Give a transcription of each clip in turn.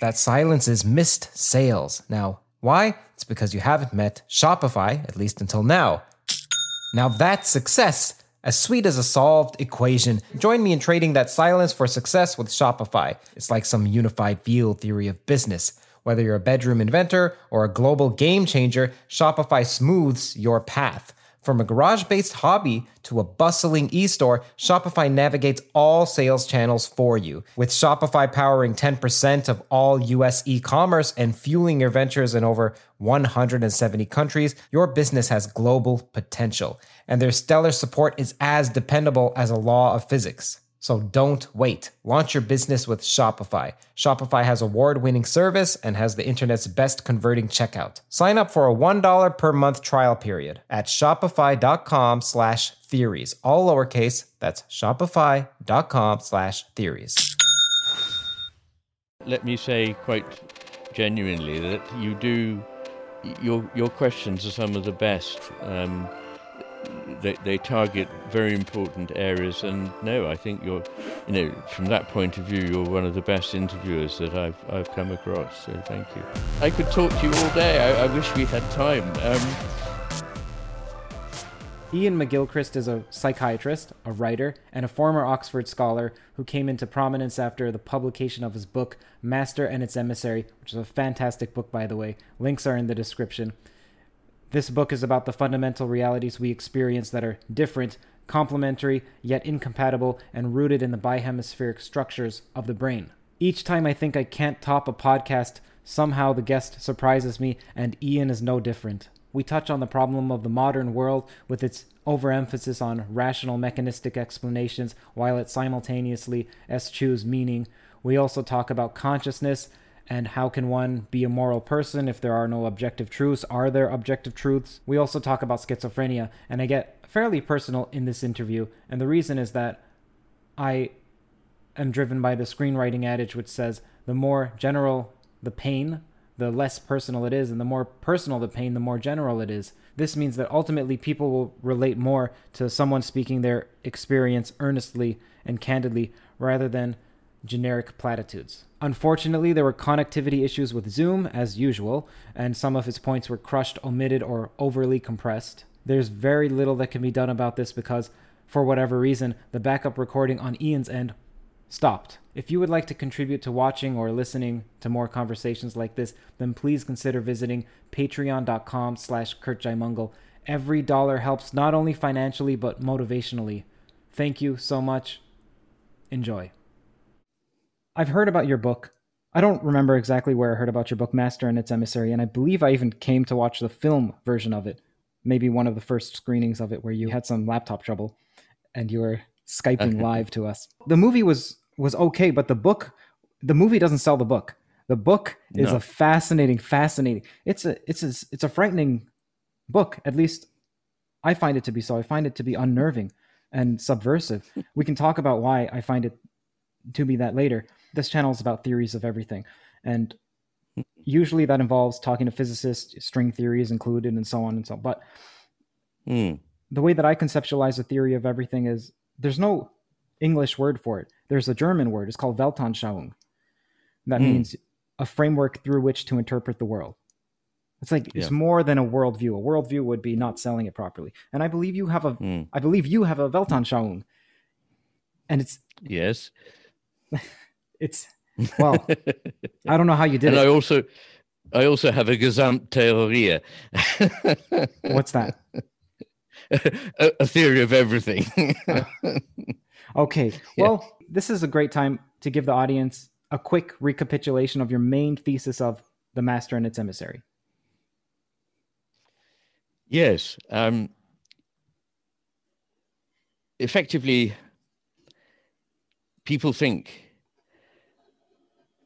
that silences missed sales. Now, why? It's because you haven't met Shopify, at least until now. Now that's success. As sweet as a solved equation. Join me in trading that silence for success with Shopify. It's like some unified field theory of business. Whether you're a bedroom inventor or a global game changer, Shopify smooths your path. From a garage based hobby to a bustling e store, Shopify navigates all sales channels for you. With Shopify powering 10% of all US e commerce and fueling your ventures in over 170 countries, your business has global potential. And their stellar support is as dependable as a law of physics. So don't wait. Launch your business with Shopify. Shopify has award-winning service and has the internet's best converting checkout. Sign up for a $1 per month trial period at shopify.com slash theories. All lowercase, that's shopify.com slash theories. Let me say quite genuinely that you do, your, your questions are some of the best. Um, they, they target very important areas. And no, I think you're, you know, from that point of view, you're one of the best interviewers that I've I've come across. So thank you. I could talk to you all day. I, I wish we had time. Um, Iain McGilchrist is a psychiatrist, a writer, and a former Oxford scholar who came into prominence after the publication of his book, Master and Its Emissary, which is a fantastic book, by the way. Links are in the description. This book is about the fundamental realities we experience that are different, complementary, yet incompatible, and rooted in the bihemispheric structures of the brain. Each time I think I can't top a podcast, somehow the guest surprises me, and Iain is no different. We touch on the problem of the modern world with its overemphasis on rational mechanistic explanations while it simultaneously eschews meaning. We also talk about consciousness and how can one be a moral person if there are no objective truths? Are there objective truths? We also talk about schizophrenia, and I get fairly personal in this interview, and the reason is that I am driven by the screenwriting adage which says the more general the pain, the less personal it is, and the more personal the pain, the more general it is. This means that ultimately people will relate more to someone speaking their experience earnestly and candidly rather than generic platitudes. Unfortunately, there were connectivity issues with Zoom, as usual, and some of his points were crushed, omitted, or overly compressed. There's very little that can be done about this because, for whatever reason, the backup recording on Iain's end stopped. If you would like to contribute to watching or listening to more conversations like this, then please consider visiting patreon.com slash curtjaimungal. Every dollar helps not only financially but motivationally. Thank you so much. Enjoy. I've heard about your book. I don't remember exactly where I heard about your book, Master and Its Emissary, and I believe I even came to watch the film version of it. Maybe one of the first screenings of it where you had some laptop trouble and you were skyping live to us. The movie was was okay, but the book, the movie doesn't sell the book. The book is no. a fascinating, fascinating. It's a it's a it's a frightening book. At least I find it to be so. I find it to be unnerving and subversive. we can talk about why I find it to be that later this channel is about theories of everything, and usually that involves talking to physicists, string theories included, and so on and so. On. But mm. the way that I conceptualize a theory of everything is there's no English word for it. There's a German word. It's called Weltanschauung. That mm. means a framework through which to interpret the world. It's like yeah. it's more than a worldview. A worldview would be not selling it properly. And I believe you have a. Mm. I believe you have a Weltanschauung. And it's yes. it's well, I don't know how you did and it. I also I also have a Gesamttheorie. What's that? a, a, theory of everything. okay. Well, yeah. this is a great time to give the audience a quick recapitulation of your main thesis of the master and its emissary. Yes. Um, effectively, people think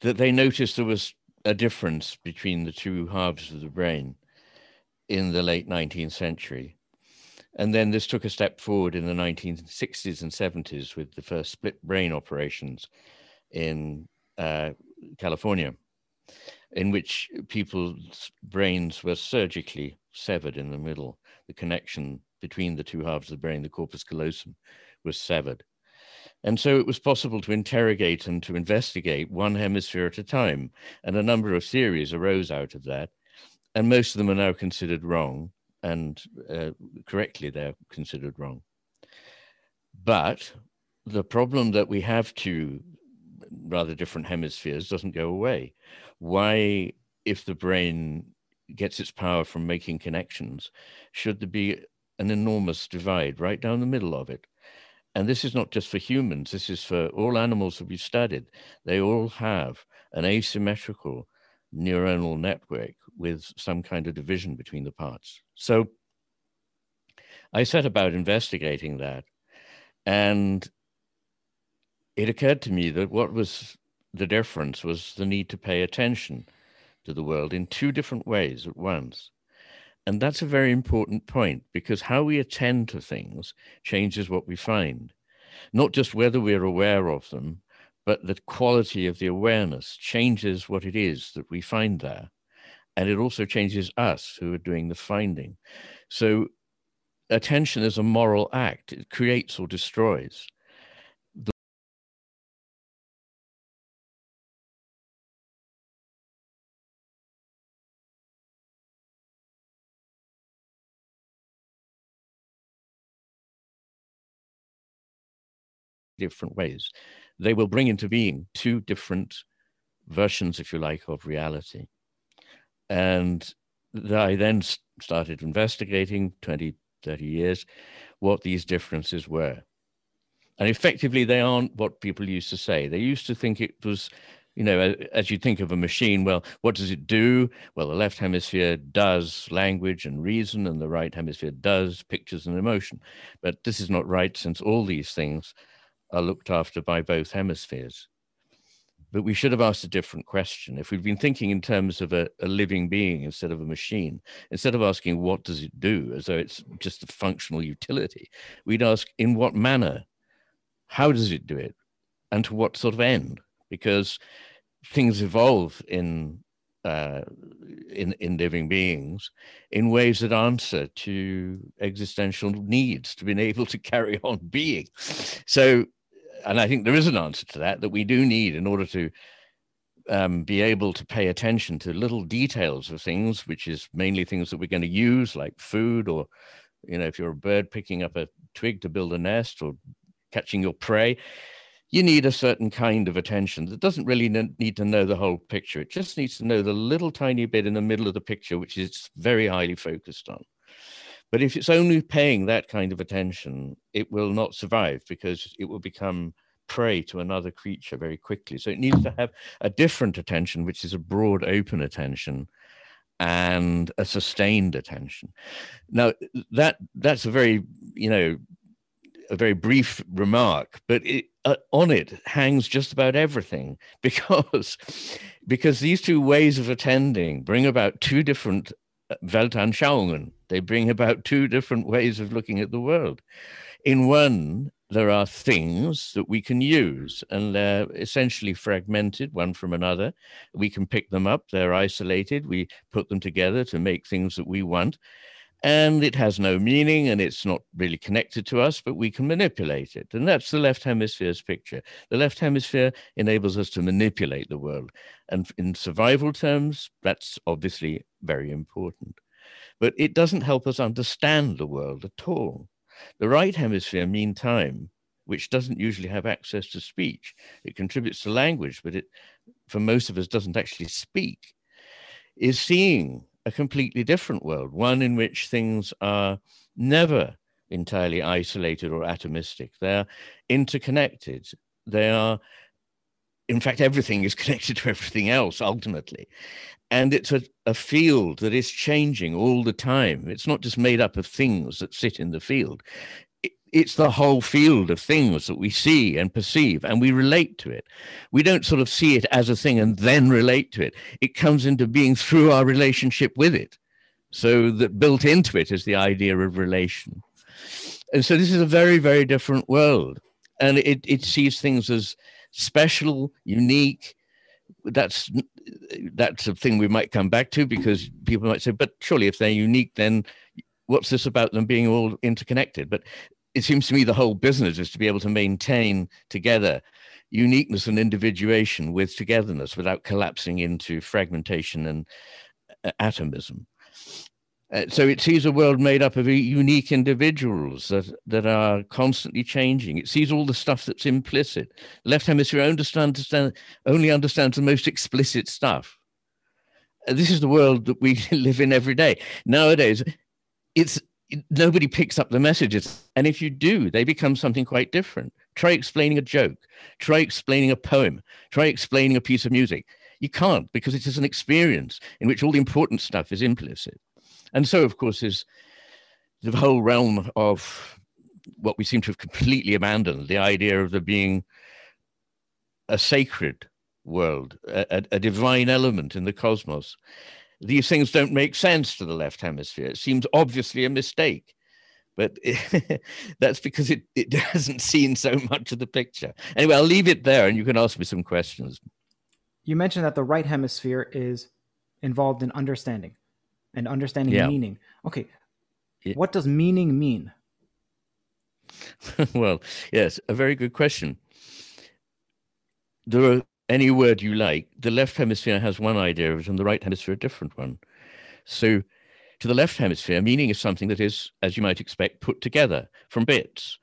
that they noticed there was a difference between the two halves of the brain in the late 19th century. And then this took a step forward in the 1960s and 70s with the first split brain operations in uh, California, in which people's brains were surgically severed in the middle. The connection between the two halves of the brain, the corpus callosum, was severed. And so it was possible to interrogate and to investigate one hemisphere at a time. And a number of theories arose out of that. And most of them are now considered wrong. And uh, correctly, they're considered wrong. But the problem that we have two rather different hemispheres doesn't go away. Why, if the brain gets its power from making connections, should there be an enormous divide right down the middle of it? And this is not just for humans, this is for all animals that we've studied. They all have an asymmetrical neuronal network with some kind of division between the parts. So I set about investigating that. And it occurred to me that what was the difference was the need to pay attention to the world in two different ways at once. And that's a very important point because how we attend to things changes what we find. Not just whether we're aware of them, but the quality of the awareness changes what it is that we find there. And it also changes us who are doing the finding. So attention is a moral act, it creates or destroys. Different ways. They will bring into being two different versions, if you like, of reality. And I then started investigating 20, 30 years what these differences were. And effectively, they aren't what people used to say. They used to think it was, you know, as you think of a machine, well, what does it do? Well, the left hemisphere does language and reason, and the right hemisphere does pictures and emotion. But this is not right, since all these things are looked after by both hemispheres. But we should have asked a different question. If we'd been thinking in terms of a, a, living being instead of a machine, instead of asking what does it do, as though it's just a functional utility, we'd ask in what manner, how does it do it, and to what sort of end? Because things evolve in uh, in in living beings in ways that answer to existential needs to being able to carry on being. So and I think there is an answer to that that we do need in order to um, be able to pay attention to little details of things, which is mainly things that we're going to use, like food, or you know, if you're a bird picking up a twig to build a nest or catching your prey, you need a certain kind of attention that doesn't really need to know the whole picture. It just needs to know the little tiny bit in the middle of the picture, which is very highly focused on. But if it's only paying that kind of attention, it will not survive because it will become prey to another creature very quickly. So it needs to have a different attention, which is a broad, open attention and a sustained attention. Now that that's a very you know a very brief remark, but it, uh, on it hangs just about everything because because these two ways of attending bring about two different Weltanschauungen. They bring about two different ways of looking at the world. In one, there are things that we can use, and they're essentially fragmented one from another. We can pick them up, they're isolated, we put them together to make things that we want. and it has no meaning and it's not really connected to us, but we can manipulate it. And that's the left hemisphere's picture. The left hemisphere enables us to manipulate the world. And in survival terms, that's obviously very important. But it doesn't help us understand the world at all. The right hemisphere, meantime, which doesn't usually have access to speech, it contributes to language, but it, for most of us, doesn't actually speak, is seeing a completely different world, one in which things are never entirely isolated or atomistic. They're interconnected. They are, in fact, everything is connected to everything else ultimately. And it's a, a field that is changing all the time. It's not just made up of things that sit in the field it's the whole field of things that we see and perceive and we relate to it. We don't sort of see it as a thing and then relate to it. It comes into being through our relationship with it. So that built into it is the idea of relation. And so this is a very, very different world. And it, it sees things as special, unique. That's that's a thing we might come back to because people might say, but surely if they're unique, then what's this about them being all interconnected? But it seems to me the whole business is to be able to maintain together uniqueness and individuation with togetherness without collapsing into fragmentation and atomism. Uh, so it sees a world made up of unique individuals that, that are constantly changing. It sees all the stuff that's implicit. Left hemisphere understand, only understands the most explicit stuff. Uh, this is the world that we live in every day. Nowadays, it's nobody picks up the messages. And if you do, they become something quite different. Try explaining a joke, try explaining a poem, try explaining a piece of music. You can't because it is an experience in which all the important stuff is implicit. And so, of course, is the whole realm of what we seem to have completely abandoned the idea of there being a sacred world, a, a, divine element in the cosmos these things don't make sense to the left hemisphere. It seems obviously a mistake, but that's because it, it hasn't seen so much of the picture. Anyway, I'll leave it there and you can ask me some questions. You mentioned that the right hemisphere is involved in understanding and understanding yeah. meaning. Okay. Yeah. What does meaning mean? well, yes, a very good question. There are any word you like, the left hemisphere has one idea of it and the right hemisphere a different one. So to the left hemisphere, meaning is something that is, as you might expect, put together from bits.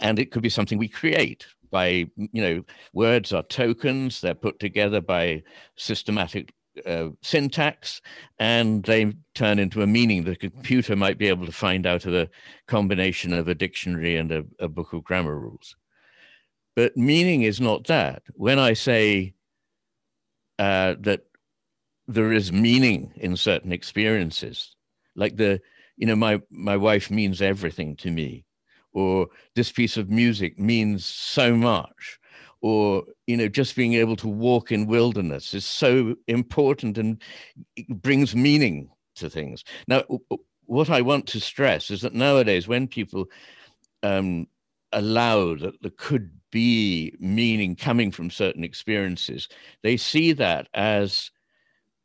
And it could be something we create by, you know, words are tokens, they're put together by systematic uh, syntax, and they turn into a meaning the computer might be able to find out of a combination of a dictionary and a, a book of grammar rules. But meaning is not that. When I say uh, that there is meaning in certain experiences, like the, you know, my, my wife means everything to me, or this piece of music means so much, or, you know, just being able to walk in wilderness is so important and brings meaning to things. Now, what I want to stress is that nowadays, when people um, allow that there could be meaning coming from certain experiences. They see that as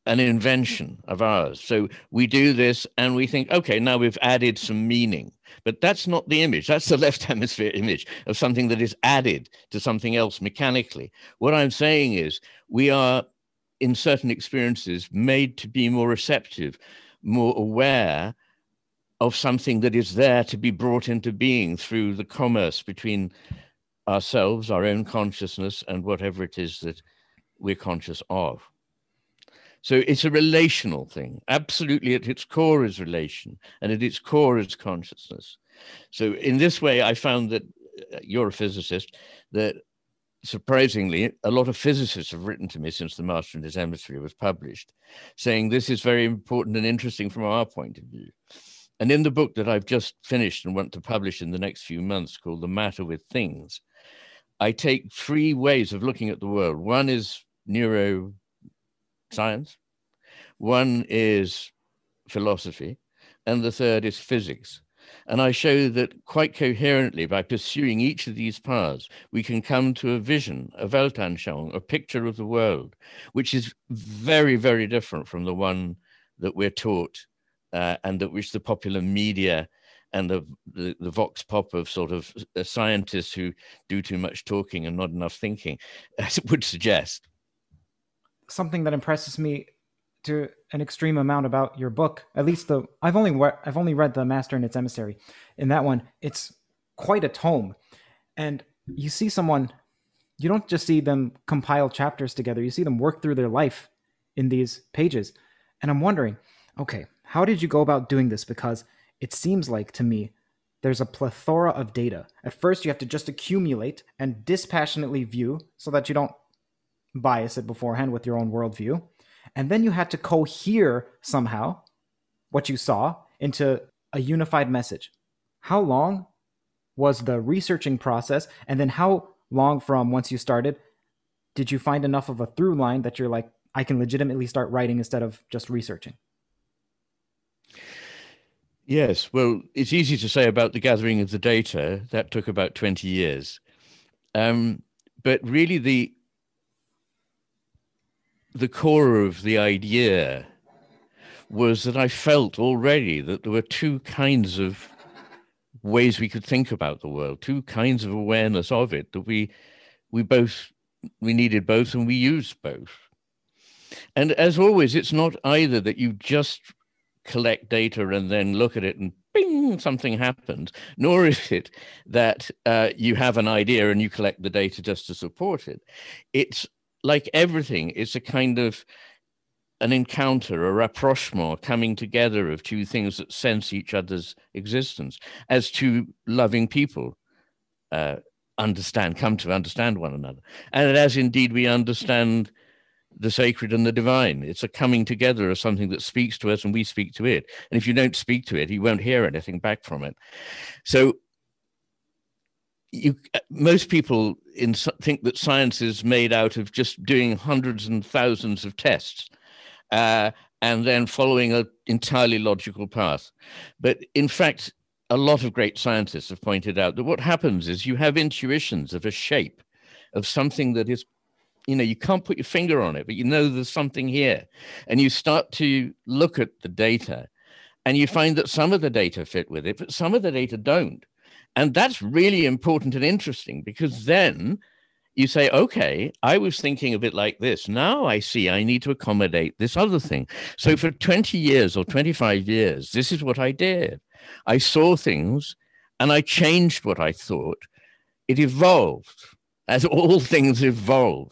an invention of ours. So we do this and we think, okay, now we've added some meaning. But that's not the image. That's the left hemisphere image of something that is added to something else mechanically. What I'm saying is, we are, in certain experiences, made to be more receptive, more aware of something that is there to be brought into being through the commerce between ourselves, our own consciousness, and whatever it is that we're conscious of. So it's a relational thing. Absolutely, at its core is relation, and at its core is consciousness. So in this way, I found that uh, you're a physicist, that surprisingly, a lot of physicists have written to me since The Master and His Emissary was published, saying this is very important and interesting from our point of view. And in the book that I've just finished and want to publish in the next few months called The Matter with Things, I take three ways of looking at the world. One is neuroscience, one is philosophy, and the third is physics. And I show that quite coherently, by pursuing each of these paths, we can come to a vision, a Weltanschauung, a picture of the world, which is very, very different from the one that we're taught uh, and that which the popular media and the, the, the, vox pop of sort of uh, scientists who do too much talking and not enough thinking would suggest. Something that impresses me to an extreme amount about your book, at least the I've only I've only read the Master and its Emissary. In that one, it's quite a tome, and you see someone. You don't just see them compile chapters together. You see them work through their life in these pages, and I'm wondering, okay, how did you go about doing this? Because it seems like to me there's a plethora of data. At first, you have to just accumulate and dispassionately view so that you don't bias it beforehand with your own worldview. And then you had to cohere somehow what you saw into a unified message. How long was the researching process? And then how long from once you started did you find enough of a through line that you're like, I can legitimately start writing instead of just researching? Yes, well, it's easy to say about the gathering of the data. That took about 20 years. Um, but really, the the core of the idea was that I felt already that there were two kinds of ways we could think about the world, two kinds of awareness of it that we we both we needed both and we used both. And as always, it's not either that you just collect data and then look at it and bing, something happens. Nor is it that uh, you have an idea and you collect the data just to support it. It's like everything, it's a kind of an encounter, a rapprochement, coming together of two things that sense each other's existence as two loving people. Uh, understand, come to understand one another. And as indeed we understand the sacred and the divine. It's a coming together of something that speaks to us and we speak to it. And if you don't speak to it, you won't hear anything back from it. So you most people in, think that science is made out of just doing hundreds and thousands of tests uh, and then following an entirely logical path. But in fact, a lot of great scientists have pointed out that what happens is you have intuitions of a shape of something that is you know you can't put your finger on it but you know there's something here and you start to look at the data and you find that some of the data fit with it but some of the data don't and that's really important and interesting because then you say okay i was thinking of it like this now i see i need to accommodate this other thing so for 20 years or 25 years this is what i did i saw things and i changed what i thought it evolved as all things evolve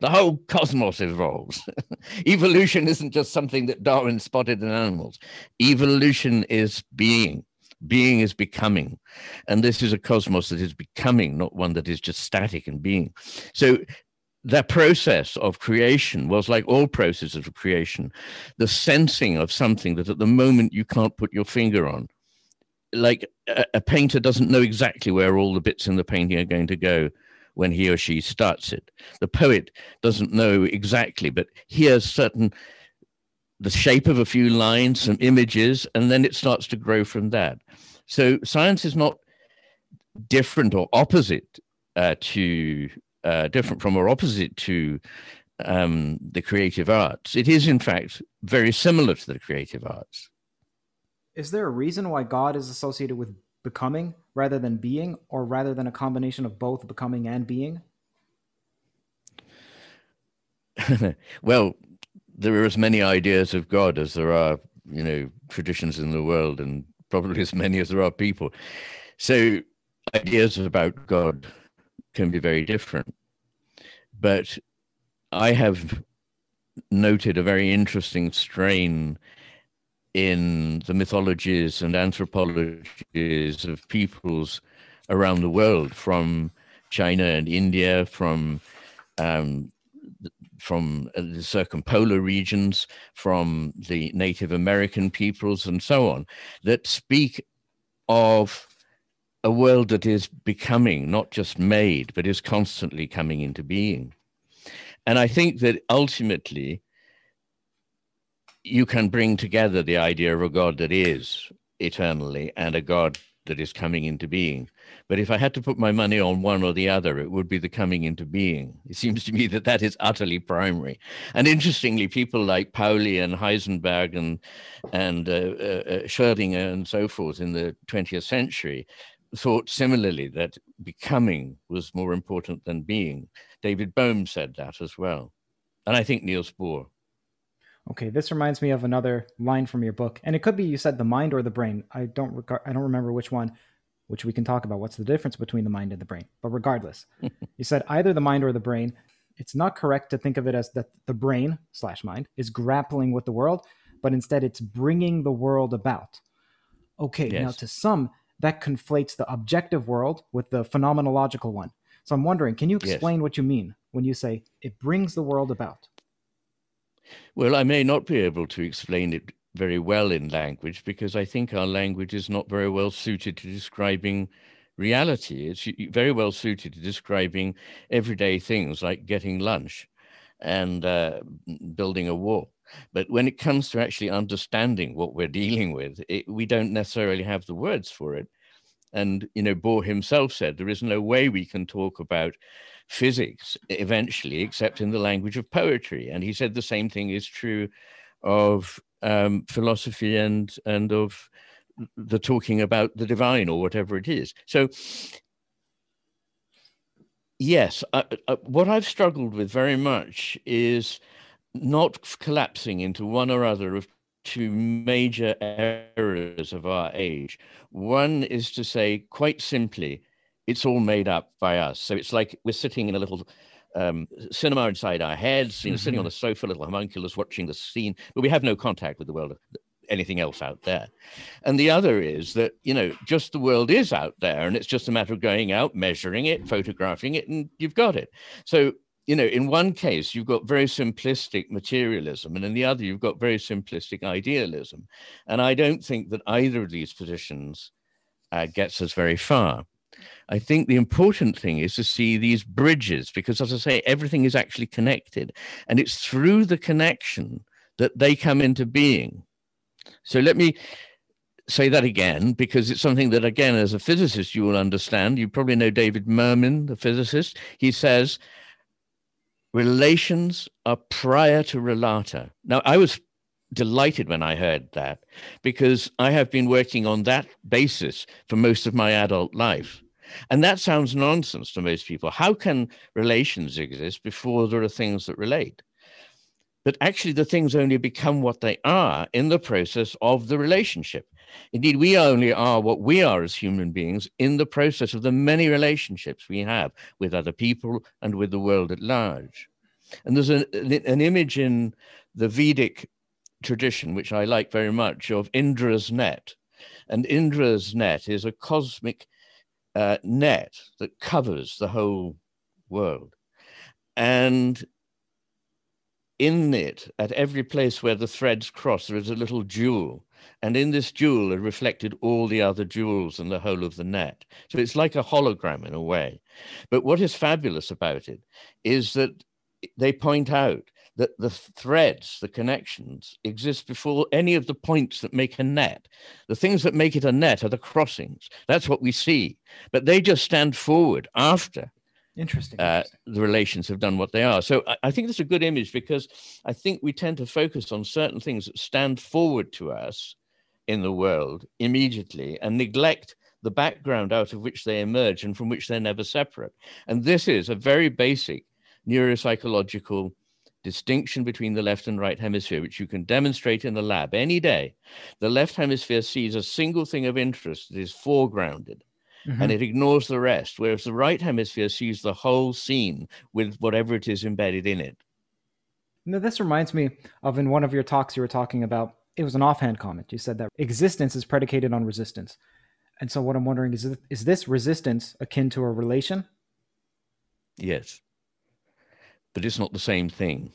the whole cosmos evolves. Evolution isn't just something that Darwin spotted in animals. Evolution is being. Being is becoming. And this is a cosmos that is becoming, not one that is just static and being. So that process of creation was like all processes of creation, the sensing of something that at the moment you can't put your finger on. Like a, a painter doesn't know exactly where all the bits in the painting are going to go when he or she starts it. The poet doesn't know exactly, but hears certain the shape of a few lines, some images, and then it starts to grow from that. So science is not different or opposite uh, to uh, different from or opposite to um, the creative arts. It is, in fact, very similar to the creative arts. Is there a reason why God is associated with becoming rather than being, or rather than a combination of both becoming and being? well, there are as many ideas of God as there are, you know, traditions in the world, and probably as many as there are people. So, ideas about God can be very different. But I have noted a very interesting strain in the mythologies and anthropologies of peoples around the world, from China and India, from um, from uh, the circumpolar regions, from the Native American peoples, and so on, that speak of a world that is becoming, not just made, but is constantly coming into being. And I think that ultimately, you can bring together the idea of a God that is eternally and a God that is coming into being. But if I had to put my money on one or the other, it would be the coming into being. It seems to me that that is utterly primary. And interestingly, people like Pauli and Heisenberg and and uh, uh, uh Schrödinger and so forth in the 20th century thought similarly that becoming was more important than being. David Bohm said that as well. And I think Niels Bohr. Okay, this reminds me of another line from your book, and it could be you said the mind or the brain. I don't I don't remember which one, which we can talk about. What's the difference between the mind and the brain? But regardless, you said either the mind or the brain. It's not correct to think of it as that the brain slash mind is grappling with the world, but instead it's bringing the world about. Okay, yes. now to some that conflates the objective world with the phenomenological one. So I'm wondering, can you explain yes. what you mean when you say it brings the world about? Well, I may not be able to explain it very well in language because I think our language is not very well suited to describing reality. It's very well suited to describing everyday things like getting lunch and uh, building a wall. But when it comes to actually understanding what we're dealing with, it, we don't necessarily have the words for it. And, you know, Bohr himself said there is no way we can talk about physics eventually except in the language of poetry. And he said the same thing is true of um, philosophy and, and of the talking about the divine or whatever it is. So, yes, uh, uh, what I've struggled with very much is not collapsing into one or other of two major errors of our age. One is to say, quite simply, it's all made up by us. So it's like we're sitting in a little um, cinema inside our heads, you know, mm-hmm. sitting on mm-hmm. sofa, little homunculus, watching the scene, but we have no contact with the world, anything else out there. And the other is that, you know, just the world is out there and it's just a matter of going out, measuring it, photographing it, and you've got it. So you know, in one case, you've got very simplistic materialism, and in the other, you've got very simplistic idealism. And I don't think that either of these positions uh, gets us very far. I think the important thing is to see these bridges, because as I say, everything is actually connected, and it's through the connection that they come into being. So let me say that again because it's something that again as a physicist you will understand you probably know david mermin the physicist he says relations are prior to relata. Now, I was delighted when I heard that because I have been working on that basis for most of my adult life. And that sounds nonsense to most people. How can relations exist before there are things that relate? But actually, the things only become what they are in the process of the relationship. Indeed, we only are what we are as human beings in the process of the many relationships we have with other people and with the world at large. And there's an, an image in the Vedic tradition, which I like very much, of Indra's net. And Indra's net is a cosmic uh, net that covers the whole world. And in it, at every place where the threads cross, there is a little jewel. And in this jewel are reflected all the other jewels in the whole of the net. So it's like a hologram in a way. But what is fabulous about it is that they point out that the threads, the connections, exist before any of the points that make a net. The things that make it a net are the crossings. That's what we see. But they just stand forward after Interesting. Uh, the relations have done what they are. So I, I think that's a good image because I think we tend to focus on certain things that stand forward to us in the world immediately and neglect the background out of which they emerge and from which they're never separate. And this is a very basic neuropsychological distinction between the left and right hemisphere, which you can demonstrate in the lab any day. The left hemisphere sees a single thing of interest that is foregrounded mm-hmm. and it ignores the rest, whereas the right hemisphere sees the whole scene with whatever it is embedded in it. Now, this reminds me of in one of your talks, you were talking about it was an offhand comment. You said that existence is predicated on resistance. And so, what I'm wondering is is this resistance akin to a relation? Yes. But it's not the same thing.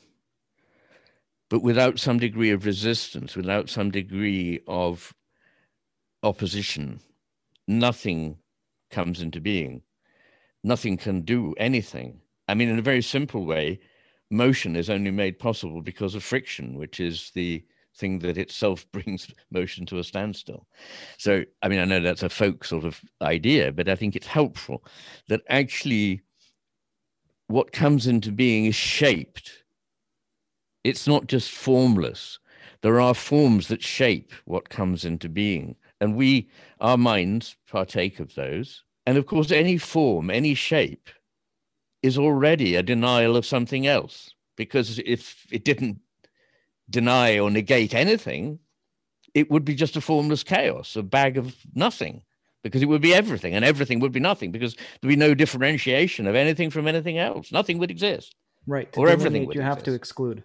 But without some degree of resistance, without some degree of opposition, nothing comes into being. Nothing can do anything. I mean, in a very simple way, motion is only made possible because of friction, which is the thing that itself brings motion to a standstill. So, I mean, I know that's a folk sort of idea, but I think it's helpful that actually what comes into being is shaped. It's not just formless. There are forms that shape what comes into being. And we, our minds, partake of those. And of course, any form, any shape is already a denial of something else. Because if it didn't deny or negate anything, it would be just a formless chaos, a bag of nothing, because it would be everything, and everything would be nothing, because there'd be no differentiation of anything from anything else. Nothing would exist. Right. or everything would you have to exclude.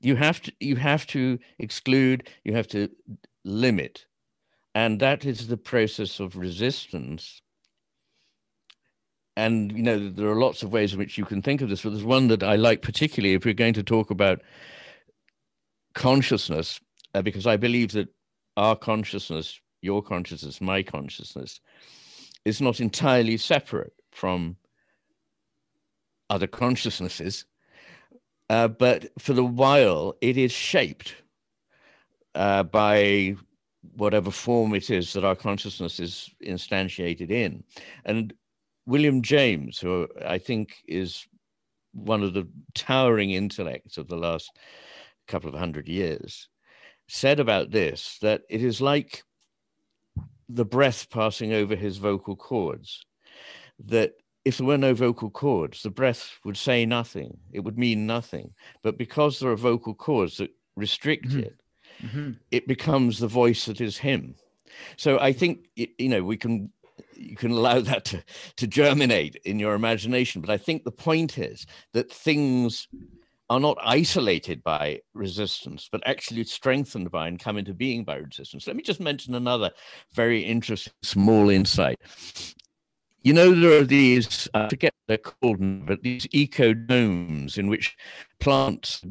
You have to you have to exclude, you have to limit. And that is the process of resistance. And you know, there are lots of ways in which you can think of this, but there's one that I like particularly if we're going to talk about consciousness, uh, because I believe that our consciousness, your consciousness, my consciousness, is not entirely separate from other consciousnesses, uh, but for the while it is shaped uh, by whatever form it is that our consciousness is instantiated in. And William James, who I think is one of the towering intellects of the last couple of hundred years, said about this that it is like the breath passing over his vocal cords, that if there were no vocal cords, the breath would say nothing, it would mean nothing. But because there are vocal cords that restrict Mhm. it, it becomes the voice that is him. So I think you know we can you can allow that to, to germinate in your imagination. But I think the point is that things are not isolated by resistance, but actually strengthened by and come into being by resistance. Let me just mention another very interesting small insight. You know, there are these, I forget what they're called, but these ecodomes in which plants,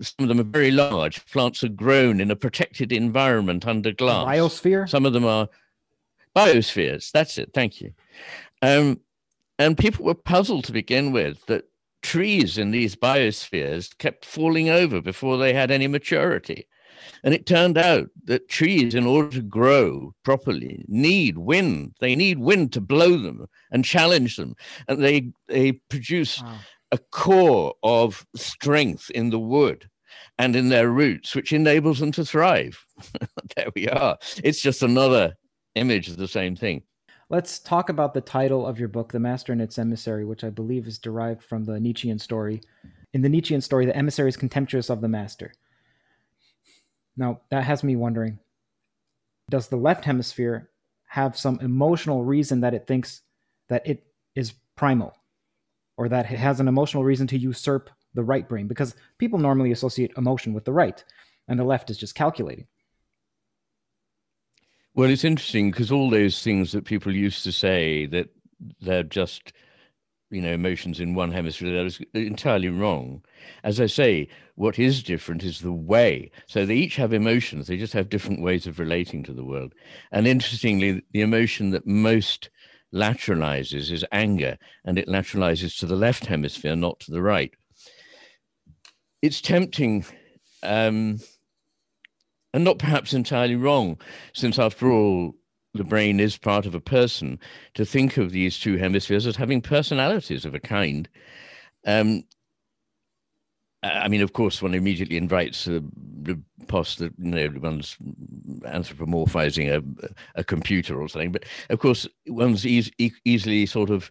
some of them are very large, plants are grown in a protected environment under glass. Biosphere? Some of them are biospheres. That's it. Thank you. Um, and people were puzzled to begin with that trees in these biospheres kept falling over before they had any maturity. And it turned out that trees, in order to grow properly, need wind. They need wind to blow them and challenge them. And they, they produce Wow. a core of strength in the wood and in their roots, which enables them to thrive. there we are. It's just another image of the same thing. Let's talk about the title of your book, The Master and Its Emissary, which I believe is derived from the Nietzschean story. In the Nietzschean story, the emissary is contemptuous of the master. Now, that has me wondering does the left hemisphere have some emotional reason that it thinks that it is primal or that it has an emotional reason to usurp the right brain? Because people normally associate emotion with the right, and the left is just calculating. Well, it's interesting because all those things that people used to say that they're just, you know, emotions in one hemisphere, that is entirely wrong. As I say, what is different is the way. So they each have emotions, they just have different ways of relating to the world. And interestingly, the emotion that most lateralizes is anger, and it lateralizes to the left hemisphere, not to the right. It's tempting. Um, and not perhaps entirely wrong, since after all, the brain is part of a person, to think of these two hemispheres as having personalities of a kind. Um, I mean, of course, one immediately invites the post that you know one's anthropomorphizing a, a computer or something, but of course, one's e- easily sort of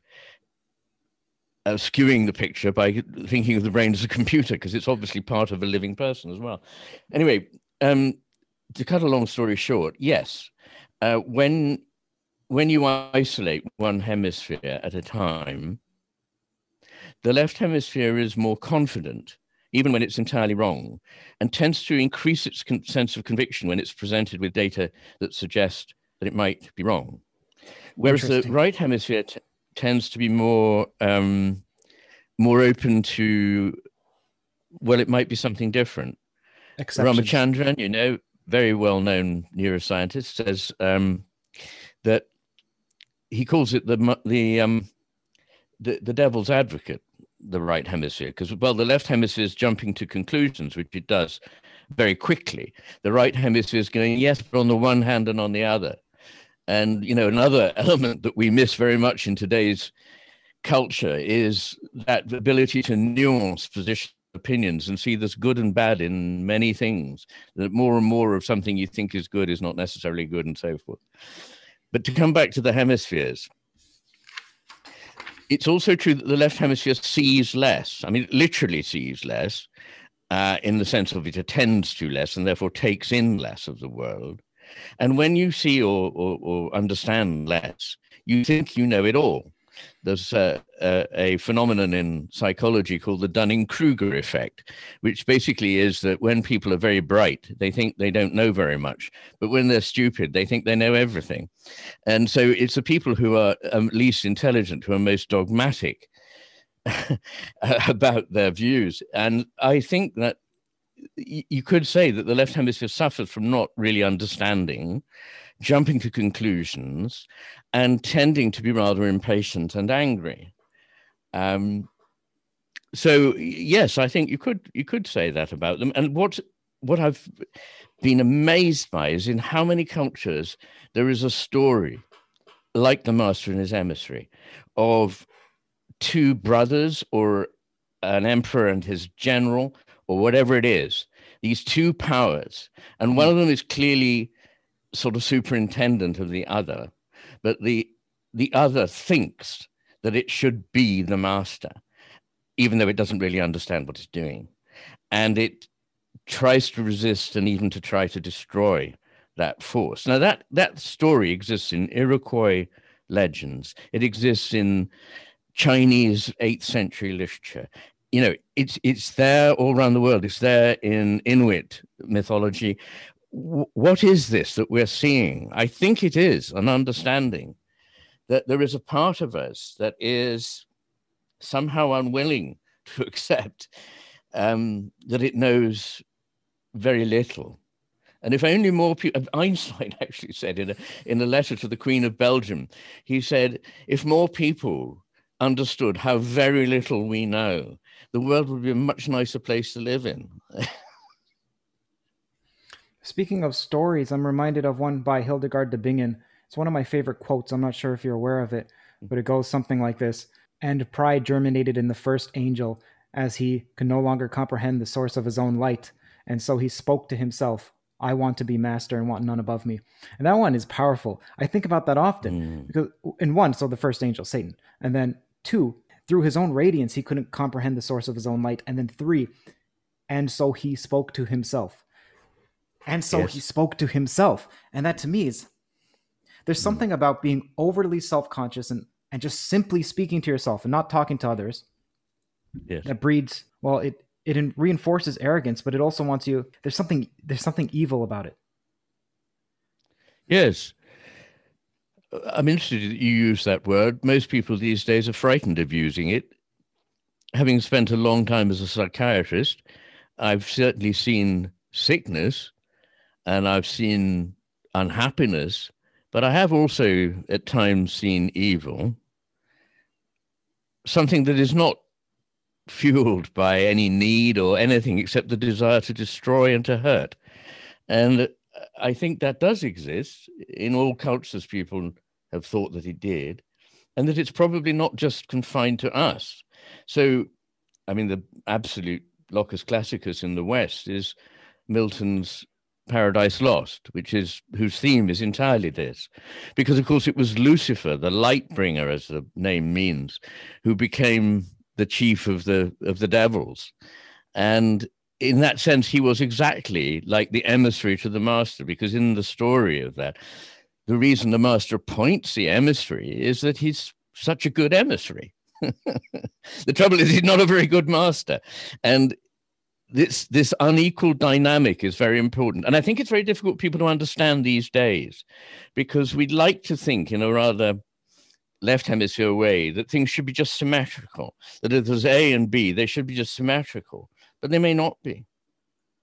uh, skewing the picture by thinking of the brain as a computer because it's obviously part of a living person as well. Anyway, um, to cut a long story short, yes, uh, when when you isolate one hemisphere at a time, the left hemisphere is more confident, even when it's entirely wrong, and tends to increase its con- sense of conviction when it's presented with data that suggest that it might be wrong. Whereas the right hemisphere t- tends to be more um, more open to, well, it might be something different. Exceptions. Ramachandran, you know, very well known neuroscientist, says um, that he calls it the the um, the, the devil's advocate, the right hemisphere, because well, the left hemisphere is jumping to conclusions, which it does very quickly. The right hemisphere is going, yes, but on the one hand and on the other. And, you know, another element that we miss very much in today's culture is that ability to nuance position opinions and see there's good and bad in many things that more and more of something you think is good is not necessarily good and so forth. But to come back to the hemispheres it's also true that the left hemisphere sees less i mean literally sees less uh, in the sense of it attends to less and therefore takes in less of the world. And when you see or, or, or understand less you think you know it all there's a, a, a, phenomenon in psychology called the Dunning Kruger effect, which basically is that when people are very bright, they think they don't know very much. But when they're stupid, they think they know everything. And so it's the people who are um, least intelligent who are most dogmatic about their views. And I think that you could say that the left hemisphere suffers from not really understanding jumping to conclusions and tending to be rather impatient and angry. Um, so yes, I think you could you could say that about them. And what what I've been amazed by is in how many cultures there is a story like the master and his emissary of two brothers or an emperor and his general or whatever it is these two powers and one of them is clearly sort of superintendent of the other, but the the other thinks that it should be the master, even though it doesn't really understand what it's doing, and it tries to resist and even to try to destroy that force. Now that that story exists in Iroquois legends. It exists in Chinese eighth century literature. You know, it's it's there all around the world. It's there in Inuit mythology what is this that we're seeing? I think it is an understanding that there is a part of us that is somehow unwilling to accept um, that it knows very little. And if only more people, Einstein actually said in a, in a letter to the Queen of Belgium, he said, if more people understood how very little we know, the world would be a much nicer place to live in. Speaking of stories, I'm reminded of one by Hildegard de Bingen. It's one of my favorite quotes. I'm not sure if you're aware of it, but it goes something like this And pride germinated in the first angel as he could no longer comprehend the source of his own light. And so he spoke to himself, I want to be master and want none above me. And that one is powerful. I think about that often mm. because, in one, so the first angel, Satan. And then two, through his own radiance, he couldn't comprehend the source of his own light. And then three, and so he spoke to himself. And so yes. he spoke to himself. And that to me is there's hmm. something about being overly self-conscious and, and just simply speaking to yourself and not talking to others. Yes. That breeds well, it it reinforces arrogance, but it also wants you there's something there's something evil about it. Yes. I'm interested that you use that word. Most people these days are frightened of using it. Having spent a long time as a psychiatrist, I've certainly seen sickness and I've seen unhappiness, but I have also at times seen evil, something that is not fueled by any need or anything except the desire to destroy and to hurt. And I think that does exist in all cultures, people have thought that it did, and that it's probably not just confined to us. So, I mean, the absolute locus classicus in the West is Milton's Paradise Lost, which is whose theme is entirely this, because of course it was Lucifer, the light bringer, as the name means, who became the chief of the of the devils, and in that sense he was exactly like the emissary to the master, because in the story of that, the reason the master appoints the emissary is that he's such a good emissary. the trouble is he's not a very good master, and this this unequal dynamic is very important. And i think it's very difficult for people to understand these days because we'd like to think in a rather left hemisphere way that things should be just symmetrical that if there's a and b they should be just symmetrical but they may not be.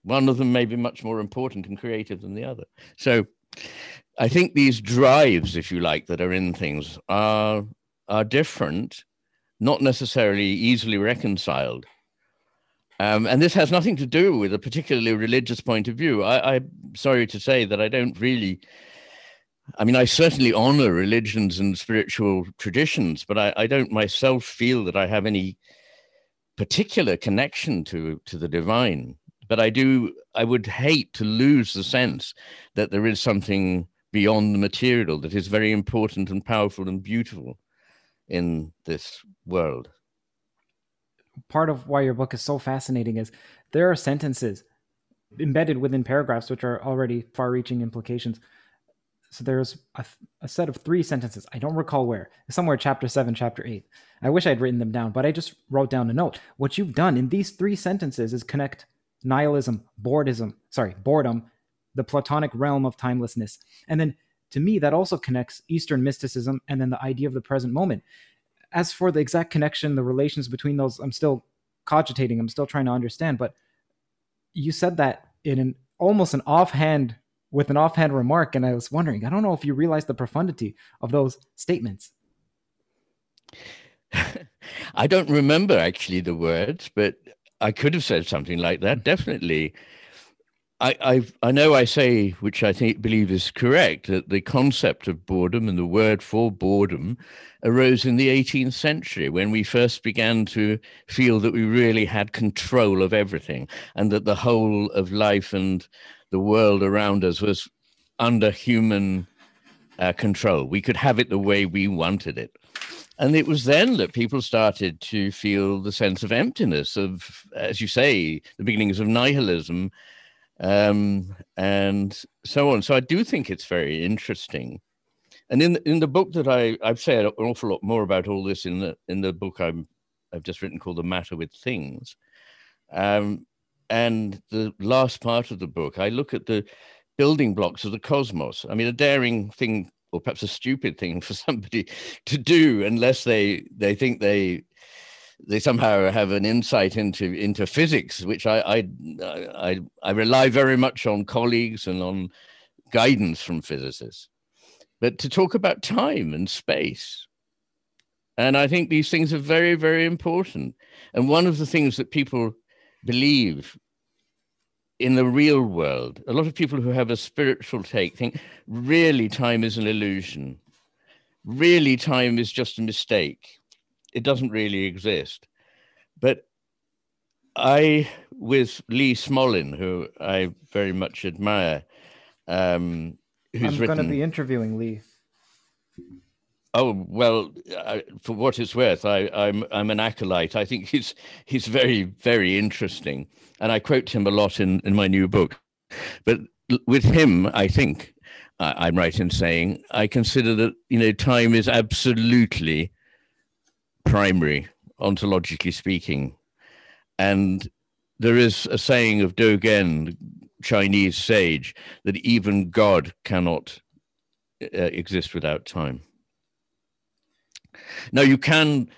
One of them may be much more important and creative than the other. So i think these drives if you like that are in things are are different not necessarily easily reconciled Um, and this has nothing to do with a particularly religious point of view. I, I'm sorry to say that I don't really. I mean, I certainly honor religions and spiritual traditions, but I, I don't myself feel that I have any particular connection to to the divine. But I do. I would hate to lose the sense that there is something beyond the material that is very important and powerful and beautiful in this world. Part of why your book is so fascinating is there are sentences embedded within paragraphs which are already far reaching implications. So there's a, a, set of three sentences. I don't recall where. Somewhere chapter seven, chapter eight. I wish I'd written them down, but I just wrote down a note. What you've done in these three sentences is connect nihilism, boredom, sorry, boredom, the Platonic realm of timelessness. And then to me, that also connects Eastern mysticism and then the idea of the present moment. As for the exact connection, the relations between those, I'm still cogitating, I'm still trying to understand. But you said that in an almost an offhand with an offhand remark, and I was wondering, I don't know if you realize the profundity of those statements. I don't remember actually the words, but I could have said something like that, definitely. I, I, I know I say, which I think believe is correct, that the concept of boredom and the word for boredom arose in the 18th century when we first began to feel that we really had control of everything and that the whole of life and the world around us was under human uh, control. We could have it the way we wanted it. And it was then that people started to feel the sense of emptiness, of, as you say, the beginnings of nihilism um, and so on. So I do think it's very interesting. And in in the book that I I've said an awful lot more about all this in the in the book I'm I've just written called The Matter with Things. Um, and the last part of the book, I look at the building blocks of the cosmos. I mean, a daring thing, or perhaps a stupid thing for somebody to do, unless they they think they they somehow have an insight into into physics, which I I I, I rely very much on colleagues and on guidance from physicists. But to talk about time and space, and I think these things are very very important. And one of the things that people believe in the real world, a lot of people who have a spiritual take think really time is an illusion. Really, time is just a mistake it doesn't really exist. But I, with Lee Smolin, who I very much admire, um, who's I'm going to be interviewing Lee. Oh well, I, for what it's worth, I, I'm I'm an acolyte. I think he's he's very very interesting, and I quote him a lot in in my new book. But with him, I think I, I'm right in saying I consider that you know time is absolutely primary, ontologically speaking. And there is a saying of Dogen, Chinese sage, that even God cannot uh, exist without time. Now, you can,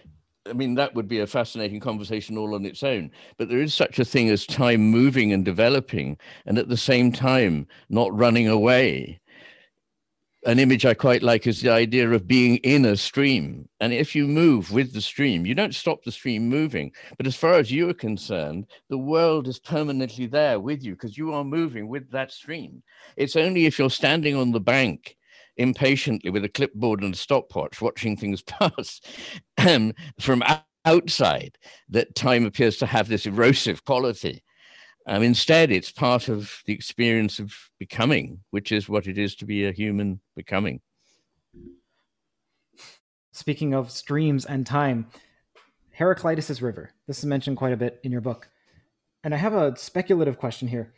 I mean, that would be a fascinating conversation all on its own, but there is such a thing as time moving and developing, and at the same time, not running away an image I quite like is the idea of being in a stream. And if you move with the stream, you don't stop the stream moving. But as far as you are concerned, the world is permanently there with you because you are moving with that stream. It's only if you're standing on the bank impatiently with a clipboard and a stopwatch watching things pass from outside that time appears to have this erosive quality. Um, instead, it's part of the experience of becoming, which is what it is to be a human becoming. Speaking of streams and time, Heraclitus' river. This is mentioned quite a bit in your book. And I have a speculative question here.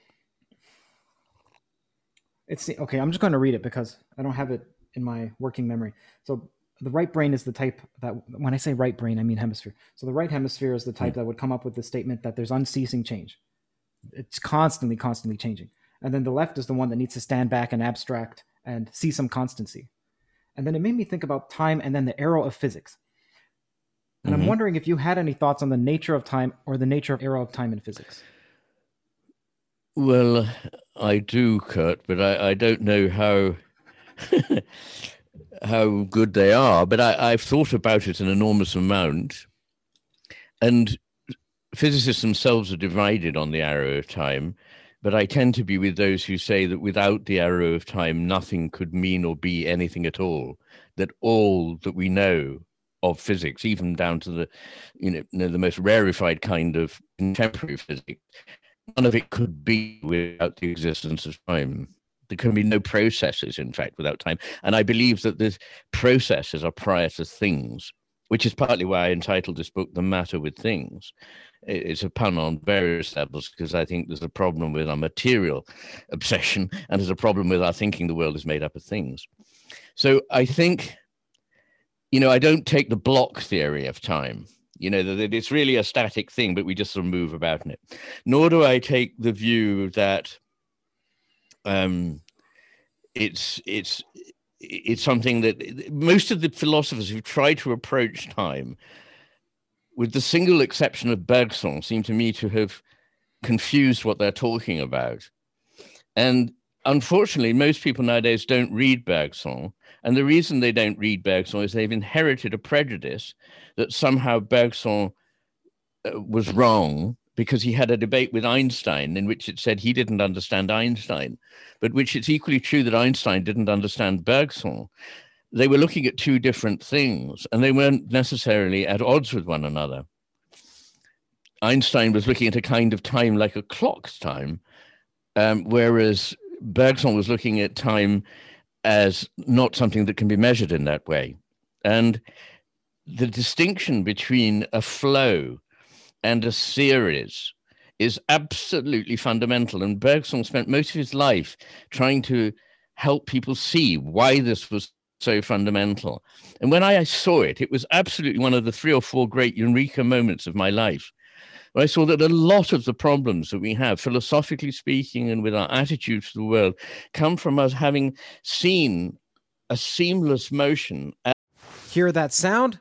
It's okay, I'm just going to read it because I don't have it in my working memory. So the right brain is the type that when I say right brain, I mean hemisphere. So the right hemisphere is the type mm. that would come up with the statement that there's unceasing change it's constantly, constantly changing. And then the left is the one that needs to stand back and abstract and see some constancy. And then it made me think about time and then the arrow of physics. And mm-hmm. I'm wondering if you had any thoughts on the nature of time or the nature of arrow of time in physics. Well, I do, Curt, but I, I don't know how how good they are. But I, I've thought about it an enormous amount, and physicists themselves are divided on the arrow of time, but I tend to be with those who say that without the arrow of time, nothing could mean or be anything at all. That all that we know of physics, even down to the, you know, the most rarefied kind of contemporary physics, none of it could be without the existence of time. There can be no processes, in fact, without time. And I believe that the processes are prior to things, which is partly why I entitled this book "The Matter with Things." It's a pun on various levels because I think there's a problem with our material obsession, and there's a problem with our thinking the world is made up of things. So I think, you know, I don't take the block theory of time you know that it's really a static thing but we just sort of move about in it nor do i take the view that um it's it's it's something that most of the philosophers who try to approach time with the single exception of bergson seem to me to have confused what they're talking about and unfortunately most people nowadays don't read bergson and the reason they don't read bergson is they've inherited a prejudice that somehow Bergson uh, was wrong because he had a debate with Einstein in which it said he didn't understand Einstein, but which it's equally true that Einstein didn't understand Bergson. They were looking at two different things and they weren't necessarily at odds with one another. Einstein was looking at a kind of time like a clock's time, um, whereas Bergson was looking at time as not something that can be measured in that way. And the distinction between a flow and a series is absolutely fundamental. And Bergson spent most of his life trying to help people see why this was so fundamental. And when I saw it, it was absolutely one of the three or four great eureka moments of my life. I saw that a lot of the problems that we have, philosophically speaking, and with our attitudes to the world, come from us having seen a seamless motion. Hear that sound?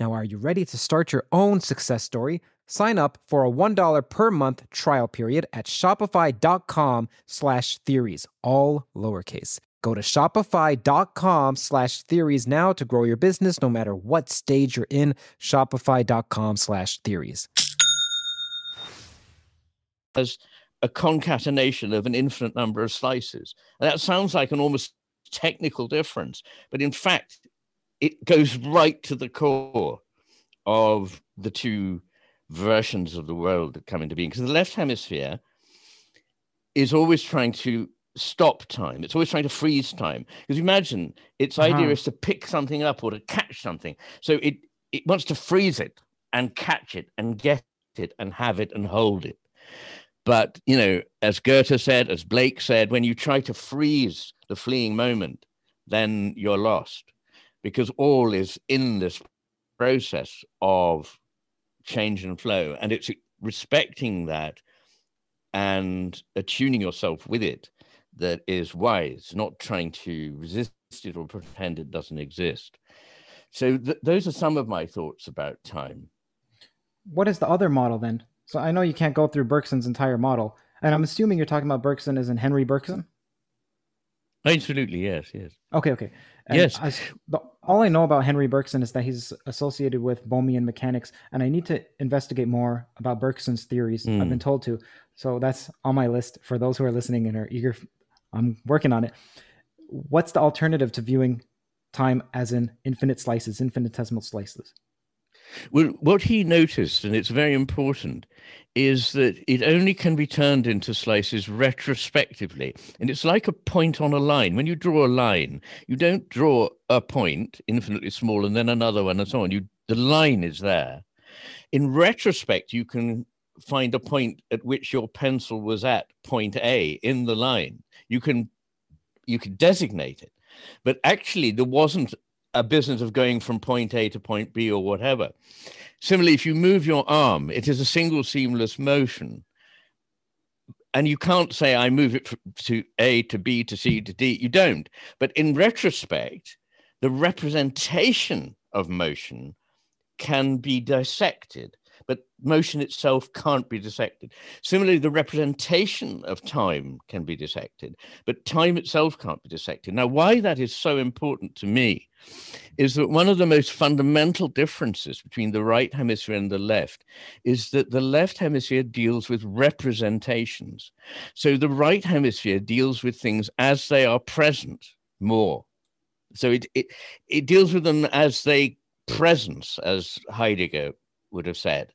Now, are you ready to start your own success story? Sign up for a $1 per month trial period at shopify.com slash theories, all lowercase. Go to shopify.com slash theories now to grow your business no matter what stage you're in. Shopify.com slash theories. As a concatenation of an infinite number of slices. And that sounds like an almost technical difference, but in fact, it goes right to the core of the two versions of the world that come into being. Because the left hemisphere is always trying to stop time. It's always trying to freeze time. Because imagine its uh-huh. idea is to pick something up or to catch something. So it, it wants to freeze it and catch it and get it and have it and hold it. But, you know, as Goethe said, as Blake said, when you try to freeze the fleeing moment, then you're lost because all is in this process of change and flow. And it's respecting that and attuning yourself with it that is wise, not trying to resist it or pretend it doesn't exist. So, th- those are some of my thoughts about time. What is the other model then? So, I know you can't go through Bergson's entire model, and I'm assuming you're talking about Bergson as in Henri Bergson? Absolutely, yes, yes. Okay, okay. And yes. I, the, all I know about Henri Bergson is that he's associated with Bohmian mechanics, and I need to investigate more about Bergson's theories. Mm. I've been hmm. told to, so that's on my list for those who are listening and are eager. I'm working on it. what's the alternative to viewing time as in infinite slices, infinitesimal slices? Well, what he noticed, and it's very important, is that it only can be turned into slices retrospectively. And it's like a point on a line. When you draw a line, you don't draw a point infinitely small and then another one and so on. You the line is there. In retrospect, you can find a point at which your pencil was at point A in the line. You can you can designate it. But actually there wasn't a business of going from point A to point B or whatever. Similarly, if you move your arm, it is a single seamless motion. And you can't say, I move it to A to B to C to D. You don't. But in retrospect, the representation of motion can be dissected but motion itself can't be dissected. Similarly, the representation of time can be dissected, but time itself can't be dissected. Now, why that is so important to me is that one of the most fundamental differences between the right hemisphere and the left is that the left hemisphere deals with representations. So the right hemisphere deals with things as they are present more. So it, it, it deals with them as they presence, as Heidegger would have said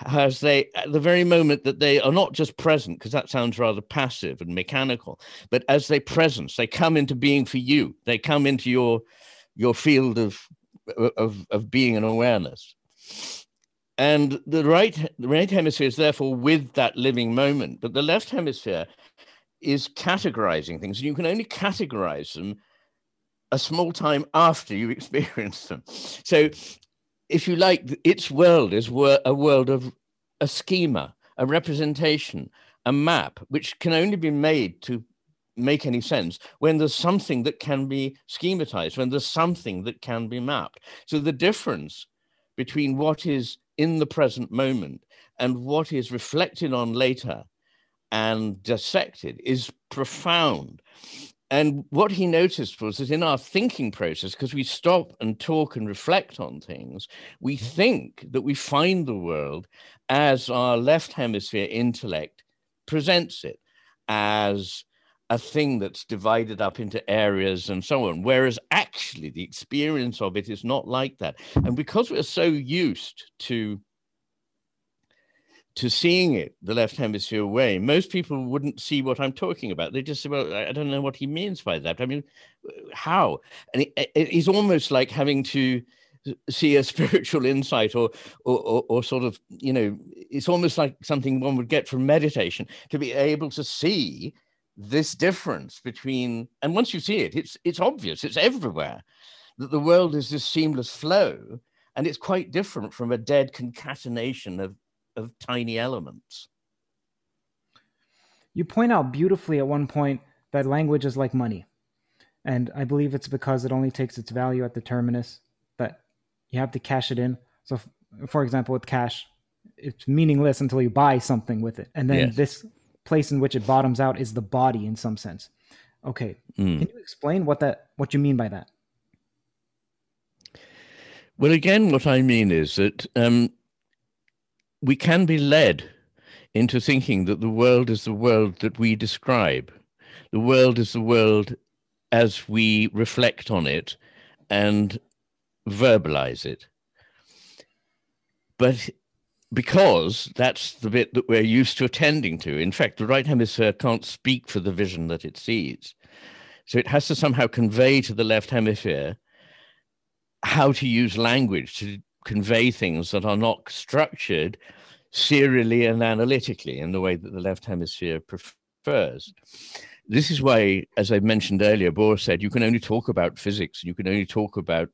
as they at the very moment that they are not just present because that sounds rather passive and mechanical but as they presence they come into being for you. They come into your your field of of, of being and awareness. And the right the right hemisphere is therefore with that living moment but the left hemisphere is categorizing things and you can only categorize them a small time after you experience them. So if you like, its world is a world of a schema, a representation, a map, which can only be made to make any sense when there's something that can be schematized, when there's something that can be mapped. So the difference between what is in the present moment and what is reflected on later and dissected is profound. And what he noticed was that in our thinking process, because we stop and talk and reflect on things, we mm-hmm. think that we find the world as our left hemisphere intellect presents it, as a thing that's divided up into areas and so on. Whereas actually, the experience of it is not like that. And because we're so used to to seeing it the left hemisphere way, most people wouldn't see what I'm talking about. They just say, well, I don't know what he means by that. I mean, uh, how? And uh, it, it, it's almost like having to see a spiritual insight or, or, or, or, sort of, you know, it's almost like something one would get from meditation to be able to see this difference between, and once you see it, it's, it's obvious, it's everywhere that the world is this seamless flow and it's quite different from a dead concatenation of of tiny elements. You point out beautifully at one point that language is like money. And I believe it's because it only takes its value at the terminus that you have to cash it in. So, for example, with cash, it's meaningless until you buy something with it. And then yes. this place in which it bottoms out is the body in some sense. Okay. Mm. Can you explain what that what you mean by that? Well, again, what I mean is that um, we can be led into thinking that the world is the world that we describe. The world is the world as we reflect on it and verbalize it. But because that's the bit that we're used to attending to. In fact, the right hemisphere can't speak for the vision that it sees. So it has to somehow convey to the left hemisphere how to use language to convey things that are not structured serially and analytically in the way that the left hemisphere prefers. This is why, as I mentioned earlier, Bohr said you can only talk about physics, you can only talk about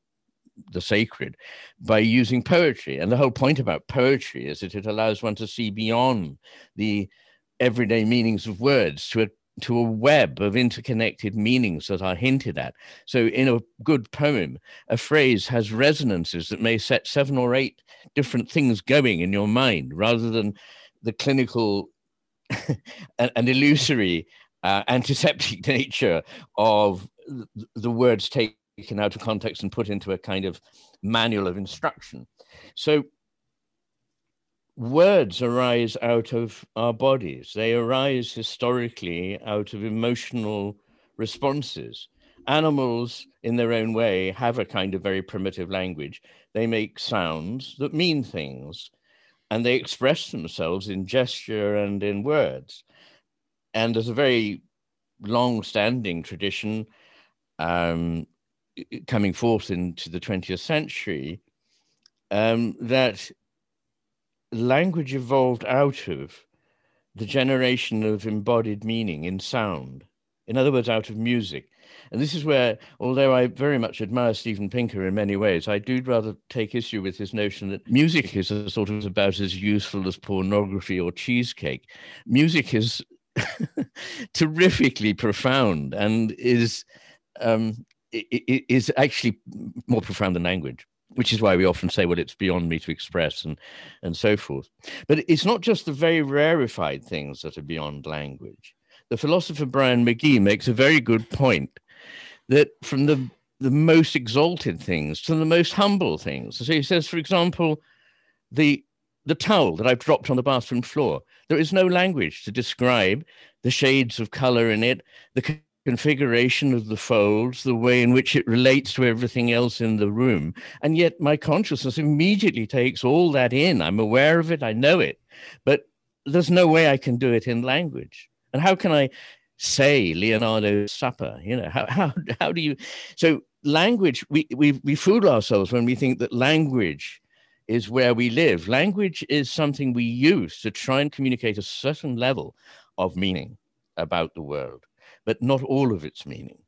the sacred by using poetry. And the whole point about poetry is that it allows one to see beyond the everyday meanings of words to a to a web of interconnected meanings that are hinted at. So, in a good poem, a phrase has resonances that may set seven or eight different things going in your mind rather than the clinical and, illusory uh, antiseptic nature of the words taken out of context and put into a kind of manual of instruction. So, words arise out of our bodies. They arise historically out of emotional responses. animals, in their own way, have a kind of very primitive language. They make sounds that mean things, and they express themselves in gesture and in words. And there's a very long standing tradition um, coming forth into the 20th century um, that language evolved out of the generation of embodied meaning in sound. In other words, out of music. And this is where, although I very much admire Steven Pinker in many ways, I do rather take issue with his notion that music is a sort of about as useful as pornography or cheesecake. Music is terrifically profound and is um, is actually more profound than language which is why we often say, well, it's beyond me to express and, and so forth. But it's not just the very rarefied things that are beyond language. The philosopher Bryan Magee makes a very good point that from the, the most exalted things to the most humble things. So he says, for example, the, the towel that I've dropped on the bathroom floor, there is no language to describe the shades of color in it, the configuration of the folds, the way in which it relates to everything else in the room. And yet my consciousness immediately takes all that in. I'm aware of it, I know it, but there's no way I can do it in language. And how can I say Leonardo's supper? You know, how, how, how do you? So language, we, we, we fool ourselves when we think that language is where we live. Language is something we use to try and communicate a certain level of meaning about the world but not all of its meaning.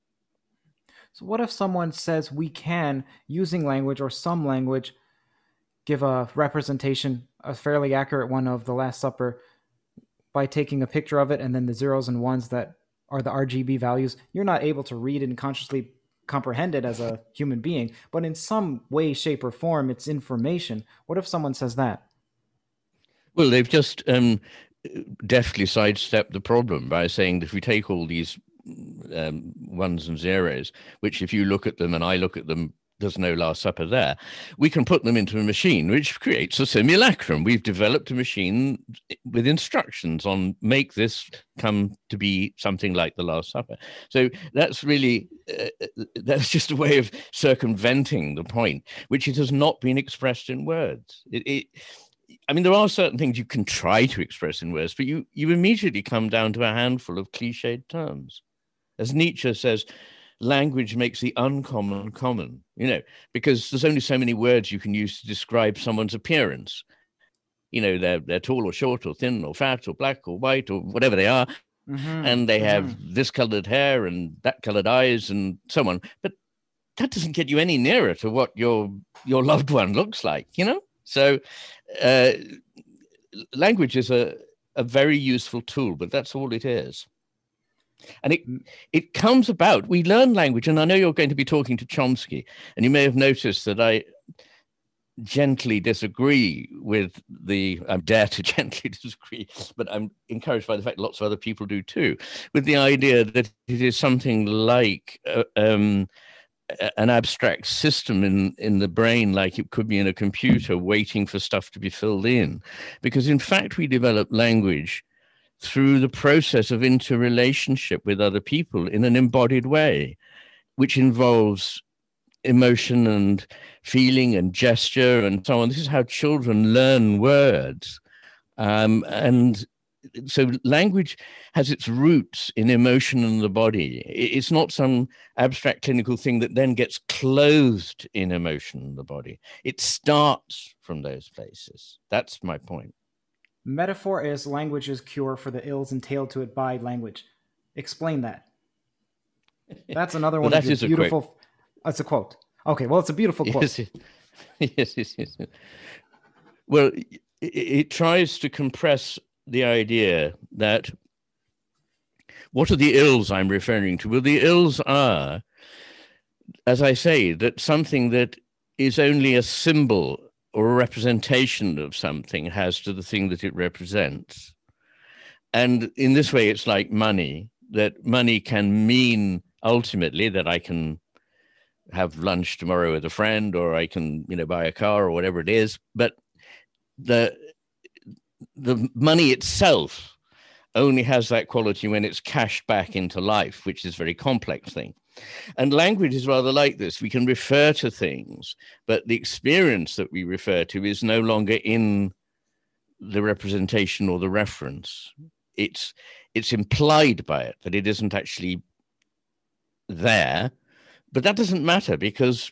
So, what if someone says we can, using language or some language, give a representation, a fairly accurate one of the Last Supper by taking a picture of it and then the zeros and ones that are the RGB values? You're not able to read and consciously comprehend it as a human being, but in some way, shape, or form, it's information. What if someone says that? Well, they've just um, deftly sidestep the problem by saying that if we take all these um, ones and zeros, which if you look at them and I look at them, there's no Last Supper there. We can put them into a machine, which creates a simulacrum. We've developed a machine with instructions on make this come to be something like the Last Supper. So that's really uh, that's just a way of circumventing the point, which it has not been expressed in words. It, it I mean, there are certain things you can try to express in words, but you, you immediately come down to a handful of cliched terms. As Nietzsche says, language makes the uncommon common, you know, because there's only so many words you can use to describe someone's appearance. You know, they're, they're tall or short or thin or fat or black or white or whatever they are. Mm-hmm. And they have mm-hmm. this colored hair and that colored eyes and so on. But that doesn't get you any nearer to what your your loved one looks like, you know? So uh, language is a, a very useful tool, but that's all it is. And it it comes about. We learn language, and I know you're going to be talking to Chomsky, and you may have noticed that I gently disagree with the I dare to gently disagree, but I'm encouraged by the fact lots of other people do too, with the idea that it is something like uh, um, an abstract system in in the brain like it could be in a computer waiting for stuff to be filled in. Because in fact we develop language through the process of interrelationship with other people in an embodied way which involves emotion and feeling and gesture and so on. This is how children learn words. Um, and so language has its roots in emotion and the body. It's not some abstract clinical thing that then gets clothed in emotion and the body. It starts from those places. That's my point. Metaphor is language's cure for the ills entailed to it by language. Explain that. That's another one well, of your beautiful. A That's a quote. Okay, well, it's a beautiful quote. Yes, yes, yes. yes. Well, it, it tries to compress the idea that what are the ills I'm referring to? Well, the ills are, as I say, that something that is only a symbol or a representation of something has to the thing that it represents. And in this way, it's like money, that money can mean ultimately that I can have lunch tomorrow with a friend or I can, you know, buy a car or whatever it is. But the the money itself only has that quality when it's cashed back into life, which is a very complex thing. And language is rather like this. We can refer to things, but the experience that we refer to is no longer in the representation or the reference. It's it's implied by it that it isn't actually there, but that doesn't matter because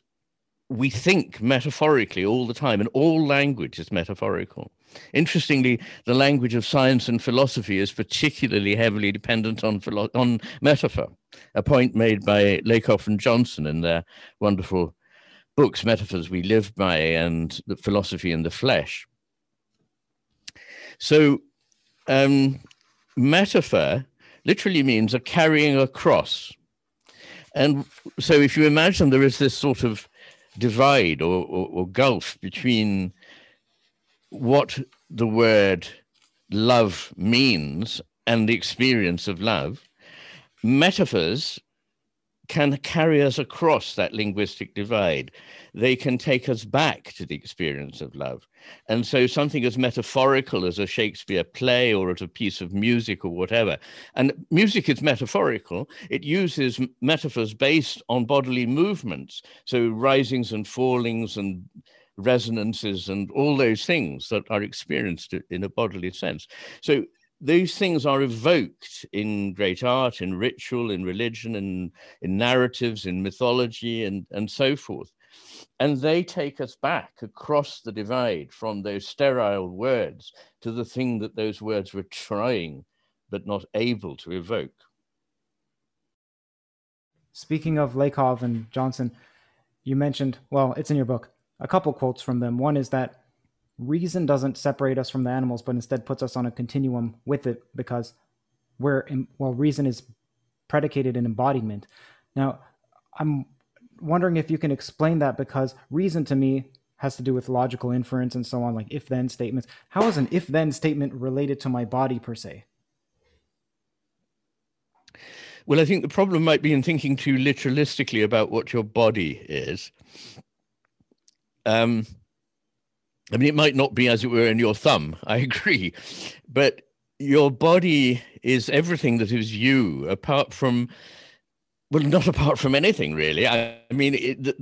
we think metaphorically all the time, and all language is metaphorical. Interestingly, the language of science and philosophy is particularly heavily dependent on, philo- on metaphor, a point made by Lakoff and Johnson in their wonderful books, Metaphors We Live By and the Philosophy in the Flesh. So, um, metaphor literally means a carrying across. And so, if you imagine there is this sort of divide or, or, or gulf between what the word love means and the experience of love, metaphors can carry us across that linguistic divide. They can take us back to the experience of love. And so, something as metaphorical as a Shakespeare play or as a piece of music or whatever, and music is metaphorical, it uses metaphors based on bodily movements. So, risings and fallings and resonances and all those things that are experienced in a bodily sense. So, those things are evoked in great art, in ritual, in religion, in, in narratives, in mythology, and, and so forth. And they take us back across the divide from those sterile words to the thing that those words were trying but not able to evoke. Speaking of Lakoff and Johnson, you mentioned, well, it's in your book, a couple quotes from them. One is that reason doesn't separate us from the animals, but instead puts us on a continuum with it because we're in, well, reason is predicated in embodiment. Now, I'm wondering if you can explain that because reason to me has to do with logical inference and so on, like if then statements. How is an if then statement related to my body per se? Well, I think the problem might be in thinking too literalistically about what your body is. Um, I mean, it might not be as it were in your thumb, I agree, but your body is everything that is you, apart from, well, not apart from anything really. I, I mean, it,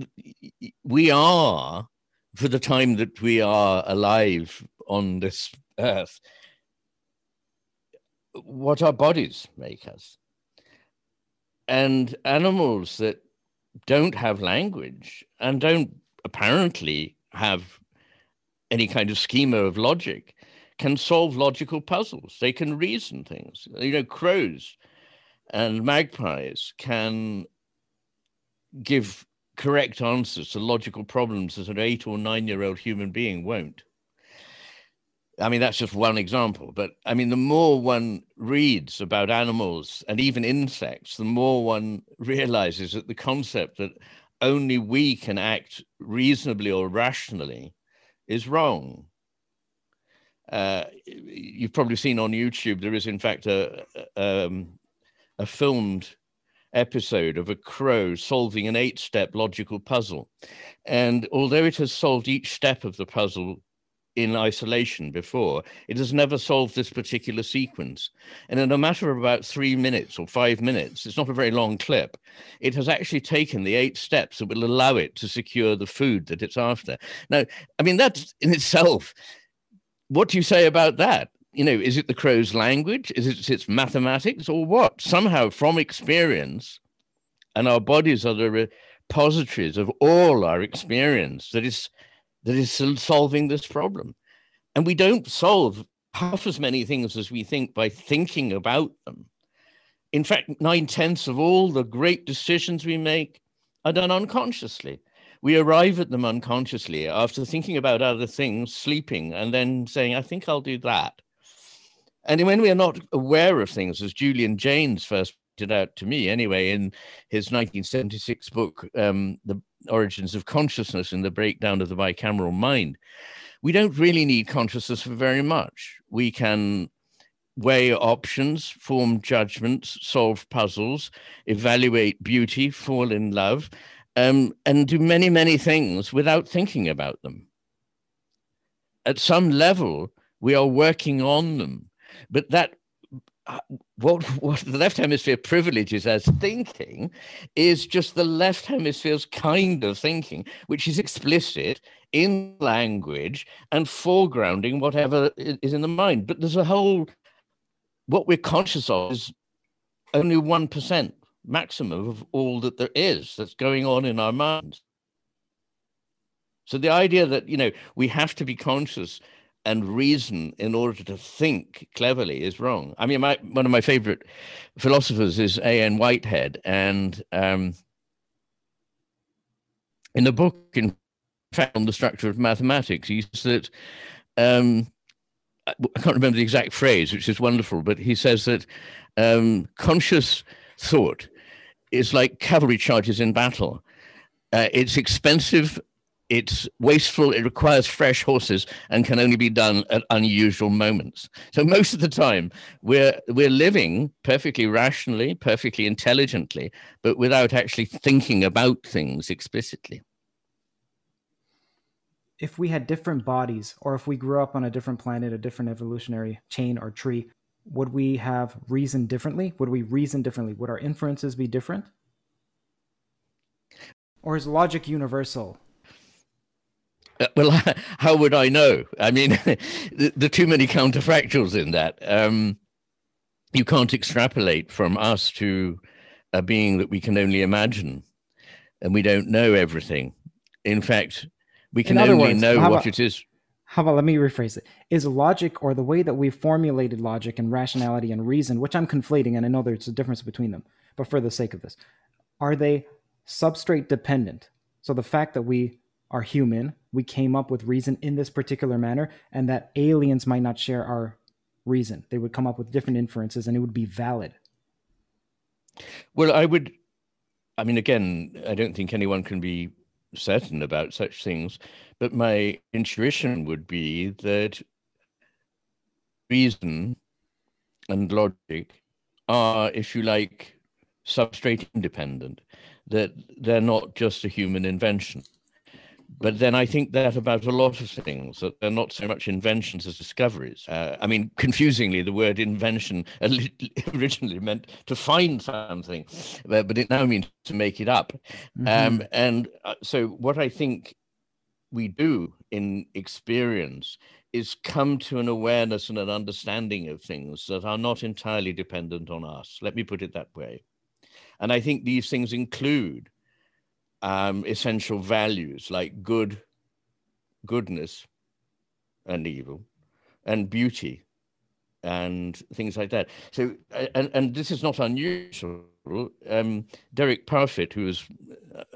we are, for the time that we are alive on this earth, what our bodies make us. And animals that don't have language and don't apparently have any kind of schema of logic can solve logical puzzles. They can reason things. You know, crows and magpies can give correct answers to logical problems that an eight or nine year old human being won't. I mean, that's just one example. But I mean, the more one reads about animals and even insects, the more one realizes that the concept that only we can act reasonably or rationally is wrong. Uh, you've probably seen on YouTube there is in fact a um, a filmed episode of a crow solving an eight-step logical puzzle, and although it has solved each step of the puzzle in isolation before. It has never solved this particular sequence. And in a matter of about three minutes or five minutes, it's not a very long clip, it has actually taken the eight steps that will allow it to secure the food that it's after. Now, I mean, that's in itself, what do you say about that? You know, is it the crow's language? Is it its mathematics or what? Somehow, from experience, and our bodies are the repositories of all our experience that is that is solving this problem. And we don't solve half as many things as we think by thinking about them. In fact, nine tenths of all the great decisions we make are done unconsciously. We arrive at them unconsciously after thinking about other things, sleeping, and then saying, I think I'll do that. And when we are not aware of things, as Julian Jaynes first pointed out to me anyway in his 1976 book, um, The origins of consciousness and the breakdown of the bicameral mind. We don't really need consciousness for very much. We can weigh options, form judgments, solve puzzles, evaluate beauty, fall in love, um, and do many, many things without thinking about them. At some level, we are working on them, but that what what the left hemisphere privileges as thinking is just the left hemisphere's kind of thinking, which is explicit in language and foregrounding whatever is in the mind. But there's a whole what we're conscious of is only one percent maximum of all that there is that's going on in our minds. So the idea that you know we have to be conscious and reason in order to think cleverly is wrong. I mean, my, one of my favorite philosophers is A.N. Whitehead, and um, in the book, in fact, on the structure of mathematics, he says that um, I can't remember the exact phrase, which is wonderful, but he says that um, conscious thought is like cavalry charges in battle. Uh, it's expensive it's wasteful, it requires fresh horses, and can only be done at unusual moments. So most of the time, we're we're living perfectly rationally, perfectly intelligently, but without actually thinking about things explicitly. If we had different bodies, or if we grew up on a different planet, a different evolutionary chain or tree, would we have reasoned differently? Would we reason differently? Would our inferences be different? Or is logic universal? Uh, well, how would I know? I mean, the, the too many counterfactuals in that. Um, you can't extrapolate from us to a being that we can only imagine, and we don't know everything. In fact, we can only words, know what about, it is. How about let me rephrase it? Is logic or the way that we formulated logic and rationality and reason, which I'm conflating, and I know there's a difference between them, but for the sake of this, are they substrate dependent? So the fact that we are human, we came up with reason in this particular manner, and that aliens might not share our reason. They would come up with different inferences and it would be valid. Well, I would, I mean, again, I don't think anyone can be certain about such things, but my intuition would be that reason and logic are, if you like, substrate independent, that they're not just a human invention but then I think that about a lot of things that they're not so much inventions as discoveries. Uh, I mean, confusingly, the word invention originally meant to find something, but it now means to make it up. Mm-hmm. Um, and uh, so, what I think we do in experience is come to an awareness and an understanding of things that are not entirely dependent on us. Let me put it that way. And I think these things include um, essential values like good, goodness, and evil, and beauty, and things like that. So, and and this is not unusual. Um, Derek Parfit, who was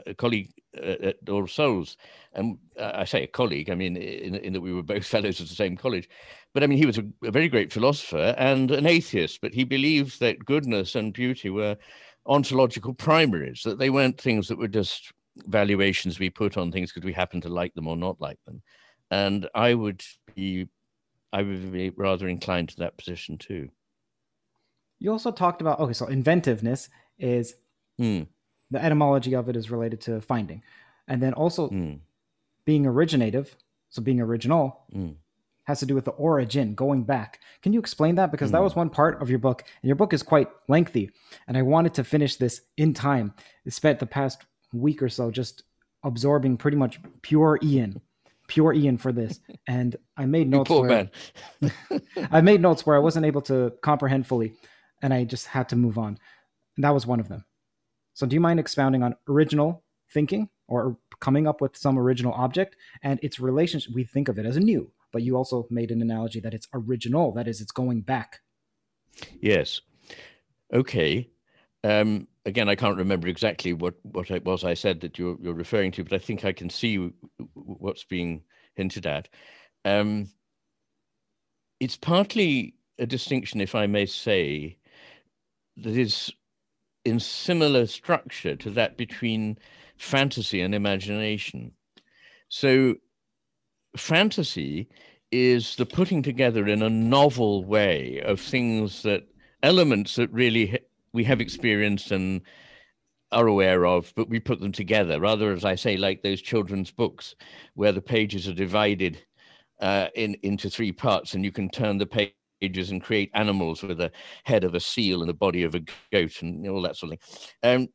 a colleague at All Souls, and I say a colleague, I mean in, in, that we were both fellows at the same college, but I mean he was a, a very great philosopher and an atheist, but he believed that goodness and beauty were ontological primaries, that they weren't things that were just valuations we put on things because we happen to like them or not like them. And I would be I would be rather inclined to that position too. You also talked about okay, so inventiveness is mm. the etymology of it is related to finding. And then also mm. being originative, so being original, mm has to do with the origin, going back. Can you explain that? Because mm. that hmm. was one part of your book, and your book is quite lengthy. And I wanted to finish this in time. I spent the past week or so just absorbing pretty much pure Iain, pure Iain for this. And I made notes where I made notes where I wasn't able to comprehend fully, and I just had to move on. And that was one of them. So, do you mind expounding on original thinking or coming up with some original object and its relationship? We think of it as a new, but you also made an analogy that it's original. That is, it's going back. Yes. Okay. Um, again, I can't remember exactly what, what it was I said that you're, you're referring to, but I think I can see what's being hinted at. Um, it's partly a distinction, if I may say, that is in similar structure to that between fantasy and imagination. So, fantasy is the putting together in a novel way of things that elements that really we have experienced and are aware of, but we put them together rather, as I say, like those children's books where the pages are divided uh, in into three parts, and you can turn the page and create animals with a head of a seal and a body of a goat and all that sort of thing. Um,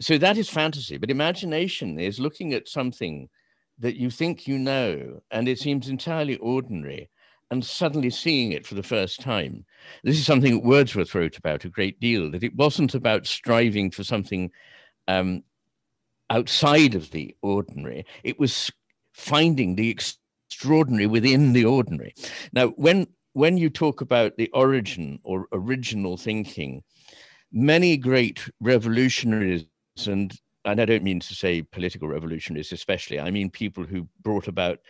so that is fantasy, but imagination is looking at something that you think you know and it seems entirely ordinary and suddenly seeing it for the first time. This is something Wordsworth wrote about a great deal, that it wasn't about striving for something um, outside of the ordinary, it was finding the extraordinary within the ordinary. Now, when when you talk about the origin or original thinking, many great revolutionaries and and I don't mean to say political revolutionaries especially, I mean people who brought about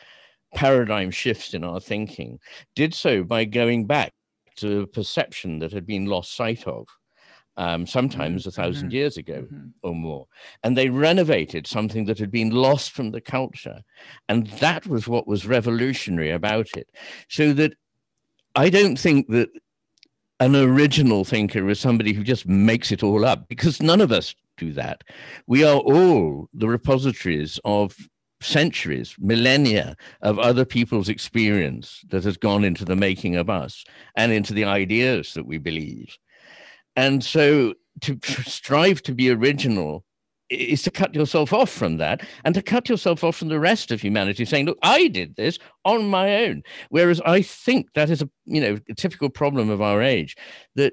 paradigm shifts in our thinking, did so by going back to a perception that had been lost sight of. Um, sometimes a 1000 mm-hmm. years ago mm-hmm. or more. And they renovated something that had been lost from the culture. And that was what was revolutionary about it. So that I don't think that an original thinker is somebody who just makes it all up, because none of us do that. We are all the repositories of centuries, millennia of other people's experience that has gone into the making of us and into the ideas that we believe. And so to strive to be original is to cut yourself off from that and to cut yourself off from the rest of humanity saying look i did this on my own whereas i think that is a you know a typical problem of our age that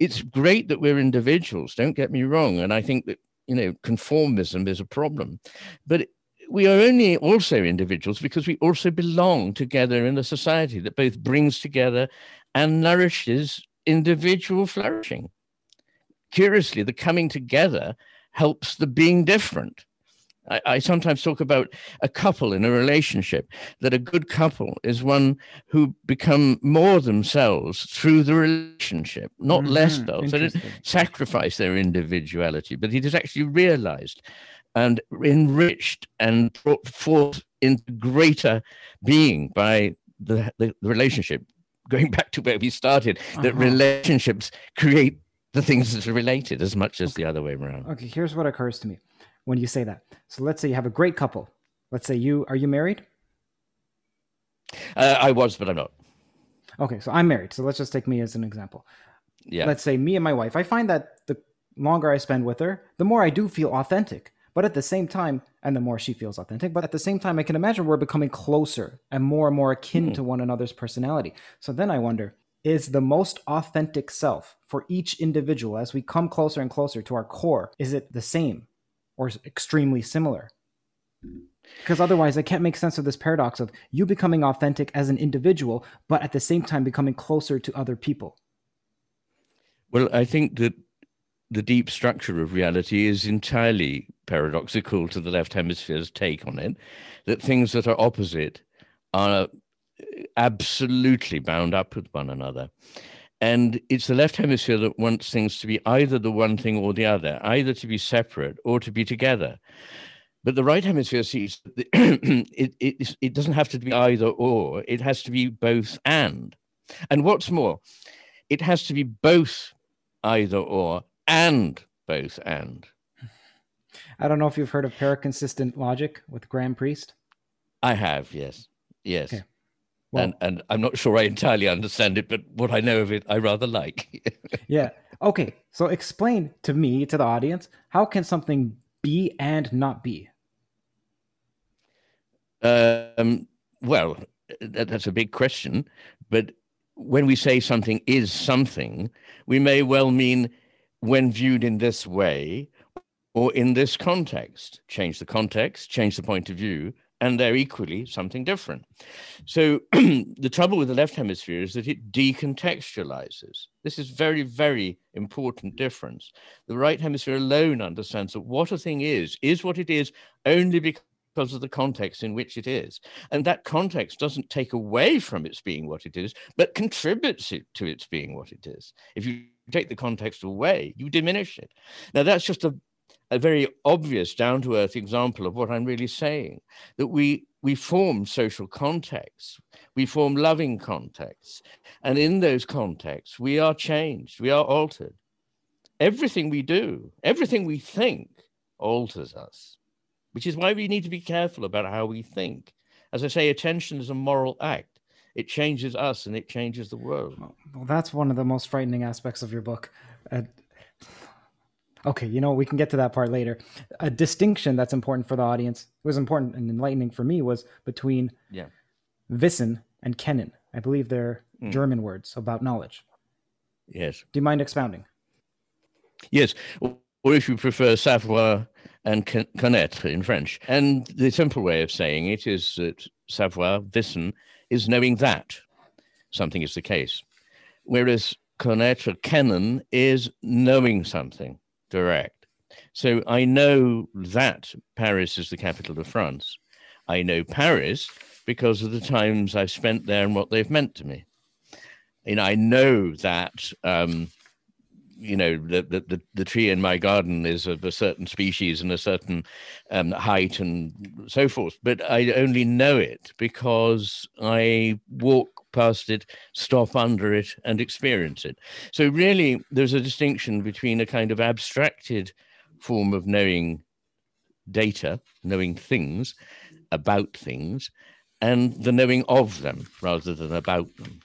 it's great that we're individuals don't get me wrong and i think that you know conformism is a problem but we are only also individuals because we also belong together in a society that both brings together and nourishes individual flourishing. Curiously, the coming together helps the being different. I, I, sometimes talk about a couple in a relationship, that a good couple is one who become more themselves through the relationship, not mm-hmm. less of. So they sacrifice their individuality, but it is actually realized and enriched and brought forth into greater being by the, the, the relationship. Going back to where we started, uh-huh. that relationships create the things that are related as much as okay. the other way around. Okay, here's what occurs to me when you say that. So let's say you have a great couple. Let's say you are you married? Uh, I was, but I'm not. Okay, so I'm married. So let's just take me as an example. Yeah. Let's say me and my wife. I find that the longer I spend with her, the more I do feel authentic. But at the same time, and the more she feels authentic, but at the same time, I can imagine we're becoming closer and more and more akin mm. to one another's personality. So then I wonder is the most authentic self for each individual as we come closer and closer to our core, is it the same or extremely similar? Because otherwise, I can't make sense of this paradox of you becoming authentic as an individual, but at the same time becoming closer to other people. Well, I think that the deep structure of reality is entirely paradoxical to the left hemisphere's take on it, that things that are opposite are uh, absolutely bound up with one another. And it's the left hemisphere that wants things to be either the one thing or the other, either to be separate or to be together. But the right hemisphere sees it, it, it doesn't have to be either or, it has to be both and. And what's more, it has to be both either or and both and. I don't know if you've heard of paraconsistent logic with Graham Priest. I have, yes, yes. Okay. Well, and and I'm not sure I entirely understand it, but what I know of it, I rather like. yeah. Okay. So explain to me, to the audience, how can something be and not be? Um, well, that, that's a big question, but when we say something is something, we may well mean when viewed in this way or in this context. Change the context, change the point of view, and they're equally something different. So the trouble with the left hemisphere is that it decontextualizes. This is very, very important difference. The right hemisphere alone understands that what a thing is is what it is only because of the context in which it is. And that context doesn't take away from its being what it is, but contributes it to its being what it is. If you take the context away, you diminish it. Now, that's just a, a very obvious, down to earth example of what I'm really saying that we, we form social contexts, we form loving contexts. And in those contexts, we are changed, we are altered. Everything we do, everything we think alters us, which is why we need to be careful about how we think. As I say, attention is a moral act it changes us and it changes the world. Well, that's one of the most frightening aspects of your book. Uh, okay, you know, we can get to that part later. A distinction that's important for the audience, it was important and enlightening for me, was between Yeah. Wissen and Kennen. I believe they're Mm. German words about knowledge. Yes. Do you mind expounding? Yes, or or if you prefer, savoir and connaître in French. And the simple way of saying it is that savoir, wissen, is knowing that something is the case, whereas connaître, kennen, is knowing something direct. So I know that Paris is the capital of France. I know Paris because of the times I've spent there and what they've meant to me. And I know that um, you know the, the the the tree in my garden is of a certain species and a certain um, height and so forth but i only know it because i walk past it stop under it and experience it so really there's a distinction between a kind of abstracted form of knowing data knowing things about things and the knowing of them rather than about them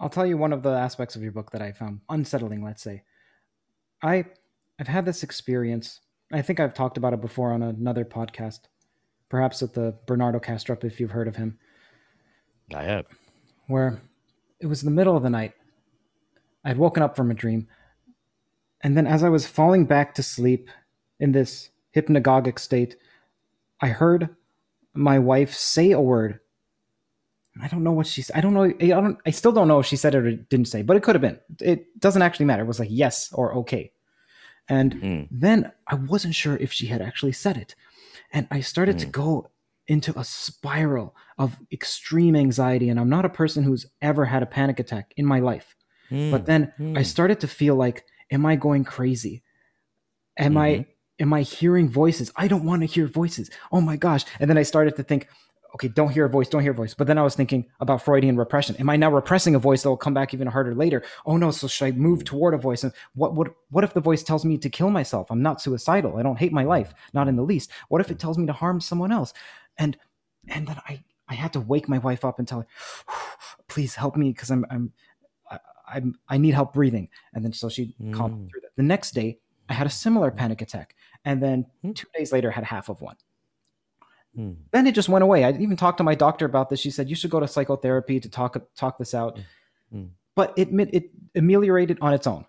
I'll tell you one of the aspects of your book that I found unsettling, let's say. I I've had this experience. I think I've talked about it before on another podcast, perhaps at the Bernardo Kastrup, if you've heard of him, i have where it was the middle of the night. I'd woken up from a dream, and then as I was falling back to sleep in this hypnagogic state, I heard my wife say a word. I don't know what she said. I don't know. I don't. I still don't know if she said it or didn't say, but it could have been. It doesn't actually matter. It was like yes or okay. And Mm. then I wasn't sure if she had actually said it. And I started to go into a spiral of extreme anxiety. And I'm not a person who's ever had a panic attack in my life. Hmm, but then hmm. I started to feel like, am I going crazy? Am I mm-hmm. am I hearing voices? I don't want to hear voices. Oh my gosh. And then I started to think, okay, don't hear a voice, don't hear a voice. But then I was thinking about Freudian repression. Am I now repressing a voice that will come back even harder later? Oh no, so should I move hmm. toward a voice? And what what what if the voice tells me to kill myself? I'm not suicidal. I don't hate my life, not in the least. What if it tells me to harm someone else? And and then I I had to wake my wife up and tell her, please help me because I'm I'm I, I'm I need help breathing. And then so she calmed through that. The next day I had a similar panic attack, and then two days later had half of one. Hmm. Then it just went away. I even talked to my doctor about this. She said you should go to psychotherapy to talk talk this out. Mm. But it it ameliorated on its own.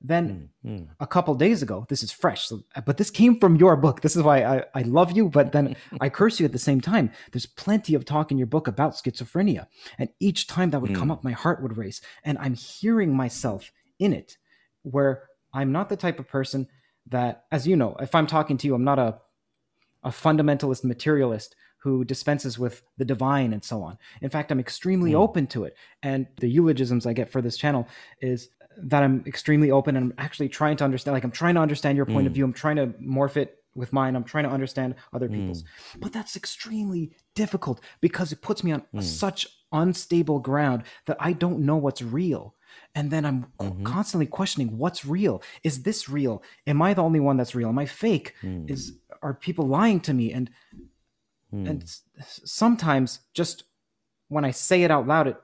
Then Mm. a couple days ago, this is fresh, so, but this came from your book. This is why I, I love you, but then I curse you at the same time. There's plenty of talk in your book about schizophrenia. And each time that would come Mm. up, my heart would race. And I'm hearing myself in it, where I'm not the type of person that, as you know, if I'm talking to you, I'm not a, a fundamentalist materialist who dispenses with the divine and so on. In fact, I'm extremely Mm. open to it. And the eulogisms I get for this channel is that I'm extremely open and I'm actually trying to understand. Like I'm trying to understand your point of Mm. view. I'm trying to morph it with mine. I'm trying to understand other Mm. people's. But that's extremely difficult because it puts me on Mm. such unstable ground that I don't know what's real. And then I'm Mhm. constantly questioning what's real. Is this real? Am I the only one that's real? Am I fake? Mm. Is are people lying to me? And Mm. and sometimes just when I say it out loud, it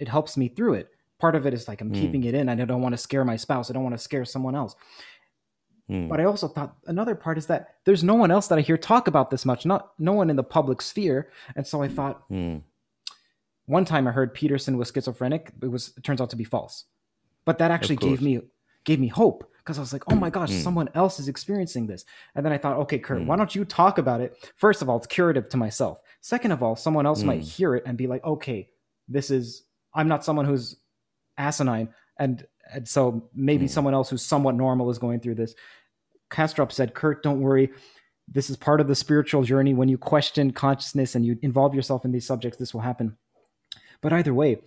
it helps me through it. Part of it is like I'm Mm. keeping it in. I don't want to scare my spouse. I don't want to scare someone else. Mm. But I also thought another part is that there's no one else that I hear talk about this much. Not no one in the public sphere. And so I thought Mm. one time I heard Peterson was schizophrenic. It was it turns out to be false. But that actually gave me gave me hope because I was like, oh my gosh, Mm. someone else is experiencing this. And then I thought, okay, Curt, why Mm. don't you talk about it? First of all, it's curative to myself. Second of all, someone else might Mm. hear it and be like, okay, this is I'm not someone who's asinine, and and so maybe Mm. someone else who's somewhat normal is going through this. Kastrup said, Curt, don't worry. This is part of the spiritual journey. When you question consciousness and you involve yourself in these subjects, this will happen. But either way,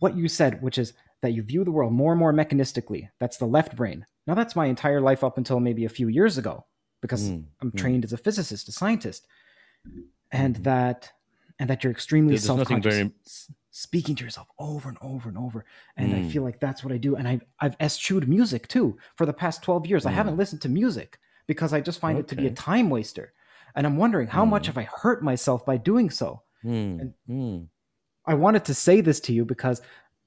what you said, which is that you view the world more and more mechanistically, that's the left brain. Now, that's my entire life up until maybe a few years ago, because Mm, I'm mm. trained as a physicist, a scientist, and that and that you're extremely There's self-conscious, very- speaking to yourself over and over and over. And I Mm. feel like that's what I do. And I've I've eschewed music too for the past 12 years. I Mm. haven't listened to music because I just find it to be a time waster. And I'm wondering how much Mm. have I hurt myself by doing so? Mm. And Mm. I wanted to say this to you because,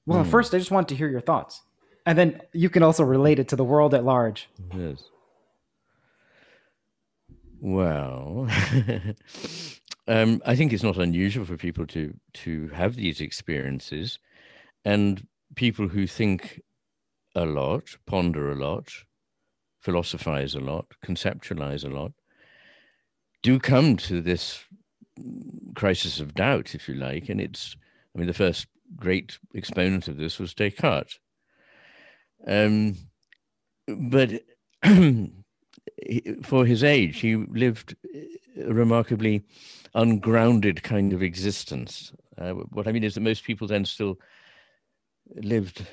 well, Hmm. first I just wanted to hear your thoughts, and then you can also relate it to the world at large. Yes. Well, um, I think it's not unusual for people to to have these experiences, and people who think a lot, ponder a lot, philosophize a lot, conceptualize a lot, do come to this crisis of doubt, if you like. And it's, I mean, the first great exponent of this was Descartes. Um, but for his age, he lived a remarkably ungrounded kind of existence. Uh, what I mean is that most people then still lived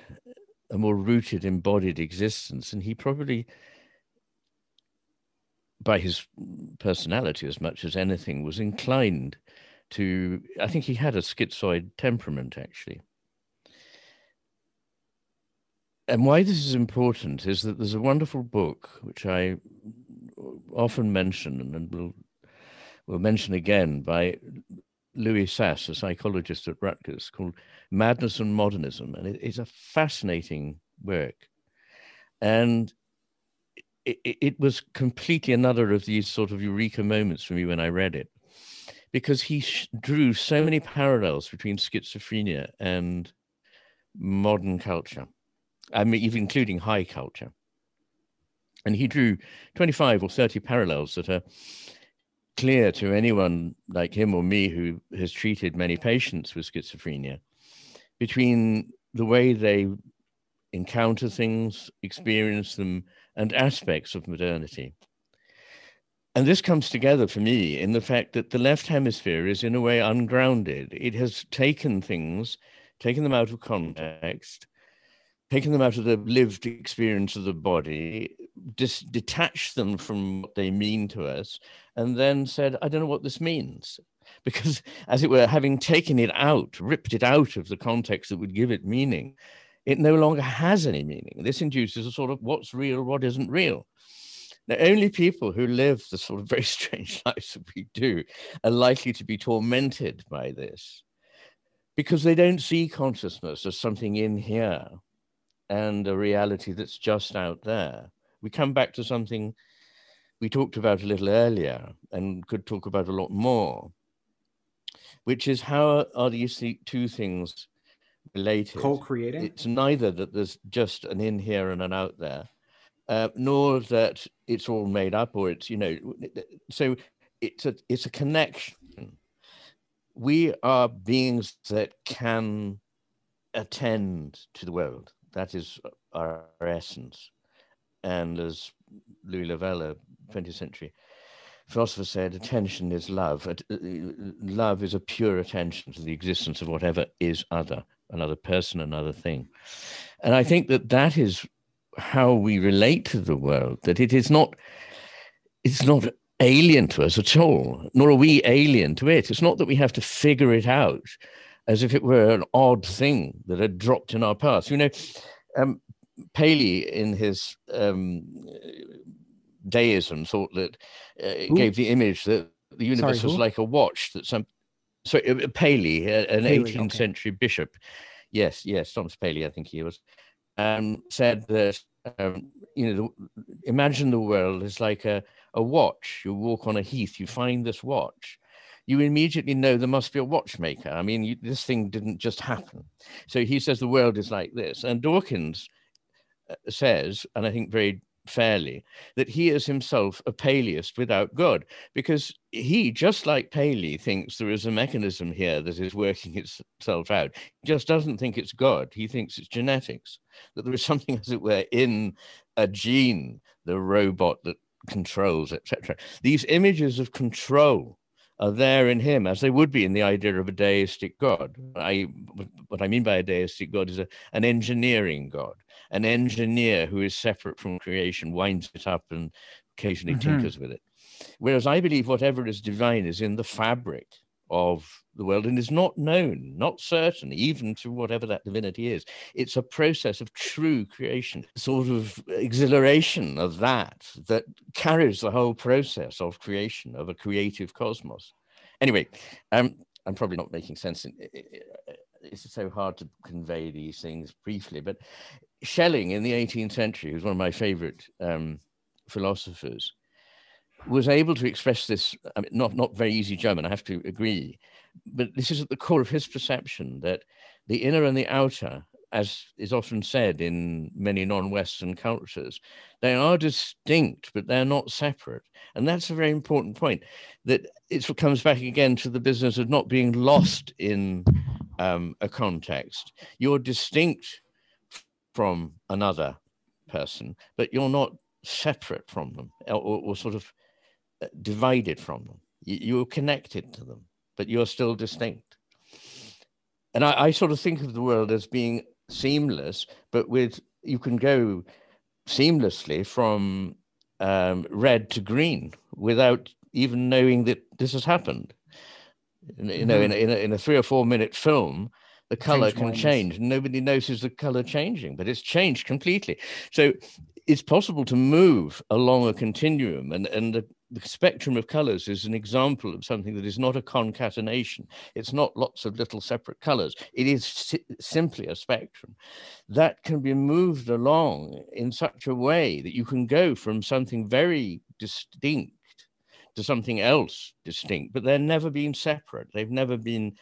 a more rooted, embodied existence, and he probably, by his personality as much as anything, was inclined to. I think he had a schizoid temperament, actually. And why this is important is that there's a wonderful book which I often mention and will will mention again by Louis Sass, a psychologist at Rutgers, called Madness and Modernism, and it, it's a fascinating work. And it, it, was completely another of these sort of eureka moments for me when I read it, because he drew so many parallels between schizophrenia and modern culture. I mean, even including high culture. And he drew 25 or 30 parallels that are clear to anyone like him or me who has treated many patients with schizophrenia between the way they encounter things, experience them, and aspects of modernity. And this comes together for me in the fact that the left hemisphere is, in a way, ungrounded. It has taken things, taken them out of context, taken them out of the lived experience of the body, dis- detached them from what they mean to us, and then said, I don't know what this means. Because, as it were, having taken it out, ripped it out of the context that would give it meaning, it no longer has any meaning. This induces a sort of what's real, what isn't real. Now, only people who live the sort of very strange lives that we do are likely to be tormented by this because they don't see consciousness as something in here and a reality that's just out there. We come back to something we talked about a little earlier and could talk about a lot more, which is how are these two things related? Co-creating. It's neither that there's just an in here and an out there, uh, nor that it's all made up or it's, you know, so it's a, it's a connection. We are beings that can attend to the world. That is our essence. And as Louis Lavelle, 20th century philosopher, said, attention is love. Uh, Love is a pure attention to the existence of whatever is other, another person, another thing. And I think that that is how we relate to the world, that it is not, it's not alien to us at all, nor are we alien to it. It's not that we have to figure it out as if it were an odd thing that had dropped in our path. You know, um, Paley, in his um, deism, thought that uh, Who? gave the image that the universe was like a watch that some. Sorry, uh, Paley, uh, an Paley, 18th okay. century bishop. Yes, yes, Thomas Paley, I think he was, um, said that um, you know, the, imagine the world is like a, a watch. You walk on a heath, you find this watch. You immediately know there must be a watchmaker. I mean, you, this thing didn't just happen. So he says the world is like this. And Dawkins uh, says, and I think very fairly, that he is himself a Paleist without God, because he, just like Paley, thinks there is a mechanism here that is working itself out. He just doesn't think it's God. He thinks it's genetics, that there is something, as it were, in a gene, the robot that controls, etc. These images of control are there in him, as they would be in the idea of a deistic God. I, what I mean by a deistic God is a, an engineering God, an engineer who is separate from creation, winds it up and occasionally Mhm. tinkers with it. Whereas I believe whatever is divine is in the fabric of the world and is not known, not certain, even to whatever that divinity is. It's a process of true creation, sort of exhilaration of that, that carries the whole process of creation, of a creative cosmos. Anyway, um, I'm probably not making sense. In, it's so hard to convey these things briefly, but Schelling in the 18th century, who's one of my favorite um, philosophers, was able to express this. I mean, not not very easy German, I have to agree, but this is at the core of his perception that the inner and the outer, as is often said in many non-Western cultures, they are distinct, but they're not separate. And that's a very important point. That it comes back again to the business of not being lost in um, a context. You're distinct from another person, but you're not separate from them or, or sort of divided from them. You're connected to them, but you're still distinct. And I, I sort of think of the world as being seamless, but with you can go seamlessly from um, red to green without even knowing that this has happened. You know, mm-hmm. in, a, in, a, in a three or four minute film, the color change can change. Nobody notices the color changing, but it's changed completely. So it's possible to move along a continuum, and, and the, the spectrum of colors is an example of something that is not a concatenation. It's not lots of little separate colors. It is si- simply a spectrum that can be moved along in such a way that you can go from something very distinct to something else distinct, but they're never been separate. They've never been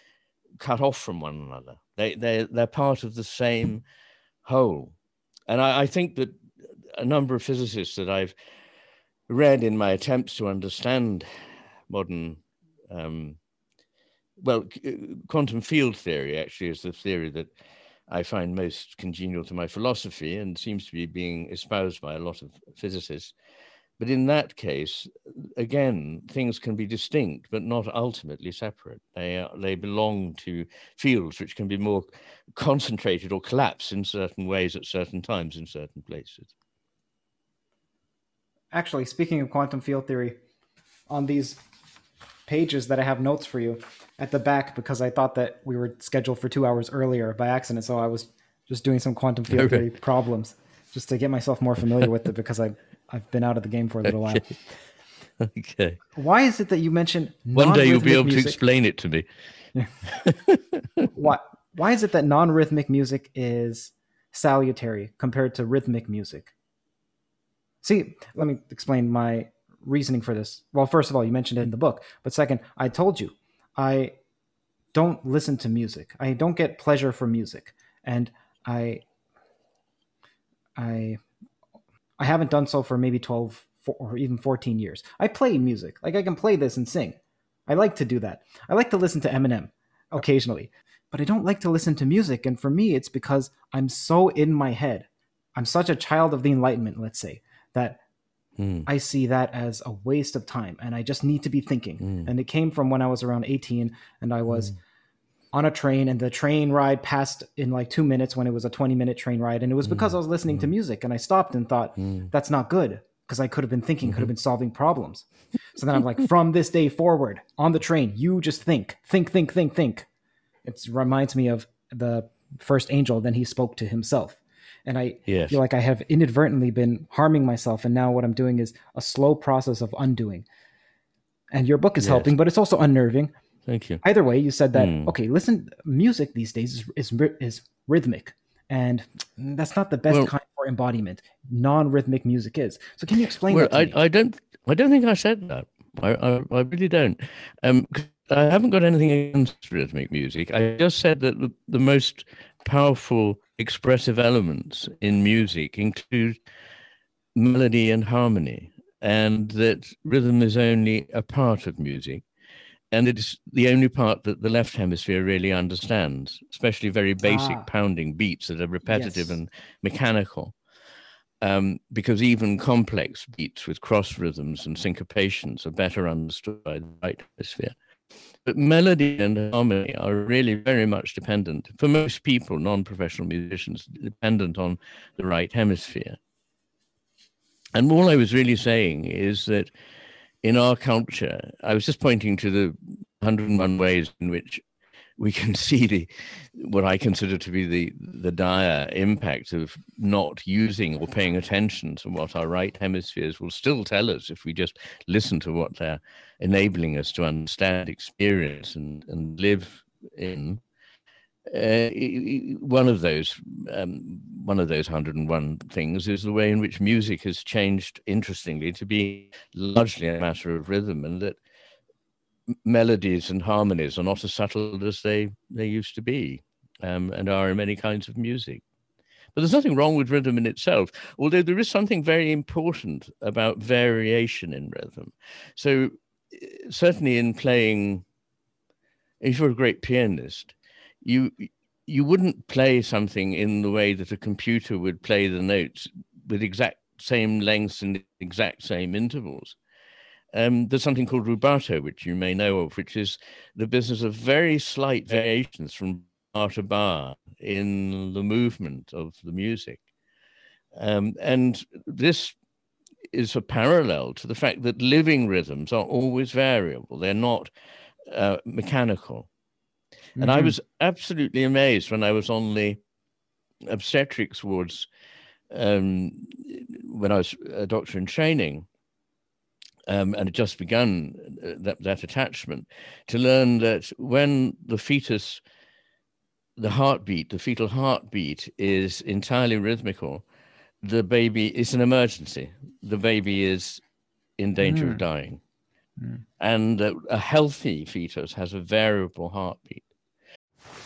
cut off from one another. They they they're part of the same whole. And I, I think that a number of physicists that I've read in my attempts to understand modern um, well, quantum field theory actually is the theory that I find most congenial to my philosophy and seems to be being espoused by a lot of physicists. But in that case, again, things can be distinct, but not ultimately separate. They, are, they belong to fields which can be more concentrated or collapse in certain ways at certain times in certain places. Actually, speaking of quantum field theory, on these pages that I have notes for you at the back, because I thought that we were scheduled for two hours earlier by accident, so I was just doing some quantum field okay. theory problems just to get myself more familiar with it because I've, I've been out of the game for a little while. okay. Why is it that you mentioned one day you'll be able music? to explain it to me? why why is it that non-rhythmic music is salutary compared to rhythmic music? See, let me explain my reasoning for this. Well, first of all, you mentioned it in the book, but second, I told you I don't listen to music. I don't get pleasure from music, and I I I haven't done so for maybe 12 or even 14 years. I play music. Like I can play this and sing. I like to do that. I like to listen to Eminem occasionally, but I don't like to listen to music. And for me, it's because I'm so in my head. I'm such a child of the Enlightenment, let's say, that mm. I see that as a waste of time and I just need to be thinking. Mm. And it came from when I was around 18 and I was. Mm on a train and the train ride passed in like two minutes when it was a 20 minute train ride and it was because mm. i was listening to music and i stopped and thought mm. that's not good because i could have been thinking could have been solving problems so then i'm like from this day forward on the train you just think think think think think it reminds me of the first angel then he spoke to himself and i yes. feel like i have inadvertently been harming myself and now what i'm doing is a slow process of undoing and your book is yes. helping but it's also unnerving Thank you. Either way, you said that mm. okay. Listen, music these days is is, is rhythmic, and that's not the best well, kind for embodiment. Non-rhythmic music is. So, can you explain well? I, I, don't. I don't think I said that. I, I, I really don't. Um, I haven't got anything against rhythmic music. I just said that the, the most powerful expressive elements in music include melody and harmony, and that rhythm is only a part of music and it's the only part that the left hemisphere really understands, especially very basic ah. pounding beats that are repetitive yes. and mechanical. Um, because even complex beats with cross rhythms and syncopations are better understood by the right hemisphere. But melody and harmony are really very much dependent, for most people, non professional musicians, dependent on the right hemisphere. And all I was really saying is that in our culture, I was just pointing to the 101 ways in which we can see the what I consider to be the the dire impact of not using or paying attention to what our right hemispheres will still tell us if we just listen to what they're enabling us to understand, experience, and and live in. Uh, one of those um, one of those 101 things is the way in which music has changed interestingly to be largely a matter of rhythm and that melodies and harmonies are not as subtle as they, they used to be um, and are in many kinds of music. But there's nothing wrong with rhythm in itself, although there is something very important about variation in rhythm. So, eh, certainly in playing, if you're a great pianist, you you wouldn't play something in the way that a computer would play the notes with exact same lengths and exact same intervals um, there's something called rubato, which you may know of, which is the business of very slight variations from bar to bar in the movement of the music. Um, and this is a parallel to the fact that living rhythms are always variable, they're not uh, mechanical. Mm-hmm. And I mm-hmm. was absolutely amazed when I was on the obstetrics wards um, when I was a doctor in training um, and had just begun uh, that, that attachment, to learn that when the fetus, the heartbeat, the fetal heartbeat is entirely rhythmical, the baby is an emergency. The baby is in danger mm. of dying. Mm. And uh, a healthy fetus has a variable heartbeat.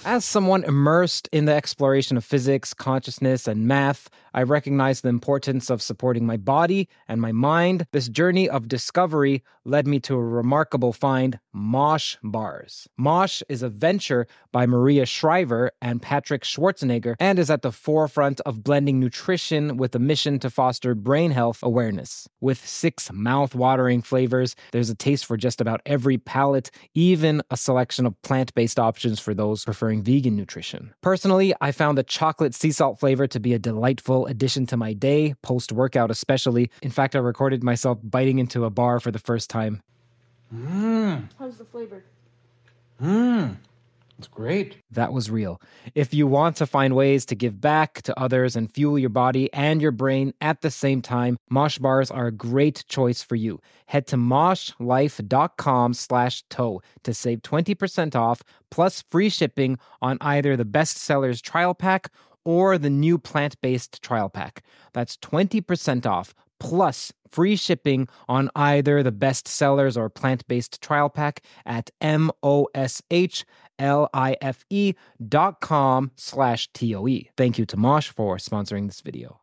As someone immersed in the exploration of physics, consciousness, and math, I recognize the importance of supporting my body and my mind. This journey of discovery led me to a remarkable find Mosh Bars. Mosh is a venture by Maria Shriver and Patrick Schwarzenegger and is at the forefront of blending nutrition with a mission to foster brain health awareness. With six mouth watering flavors, there's a taste for just about every palate, even a selection of plant based options for those preferring vegan nutrition. Personally, I found the chocolate sea salt flavor to be a delightful addition to my day, post workout especially. In fact, I recorded myself biting into a bar for the first time. Mmm. How's the flavor? Mmm. It's great. That was real. If you want to find ways to give back to others and fuel your body and your brain at the same time, Mosh bars are a great choice for you. Head to moshlife.com slash toe to save 20% off plus free shipping on either the bestsellers trial pack or the new plant based trial pack. That's 20% off plus free shipping on either the best sellers or plant based trial pack at M O S H L I F E dot com slash T O E. Thank you to Mosh for sponsoring this video.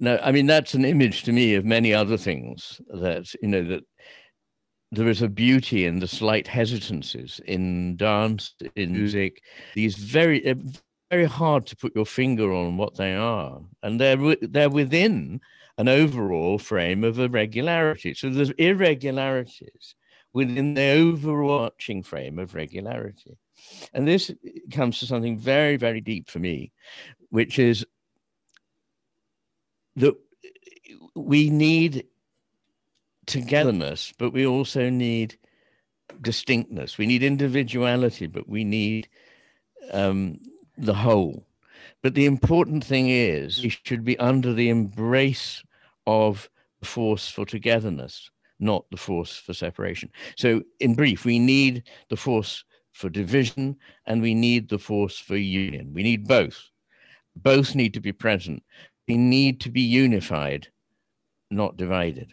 No, I mean, that's an image to me of many other things that, you know, that there is a beauty in the slight hesitancies in dance, in mm. music, these very, very hard to put your finger on what they are. And they're, they're within an overall frame of irregularity. So there's irregularities within the overarching frame of regularity. And this comes to something very, very deep for me, which is that we need togetherness, but we also need distinctness. We need individuality, but we need um, the whole. But the important thing is we should be under the embrace of the force for togetherness, not the force for separation. So, in brief, we need the force for division and we need the force for union. We need both. Both need to be present. We need to be unified, not divided.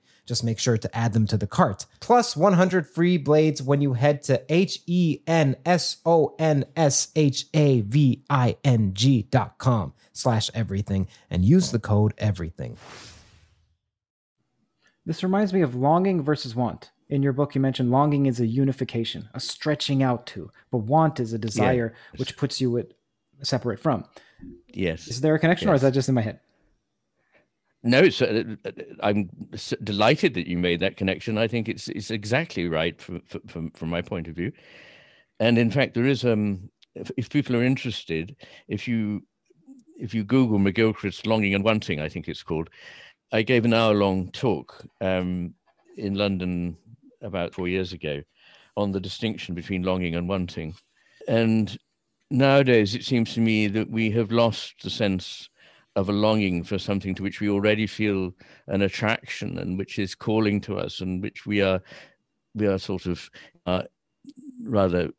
Just make sure to add them to the cart. Plus 100 free blades when you head to H E N S O N S H A V I N G dot com slash everything and use the code everything. This reminds me of longing versus want. In your book, you mentioned longing is a unification, a stretching out to, but want is a desire which puts you at, separate from. Yes. Is there a connection, or is that just in my head? No, uh, uh, I'm delighted that you made that connection. I think it's it's exactly right from from from my point of view. And in fact, there is um, if, if people are interested, if you if you Google McGilchrist's Longing and Wanting, I think it's called. I gave an hour long talk um, in London about four years ago on the distinction between longing and wanting. And nowadays, it seems to me that we have lost the sense of a longing for something to which we already feel an attraction and which is calling to us and which we are we are sort of uh, rather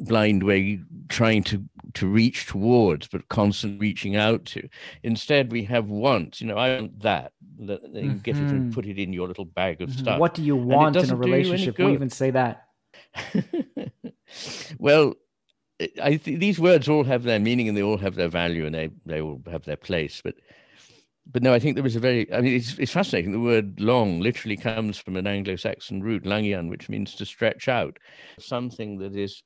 blind way trying to to reach towards but constant reaching out to instead we have wants you know i want that that you get it and Mhm. put it in your little bag of Mhm. stuff What do you want in a doesn't do you relationship? We even say that. well, I- th- these words all have their meaning and they all have their value and they they all have their place. But but no, I think there was a very. I mean, it's it's fascinating. The word "long" literally comes from an Anglo-Saxon root "langian," which means to stretch out, something that is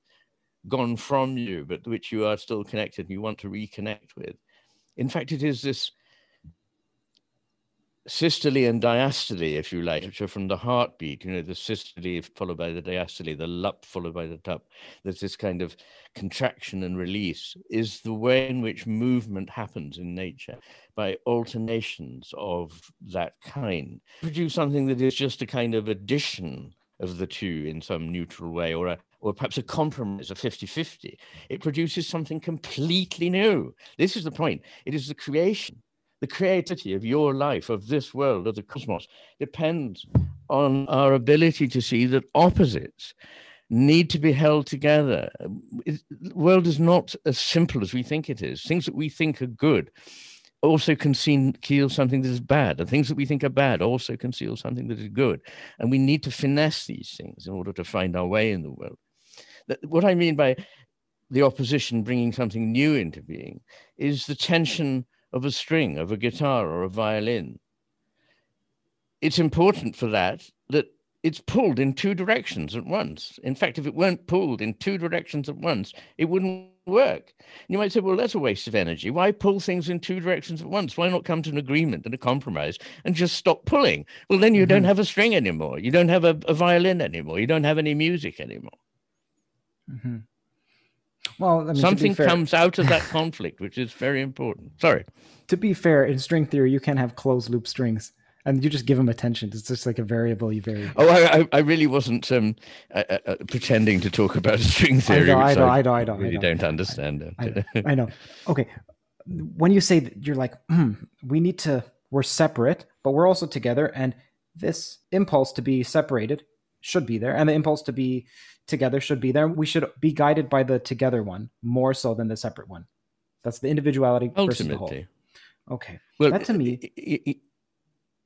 gone from you, but which you are still connected and you want to reconnect with. In fact, it is this systole and diastole, if you like, which are from the heartbeat. You know, the systole followed by the diastole, the lup followed by the tup. There's this kind of contraction and release, is the way in which movement happens in nature by alternations of that kind. Produce something that is just a kind of addition of the two in some neutral way or a or perhaps a compromise, a 50-50. It produces something completely new. This is the point. It is the creation the creativity of your life, of this world, of the cosmos, depends on our ability to see that opposites need to be held together. The world is not as simple as we think it is. Things that we think are good also conceal something that is bad, and things that we think are bad also conceal something that is good. And we need to finesse these things in order to find our way in the world. What I mean by the opposition bringing something new into being is the tension of a string, of a guitar or a violin. It's important for that that it's pulled in two directions at once. In fact, if it weren't pulled in two directions at once, it wouldn't work. You might say, well, that's a waste of energy. Why pull things in two directions at once? Why not come to an agreement and a compromise and just stop pulling? Well, then you don't Mhm. have a string anymore. You don't have a, a violin anymore. You don't have any music anymore. hmm Well, I mean, Something fair- comes out of that conflict, which is very important. Sorry. to be fair, in string theory, you can have closed loop strings, and you just give them attention. It's just like a variable you vary. Oh, I, I, I really wasn't um, uh, uh, uh, pretending to talk about string theory. know, I know, I know, I know, I know. don't understand. I know, I know. Okay, when you say that you're like, hmm, we need to, we're separate, but we're also together, and this impulse to be separated should be there, and the impulse to be together should be there. We should be guided by the together one more so than the separate one. That's the individuality versus the whole. Okay, well, That to me i- i- i-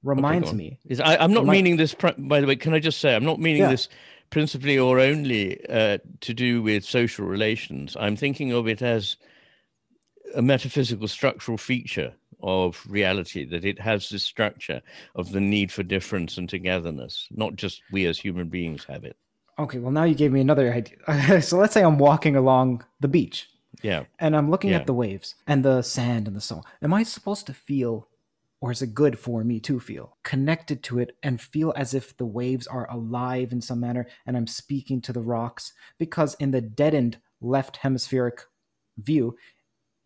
reminds on. me. is I, I'm not meaning this. By the way, can I just say I'm not meaning Yeah. this principally or only uh, to do with social relations. I'm thinking of it as a metaphysical structural feature of reality that it has this structure of the need for difference and togetherness, not just we as human beings have it. Okay, well now you gave me another idea. so let's say I'm walking along the beach Yeah. and I'm looking Yeah. at the waves and the sand and the so. Am I supposed to feel, or is it good for me to feel connected to it and feel as if the waves are alive in some manner and I'm speaking to the rocks? Because in the deadened left hemispheric view,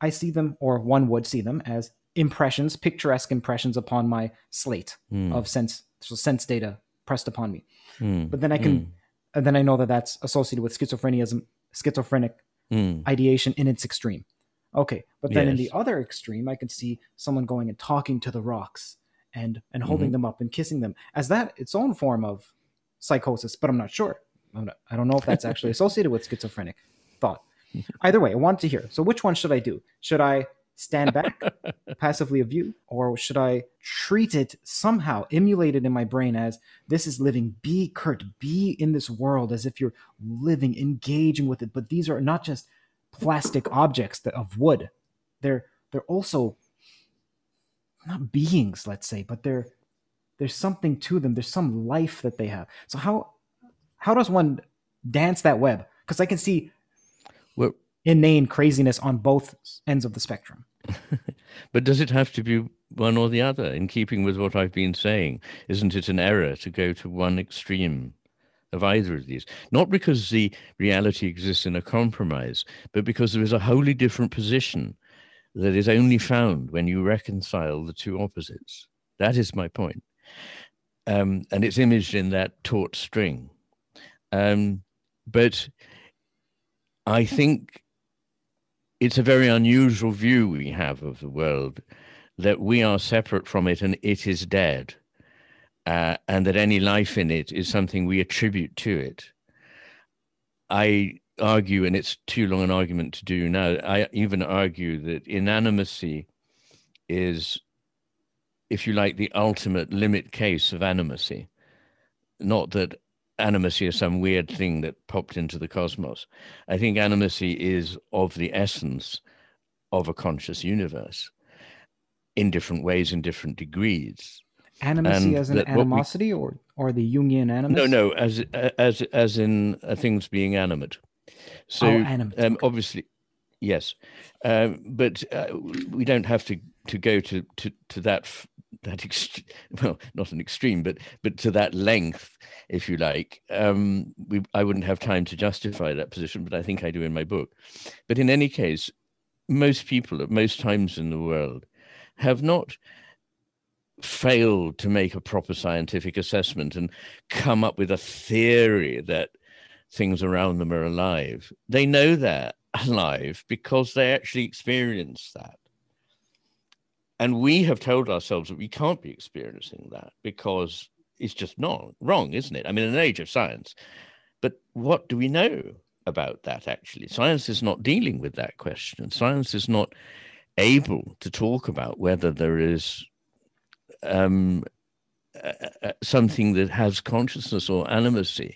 I see them, or one would see them, as impressions, picturesque impressions upon my slate Mm, of sense, so sense data pressed upon me. mm, But then I can, and then I know that that's associated with schizophrenia, schizophrenic mm, ideation in its extreme. Okay, but then in the other extreme, I can see someone going and talking to the rocks and and holding Mhm. them up and kissing them as that its own form of psychosis. But I'm not sure. I'm not, I don't know if that's actually associated with schizophrenic thought. Either way, I want to hear. So, which one should I do? Should I stand back, passively of view, or should I treat it somehow, emulate it in my brain as this is living? Be Curt, be in this world as if you're living, engaging with it. But these are not just plastic objects that, of wood. They're they're also not beings, let's say, but they're there's something to them. There's some life that they have. So how how does one dance that web? Because I can see Well, inane craziness on both ends of the spectrum. but does it have to be one or the other? In keeping with what I've been saying, isn't it an error to go to one extreme of either of these? Not because the reality exists in a compromise, but because there is a wholly different position that is only found when you reconcile the two opposites. That is my point. Um, and it's imaged in that taut string. Um, but I think it's a very unusual view we have of the world that we are separate from it and it is dead, uh, and that any life in it is something we attribute to it. I argue, and it's too long an argument to do now, I even argue that inanimacy is, if you like, the ultimate limit case of animacy. Not that animacy is some weird thing that popped into the cosmos. I think animacy is of the essence of a conscious universe in different ways, in different degrees. Animacy And as an what we- animosity or or the Jungian animus? No, no, as as as in uh, things being animate. So Oh, animate, um, obviously, yes, um, but uh, we don't have to to go to to to that f- that ext- well, not an extreme, but but to that length, if you like. Um, we I wouldn't have time to justify that position, but I think I do in my book. But in any case, most people at most times in the world have not failed to make a proper scientific assessment and come up with a theory that things around them are alive. They know they're alive because they actually experience that. And we have told ourselves that we can't be experiencing that because it's just not wrong, isn't it? I mean, in an age of science. But what do we know about that actually? Science is not dealing with that question. Science is not able to talk about whether there is um, uh, something that has consciousness or animacy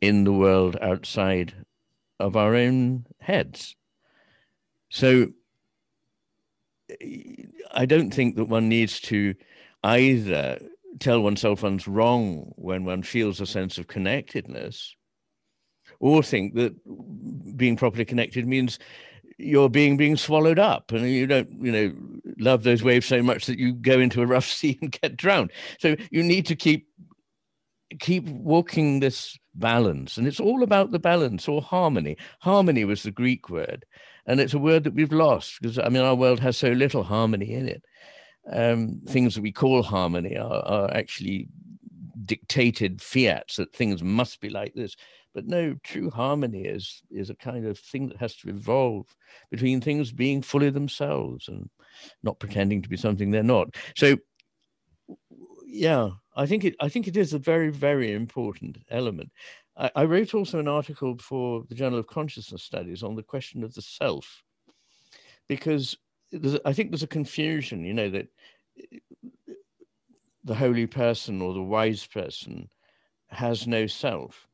in the world outside of our own heads. So I don't think that one needs to either tell oneself one's wrong when one feels a sense of connectedness or think that being properly connected means you're being being swallowed up and you don't you know love those waves so much that you go into a rough sea and get drowned. So you need to keep keep walking this balance and it's all about the balance or harmony. Harmony was the greek word and it's a word that we've lost because i mean our world has so little harmony in it. Um, things that we call harmony are, are actually dictated fiats that things must be like this. But no true harmony is is a kind of thing that has to evolve between things being fully themselves and not pretending to be something they're not. So yeah i think it i think it is a very very important element I, I wrote also an article for the journal of consciousness studies on the question of the self because i think there's a confusion you know that the holy person or the wise person has no self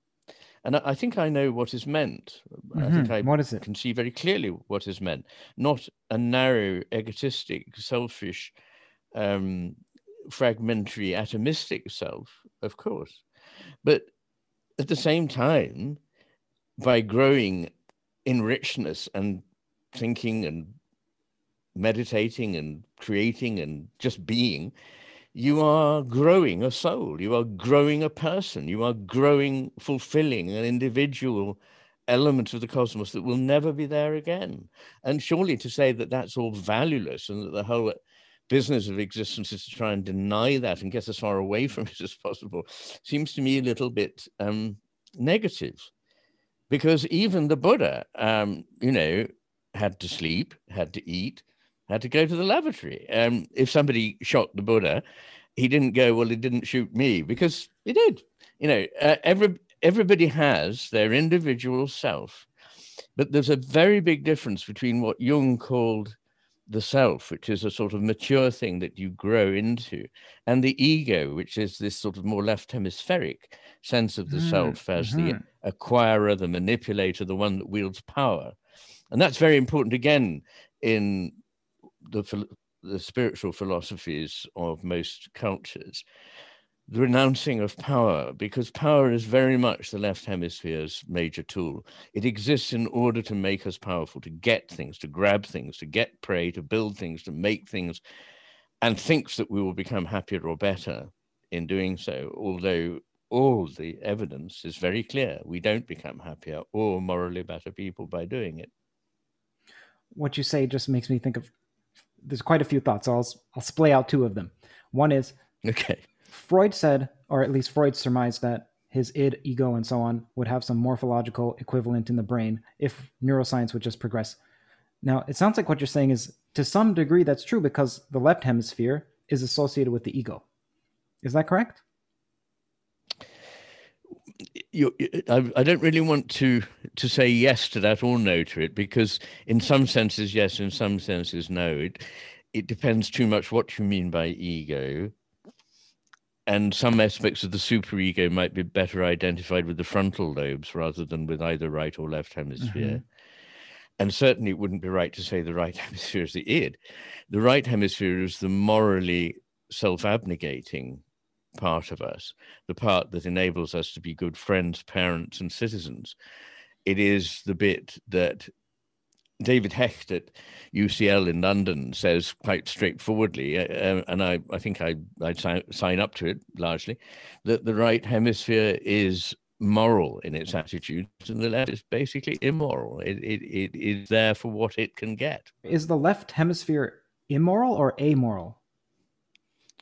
and I, think I know what is meant. I think. I What is it? can see very clearly what is meant. Not a narrow, egotistic, selfish, um, fragmentary, atomistic self, of course, but at the same time, by growing in richness and thinking and meditating and creating and just being, you are growing a soul, you are growing a person, you are growing, fulfilling an individual element of the cosmos that will never be there again. And surely to say that that's all valueless and that the whole business of existence is to try and deny that and get as far away from it as possible seems to me a little bit um, negative. Because even the Buddha, um, you know, had to sleep, had to eat, had to go to the lavatory. Um, if somebody shot the Buddha, he didn't go, well, he didn't shoot me because he did. You know, uh, every, everybody has their individual self. But there's a very big difference between what Jung called the self, which is a sort of mature thing that you grow into, and the ego, which is this sort of more left hemispheric sense of the mm, self as mm-hmm. the acquirer, the manipulator, the one that wields power. And that's very important again in the, the spiritual philosophies of most cultures the renouncing of power, because power is very much the left hemisphere's major tool. It exists in order to make us powerful, to get things, to grab things, to get prey, to build things, to make things, and thinks that we will become happier or better in doing so, although all the evidence is very clear. We don't become happier or morally better people by doing it. What you say just makes me think of there's quite a few thoughts. I'll I'll splay out two of them. One is okay. Freud said, or at least Freud surmised that his id, ego, and so on would have some morphological equivalent in the brain if neuroscience would just progress. Now, it sounds like what you're saying is to some degree that's true because the left hemisphere is associated with the ego. Is that correct? You, I, I, don't really want to to say yes to that or no to it because in some senses yes, in some senses no. It it depends too much what you mean by ego and some aspects of the superego might be better identified with the frontal lobes rather than with either right or left hemisphere. Mm-hmm. And certainly it wouldn't be right to say the right hemisphere is the id. The right hemisphere is the morally self abnegating part of us, the part that enables us to be good friends, parents, and citizens. It is the bit that David Hecht at UCL in London says quite straightforwardly, uh, uh, and I, I think I, I'd sign, sign up to it largely, that the right hemisphere is moral in its attitudes and the left is basically immoral. It, it, it is there for what it can get. Is the left hemisphere immoral or amoral?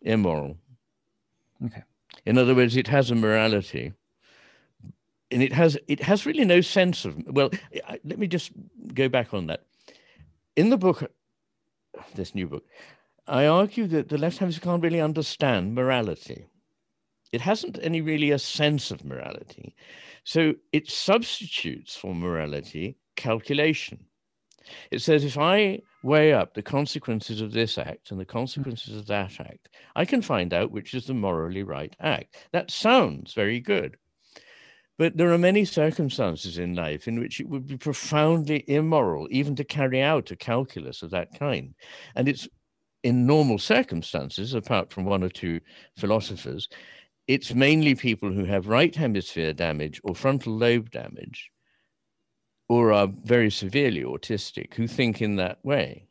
Immoral. Okay. In other words, it has a morality and it has it has really no sense of well let me just go back on that. In the book this new book i argue that the left hemisphere can't really understand morality. It hasn't any really a sense of morality. So it substitutes for morality calculation. It says if i weigh up the consequences of this act and the consequences of that act i can find out which is the morally right act. That sounds very good but there are many circumstances in life in which it would be profoundly immoral even to carry out a calculus of that kind. And it's in normal circumstances, apart from one or two philosophers, it's mainly people who have right hemisphere damage or frontal lobe damage or are very severely autistic who think in that way.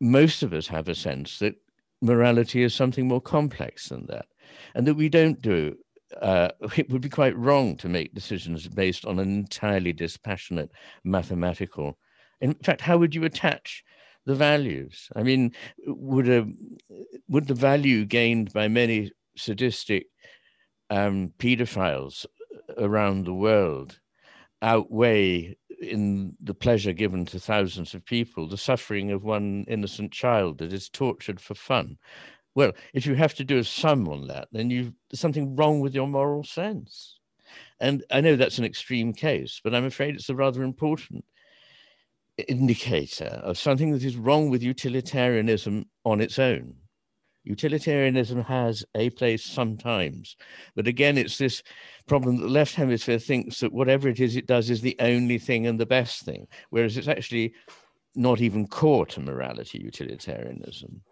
Most of us have a sense that morality is something more complex than that, and that we don't do uh, it would be quite wrong to make decisions based on an entirely dispassionate mathematical. In fact, how would you attach the values? I mean, would a would the value gained by many sadistic um, pedophiles around the world outweigh in the pleasure given to thousands of people the suffering of one innocent child that is tortured for fun well, if you have to do a sum on that, then you there's something wrong with your moral sense. And I know that's an extreme case, but I'm afraid it's a rather important indicator of something that is wrong with utilitarianism on its own. Utilitarianism has a place sometimes, but again, it's this problem that the left hemisphere thinks that whatever it is it does is the only thing and the best thing, whereas it's actually not even core to morality, utilitarianism.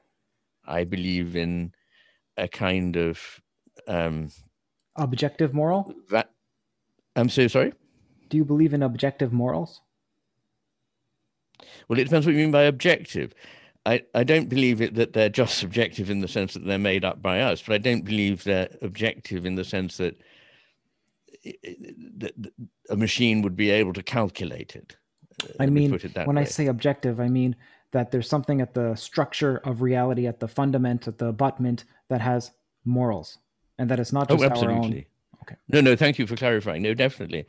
I believe in a kind of um, objective moral. That I'm so sorry. Do you believe in objective morals? Well, it depends what you mean by objective. I, I don't believe it that they're just subjective in the sense that they're made up by us, but I don't believe they're objective in the sense that, that a machine would be able to calculate it. I mean, when way. I say objective, I mean that there's something at the structure of reality, at the fundament, at the abutment that has morals, and that it's not oh, just oh, absolutely. our own. Okay. No, no, thank you for clarifying. No, definitely.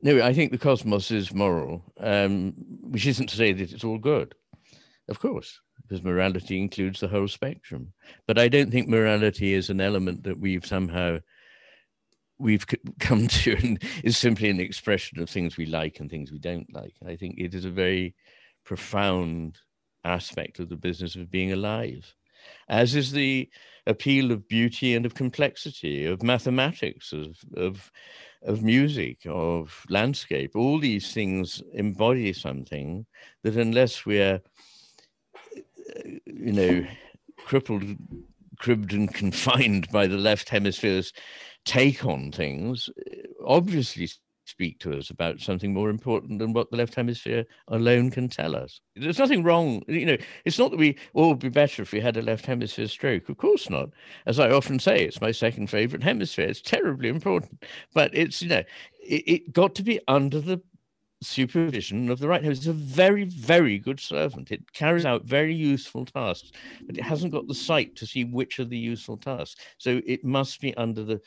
No, I think the cosmos is moral. Um, which isn't to say that it's all good, of course, because morality includes the whole spectrum. But I don't think morality is an element that we've somehow we've come to and is simply an expression of things we like and things we don't like. I think it is a very profound aspect of the business of being alive, as is the appeal of beauty and of complexity, of mathematics, of, of, of music, of landscape. All these things embody something that, unless we're, you know, crippled, cribbed, and confined by the left hemisphere's take on things, obviously speak to us about something more important than what the left hemisphere alone can tell us. There's nothing wrong, you know, it's not that we all would be better if we had a left hemisphere stroke. Of course not. As I often say, it's my second favorite hemisphere. It's terribly important. But it's, you know, it, it got to be under the supervision of the right hemisphere. It's a very, very good servant. It carries out very useful tasks, but it hasn't got the sight to see which are the useful tasks. So it must be under the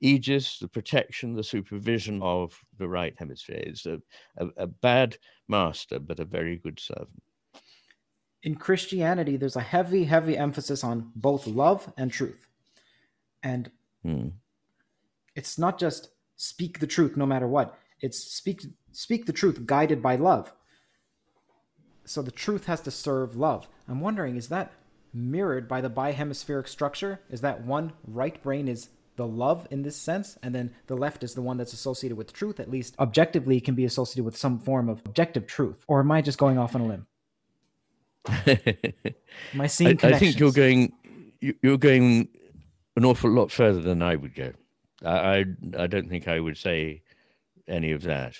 aegis, the protection, the supervision of the right hemisphere. It's a, a, a bad master, but a very good servant. In Christianity, there's a heavy, heavy emphasis on both love and truth. And hmm. it's not just speak the truth no matter what. It's speak speak the truth guided by love. So the truth has to serve love. I'm wondering, is that mirrored by the bihemispheric structure? Is that one right brain is the love in this sense, and then the left is the one that's associated with truth, at least objectively can be associated with some form of objective truth. Or am I just going off on a limb? am I seeing I, I think you're going you're going an awful lot further than I would go. I I, I don't think I would say any of that.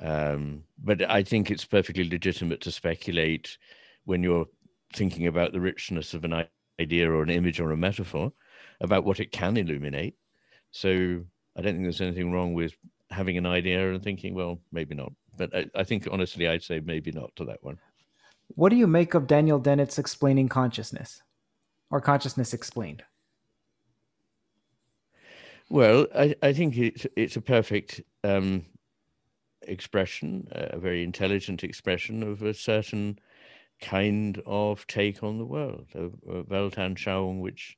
Um, but I think it's perfectly legitimate to speculate when you're thinking about the richness of an idea or an image or a metaphor about what it can illuminate. So I don't think there's anything wrong with having an idea and thinking, well, maybe not. But I, I think honestly, I'd say maybe not to that one. What do you make of Daniel Dennett's explaining consciousness or consciousness explained? Well, I, I think it's, it's a perfect um, expression, a very intelligent expression of a certain kind of take on the world, a, a Weltanschauung, which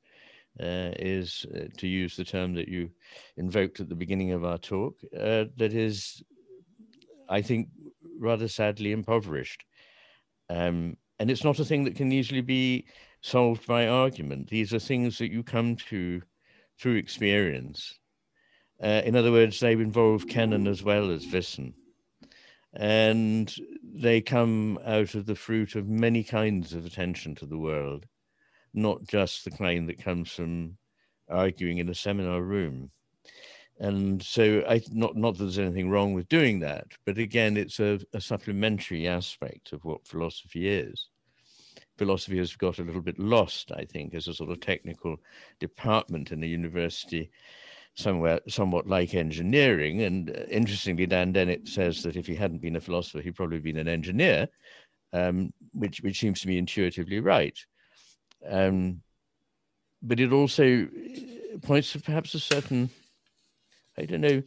uh, is, uh, to use the term that you invoked at the beginning of our talk, uh, that is, I think, rather sadly impoverished. Um, and it's not a thing that can easily be solved by argument. These are things that you come to through experience. Uh, in other words, they involve Kennen as well as Wissen. And they come out of the fruit of many kinds of attention to the world not just the kind that comes from arguing in a seminar room. And so, I not not that there's anything wrong with doing that, but again, it's a, a supplementary aspect of what philosophy is. Philosophy has got a little bit lost, I think, as a sort of technical department in a university somewhere somewhat like engineering. And uh, interestingly, Dan Dennett says that if he hadn't been a philosopher, he'd probably been an engineer, um, which which seems to me intuitively right. Um, but it also points to perhaps a certain, I don't know,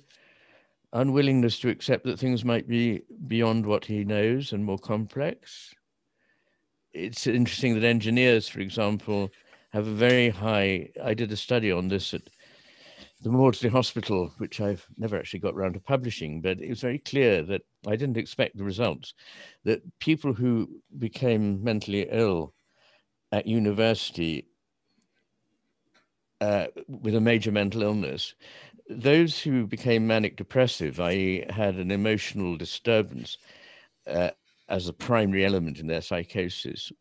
unwillingness to accept that things might be beyond what he knows and more complex. It's interesting that engineers, for example, have a very high. I did a study on this at the Maudsley Hospital, which I've never actually got around to publishing, but it was very clear that I didn't expect the results that people who became mentally ill at university uh, with a major mental illness, those who became manic depressive, i.e., had an emotional disturbance uh, as a primary element in their psychosis,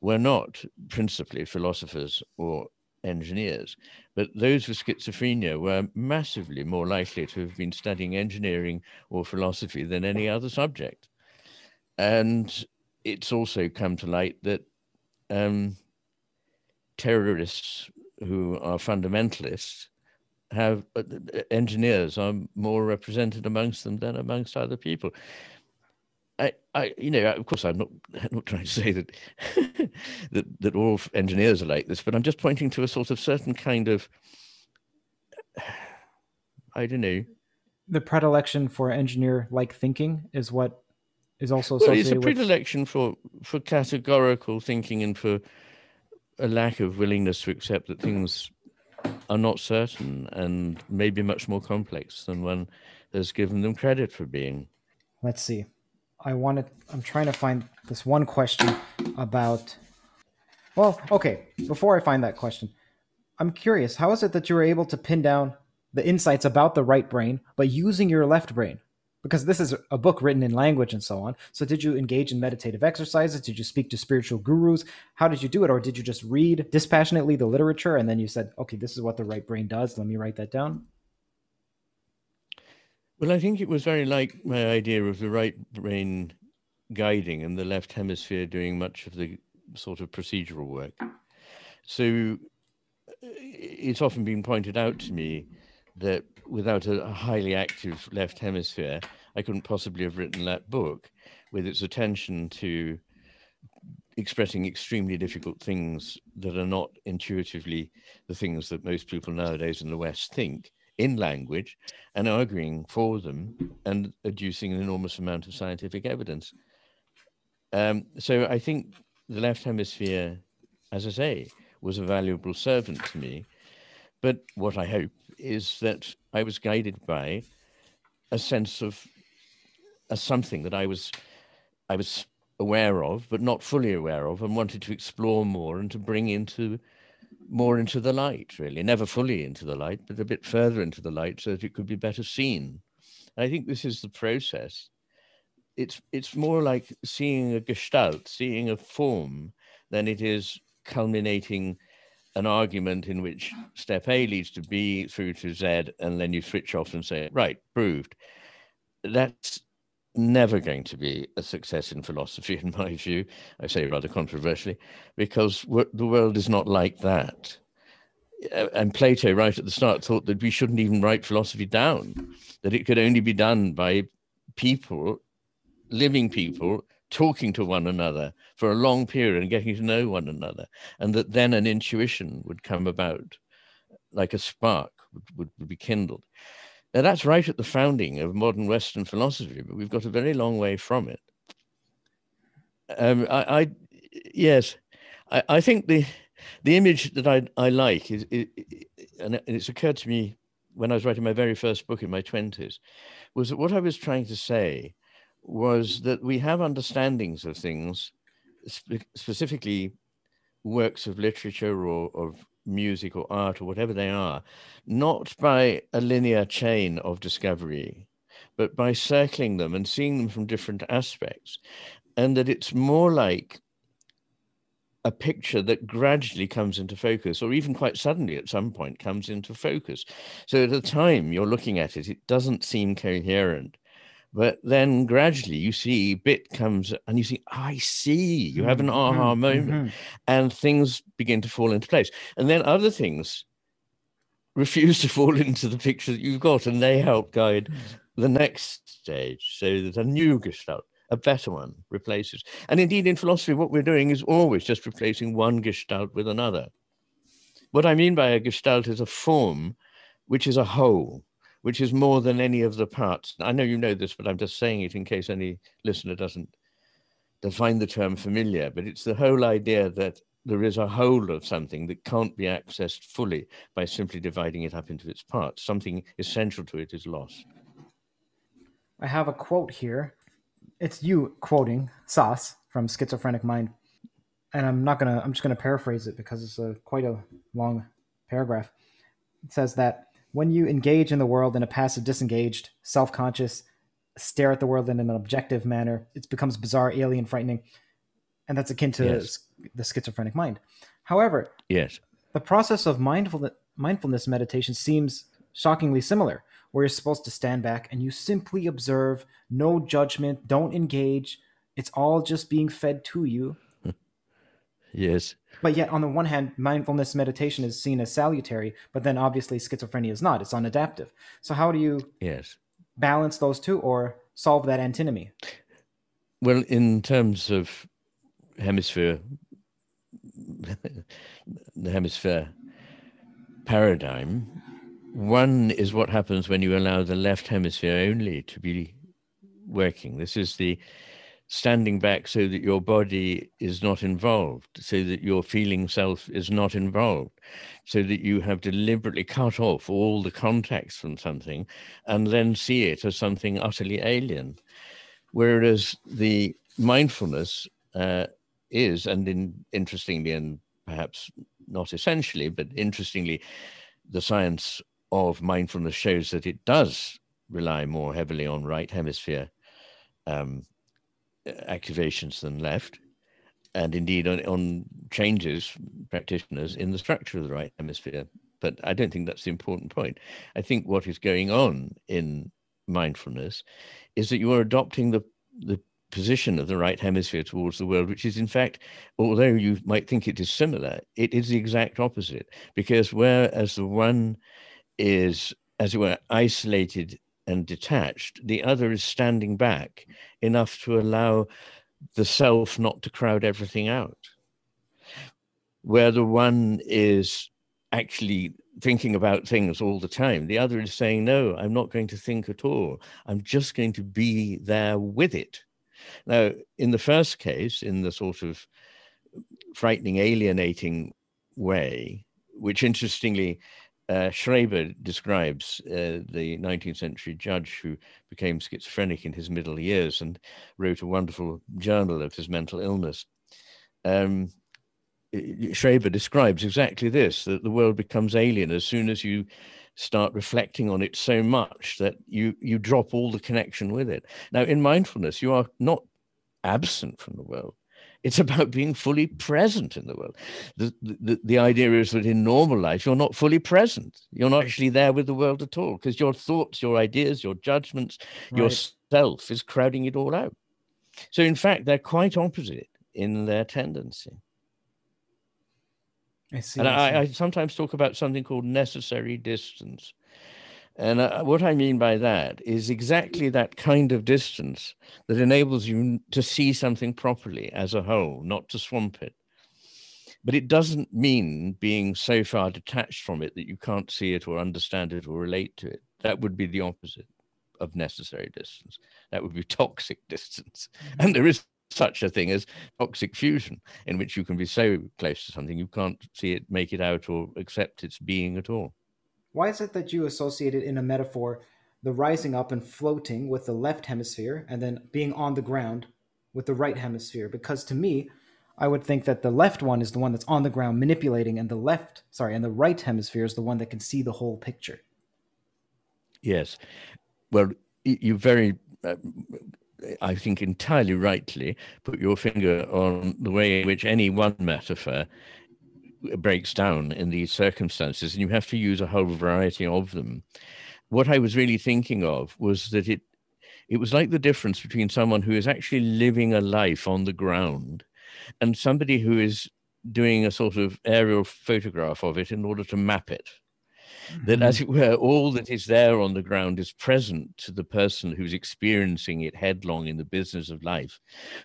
were not principally philosophers or engineers, but those with schizophrenia were massively more likely to have been studying engineering or philosophy than any other subject. And it's also come to light that um, terrorists who are fundamentalists have uh, engineers are more represented amongst them than amongst other people. I, I, you know, of course, I'm not, I'm not trying to say that, that that all engineers are like this, but I'm just pointing to a sort of certain kind of, I don't know. The predilection for engineer-like thinking is what is also Well, it's a with predilection for for categorical thinking and for a lack of willingness to accept that things are not certain and maybe much more complex than one has given them credit for being. let's see i wanted i'm trying to find this one question about well okay before i find that question i'm curious how is it that you were able to pin down the insights about the right brain but using your left brain because this is a book written in language and so on. So did you engage in meditative exercises? Did you speak to spiritual gurus? How did you do it? Or did you just read dispassionately the literature and then you said okay this is what the right brain does. Let me write that down Well, I think it was very like my idea of the right brain guiding and the left hemisphere doing much of the sort of procedural work. So uh, it's often been pointed out to me that without a a highly active left hemisphere, I couldn't possibly have written that book with its attention to expressing extremely difficult things that are not intuitively the things that most people nowadays in the West think in language and arguing for them and adducing an enormous amount of scientific evidence. Um, so I think the left hemisphere, as I say, was a valuable servant to me. But what I hope is that I was guided by a sense of a something that I was I was aware of, but not fully aware of, and wanted to explore more and to bring into more into the light, really. Never fully into the light, but a bit further into the light so that it could be better seen. And I think this is the process. It's it's more like seeing a gestalt, seeing a form, than it is culminating an argument in which step A leads to B through to Z, and then you switch off and say, right, proved. That's never going to be a success in philosophy, in my view. I say rather controversially, because the world is not like that. And Plato, right at the start, thought that we shouldn't even write philosophy down, that it could only be done by people, living people, talking to one another for a long period and getting to know one another, and that then an intuition would come about, like a spark would, would be kindled. Now, that's right at the founding of modern Western philosophy, but we've got a very long way from it. Um, I, I yes, I, I think the the image that I, I like is, and it's occurred to me when I was writing my very first book in my twenties, was that what I was trying to say was that we have understandings of things, spe- specifically works of literature or of music or art or whatever they are, not by a linear chain of discovery, but by circling them and seeing them from different aspects. And that it's more like a picture that gradually comes into focus, or even quite suddenly at some point comes into focus. So at the time you're looking at it, it doesn't seem coherent. But then gradually you see bit comes and you see, I see, you have an aha Mhm, moment mhm. and things begin to fall into place. And then other things refuse to fall into the picture that you've got, and they help guide the next stage so that a new gestalt, a better one, replaces. And indeed, in philosophy, what we're doing is always just replacing one gestalt with another. What I mean by a gestalt is a form which is a whole, which is more than any of the parts. I know you know this, but I'm just saying it in case any listener doesn't find the term familiar, but it's the whole idea that there is a whole of something that can't be accessed fully by simply dividing it up into its parts. Something essential to it is lost. I have a quote here. It's you quoting Sass from Schizophrenic Mind. And I'm not going to, I'm just going to paraphrase it because it's a, quite a long paragraph. It says that when you engage in the world in a passive, disengaged, self conscious, stare at the world in an objective manner, it becomes bizarre, alien, frightening. And that's akin to Yes. the schizophrenic mind. However, Yes. the process of mindfulness, mindfulness meditation seems shockingly similar, where you're supposed to stand back and you simply observe, no judgment, don't engage. It's all just being fed to you. Yes. But yet, on the one hand, mindfulness meditation is seen as salutary, but then obviously schizophrenia is not. It's unadaptive. So, how do you Yes. balance those two or solve that antinomy? Well, in terms of hemisphere, the hemisphere paradigm, one is what happens when you allow the left hemisphere only to be working. This is the standing back so that your body is not involved, so that your feeling self is not involved, so that you have deliberately cut off all the contacts from something and then see it as something utterly alien. Whereas the mindfulness uh, is, and in, interestingly, and perhaps not essentially, but interestingly, the science of mindfulness shows that it does rely more heavily on right hemisphere um, activations than left, and indeed on, on changes practitioners in the structure of the right hemisphere. But I don't think that's the important point. I think what is going on in mindfulness is that you are adopting the the position of the right hemisphere towards the world, which is in fact, although you might think it is similar, it is the exact opposite. Because whereas the one is, as it were, isolated and detached, the other is standing back enough to allow the self not to crowd everything out. Where the one is actually thinking about things all the time, the other is saying, No, I'm not going to think at all. I'm just going to be there with it. Now, in the first case, in the sort of frightening, alienating way, which interestingly uh, Schreber describes uh, the 19th century judge who became schizophrenic in his middle years and wrote a wonderful journal of his mental illness. Um, Schreber describes exactly this that the world becomes alien as soon as you start reflecting on it so much that you you drop all the connection with it now in mindfulness you are not absent from the world it's about being fully present in the world. The, the, the idea is that in normal life, you're not fully present. You're not actually there with the world at all because your thoughts, your ideas, your judgments, right. yourself is crowding it all out. So, in fact, they're quite opposite in their tendency. I see. And I, I, I sometimes talk about something called necessary distance. And uh, what I mean by that is exactly that kind of distance that enables you to see something properly as a whole, not to swamp it. But it doesn't mean being so far detached from it that you can't see it or understand it or relate to it. That would be the opposite of necessary distance. That would be toxic distance. Mm-hmm. And there is such a thing as toxic fusion, in which you can be so close to something you can't see it, make it out, or accept its being at all. Why is it that you associated in a metaphor the rising up and floating with the left hemisphere and then being on the ground with the right hemisphere? Because to me, I would think that the left one is the one that's on the ground manipulating, and the left, sorry, and the right hemisphere is the one that can see the whole picture. Yes. Well, you very, uh, I think entirely rightly, put your finger on the way in which any one metaphor breaks down in these circumstances, and you have to use a whole variety of them. What I was really thinking of was that it it was like the difference between someone who is actually living a life on the ground and somebody who is doing a sort of aerial photograph of it in order to map it that, as mm-hmm. it were, all that is there on the ground is present to the person who's experiencing it headlong in the business of life,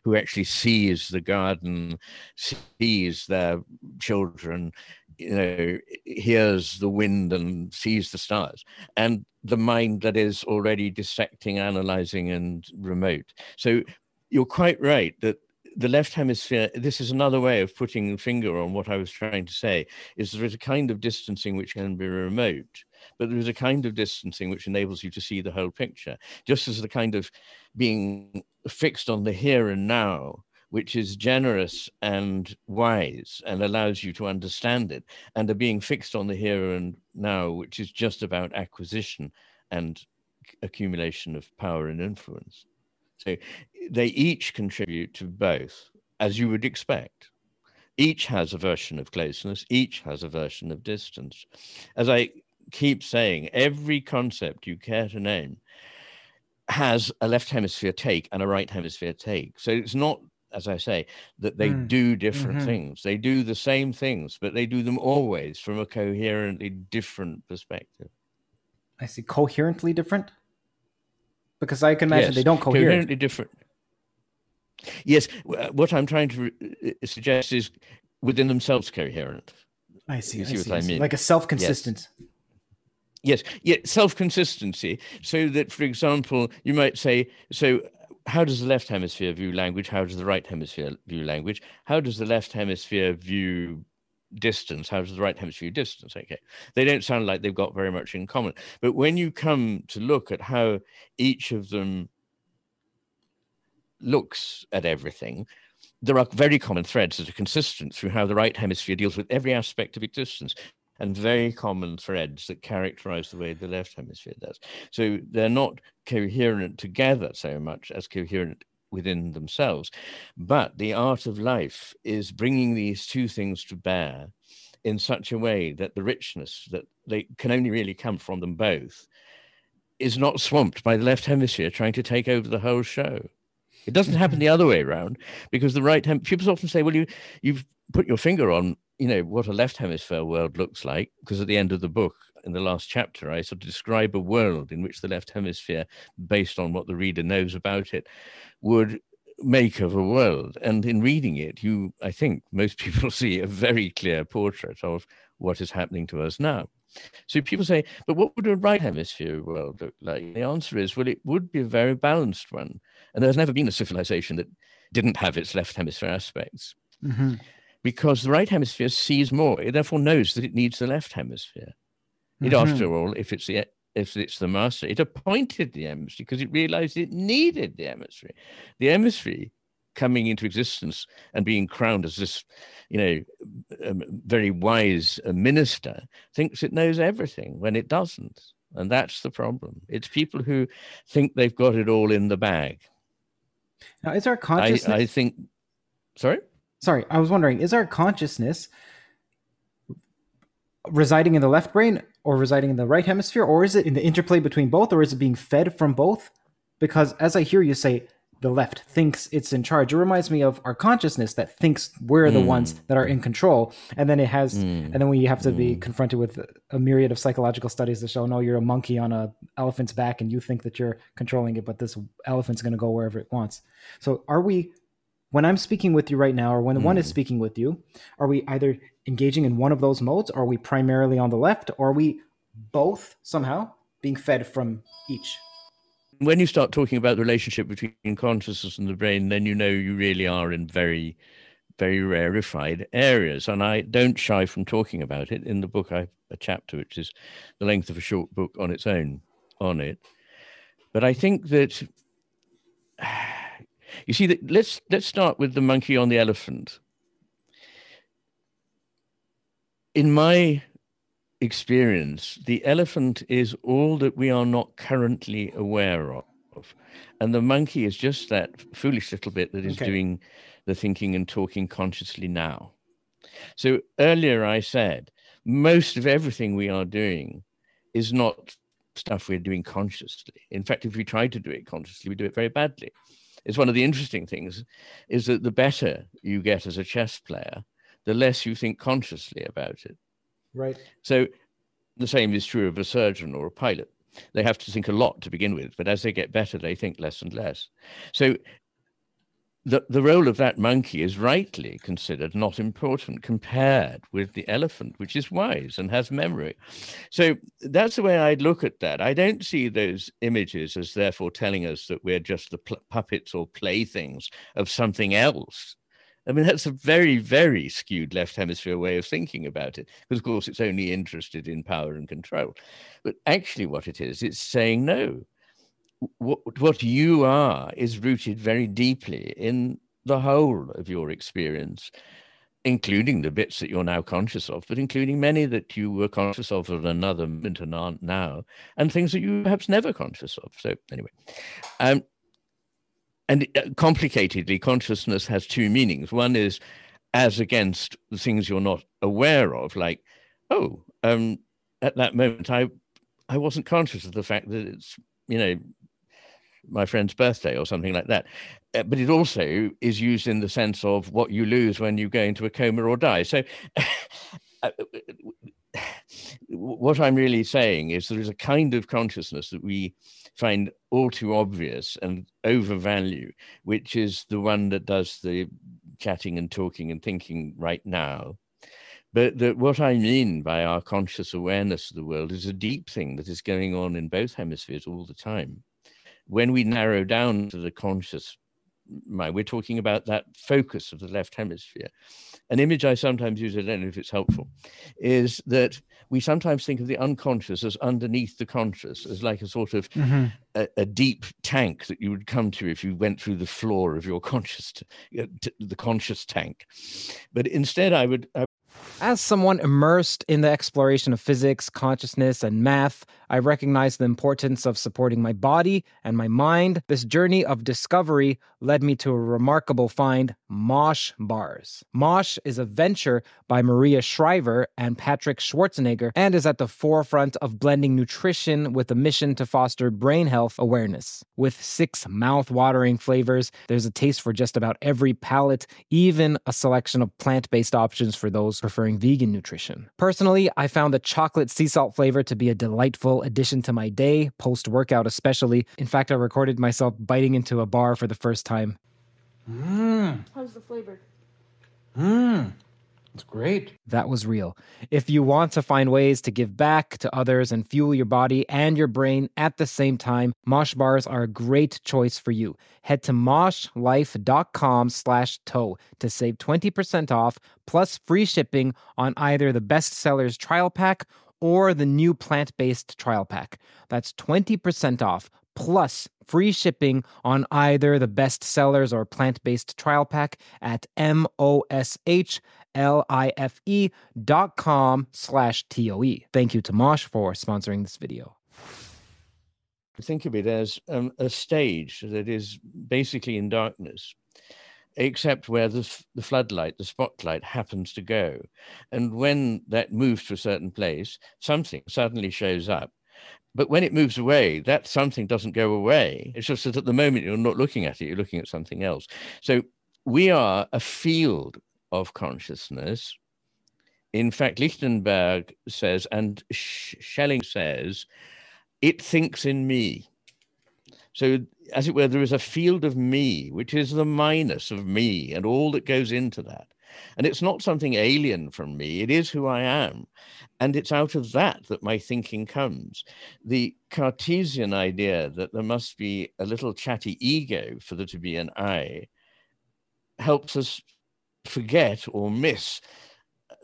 who actually sees the garden, sees their children, you know, hears the wind and sees the stars, and the mind that is already dissecting, analyzing, and remote. So you're quite right that the left hemisphere, this is another way of putting a finger on what I was trying to say, is there is a kind of distancing which can be remote, but there is a kind of distancing which enables you to see the whole picture, just as the kind of being fixed on the here and now, which is generous and wise and allows you to understand it, and the being fixed on the here and now, which is just about acquisition and accumulation of power and influence. So they each contribute to both, as you would expect. Each has a version of closeness, each has a version of distance. As I keep saying, every concept you care to name has a left hemisphere take and a right hemisphere take. So it's not, as I say, that they mm. do different mm-hmm. things. They do the same things, but they do them always from a coherently different perspective. I see. Coherently different? Because I can imagine yes. they don't cohere. Coherently different. Yes, uh, what I'm trying to uh, suggest is within themselves coherent. I see. You see, I what see. I mean? Like a self-consistent. Yes. yes, yeah, self-consistency. So that, for example, you might say, so how does the left hemisphere view language? How does the right hemisphere view language? How does the left hemisphere view distance? How does the right hemisphere distance? Okay, they don't sound like they've got very much in common. But when you come to look at how each of them looks at everything, there are very common threads that are consistent through how the right hemisphere deals with every aspect of existence and very common threads that characterize the way the left hemisphere does. So they're not coherent together so much as coherent within themselves. But the art of life is bringing these two things to bear in such a way that the richness that they can only really come from them both is not swamped by the left hemisphere trying to take over the whole show. It doesn't happen the other way around because the right hem- people often say, "Well, you you've put your finger on you know what a left hemisphere world looks like," because at the end of the book, in the last chapter, I sort of describe a world in which the left hemisphere, based on what the reader knows about it, would make of a world. And in reading it, you, I think, most people see a very clear portrait of what is happening to us now. So people say, but what would a right hemisphere world look like? The answer is, well, it would be a very balanced one. And there's never been a civilization that didn't have its left hemisphere aspects. Mm-hmm. Because the right hemisphere sees more, it therefore knows that it needs the left hemisphere. It, mm-hmm. after all, if it's the if it's the master, it appointed the emissary because it realized it needed the emissary. The emissary coming into existence and being crowned as this, you know, um, very wise uh, minister thinks it knows everything when it doesn't. And that's the problem. It's people who think they've got it all in the bag. Now, is our consciousness? I, I think. Sorry. Sorry, I was wondering: is our consciousness residing in the left brain or residing in the right hemisphere, or is it in the interplay between both, or is it being fed from both? Because as I hear you say, the left thinks it's in charge. It reminds me of our consciousness that thinks we're the mm. ones that are in control. And then it has, mm. and then we have to mm. be confronted with a myriad of psychological studies that show, no, you're a monkey on a elephant's back and you think that you're controlling it, but this elephant's going to go wherever it wants. So are we, when I'm speaking with you right now, or when one is mm. speaking with you, are we either engaging in one of those modes? Or are we primarily on the left? Or are we both somehow being fed from each? when you start talking about the relationship between consciousness and the brain, then you know you really are in very, very rarefied areas. And I don't shy from talking about it. In the book, I have a chapter which is the length of a short book on its own on it. But I think that you see that let's let's start with the monkey on the elephant. In my experience, the elephant is all that we are not currently aware of. And the monkey is just that foolish little bit that is okay. doing the thinking and talking consciously now. So earlier I said, most of everything we are doing is not stuff we're doing consciously. In fact, if we try to do it consciously, we do it very badly. It's one of the interesting things is that the better you get as a chess player, the less you think consciously about it. Right. So the same is true of a surgeon or a pilot. They have to think a lot to begin with, but as they get better, they think less and less. So the, the role of that monkey is rightly considered not important compared with the elephant, which is wise and has memory. So that's the way I'd look at that. I don't see those images as therefore telling us that we're just the pl- puppets or playthings of something else. I mean, that's a very, very skewed left hemisphere way of thinking about it, because of course it's only interested in power and control. But actually, what it is, it's saying no. What, what you are is rooted very deeply in the whole of your experience, including the bits that you're now conscious of, but including many that you were conscious of at another moment and aren't now, and things that you perhaps never conscious of. So, anyway, um, and uh, complicatedly, consciousness has two meanings. One is as against the things you're not aware of, like, oh, um, at that moment, I, I wasn't conscious of the fact that it's, you know, my friend's birthday or something like that. Uh, but it also is used in the sense of what you lose when you go into a coma or die. So, uh, what I'm really saying is there is a kind of consciousness that we find all too obvious and overvalue, which is the one that does the chatting and talking and thinking right now. But that what I mean by our conscious awareness of the world is a deep thing that is going on in both hemispheres all the time. When we narrow down to the conscious mind, we're talking about that focus of the left hemisphere. An image I sometimes use, I don't know if it's helpful, is that we sometimes think of the unconscious as underneath the conscious, as like a sort of mm-hmm. a, a, deep tank that you would come to if you went through the floor of your conscious, t- the conscious tank. But instead, I would, I as someone immersed in the exploration of physics, consciousness, and math, I recognize the importance of supporting my body and my mind. This journey of discovery led me to a remarkable find Mosh Bars. Mosh is a venture by Maria Shriver and Patrick Schwarzenegger and is at the forefront of blending nutrition with a mission to foster brain health awareness. With six mouth watering flavors, there's a taste for just about every palate, even a selection of plant based options for those preferring vegan nutrition. Personally, I found the chocolate sea salt flavor to be a delightful addition to my day, post workout especially. In fact, I recorded myself biting into a bar for the first time. Mmm. How's the flavor? Mmm. It's great. That was real. If you want to find ways to give back to others and fuel your body and your brain at the same time, Mosh bars are a great choice for you. Head to moshlife.com slash toe to save 20% off plus free shipping on either the bestsellers trial pack or the new plant based trial pack. That's 20% off plus free shipping on either the best sellers or plant based trial pack at M-O-S-H-L-I-F-E dot com slash T-O-E. Thank you to Mosh for sponsoring this video. Think of it as um, a stage that is basically in darkness except where the, the floodlight, the spotlight happens to go. And when that moves to a certain place, something suddenly shows up. But when it moves away, that something doesn't go away. It's just that at the moment you're not looking at it, you're looking at something else. So we are a field of consciousness. In fact, Lichtenberg says, and Schelling says, it thinks in me. So, as it were, there is a field of me, which is the minus of me and all that goes into that. And it's not something alien from me, it is who I am. And it's out of that that my thinking comes. The Cartesian idea that there must be a little chatty ego for there to be an I helps us forget or miss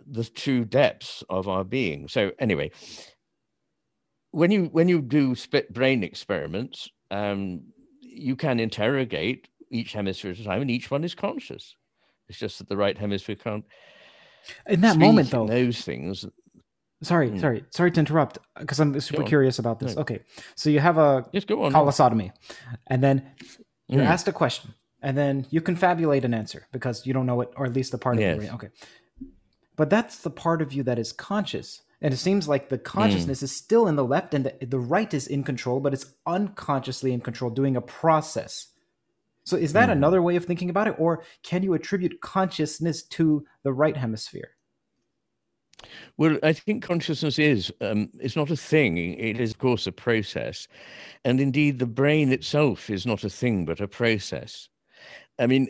the true depths of our being. So, anyway, when you when you do split brain experiments, um, you can interrogate each hemisphere at a time, and each one is conscious. It's just that the right hemisphere can't. In that moment, though, those things. Sorry, mm. sorry, sorry to interrupt because I'm super curious about this. No. Okay, so you have a on. callosotomy, and then you're mm. asked a question, and then you confabulate an answer because you don't know it, or at least the part yes. of brain. Okay, but that's the part of you that is conscious. And it seems like the consciousness mm. is still in the left and the, the right is in control, but it's unconsciously in control, doing a process. So is that mm. another way of thinking about it? Or can you attribute consciousness to the right hemisphere? Well, I think consciousness is, um, it's not a thing. It is, of course, a process. And indeed, the brain itself is not a thing, but a process. I mean,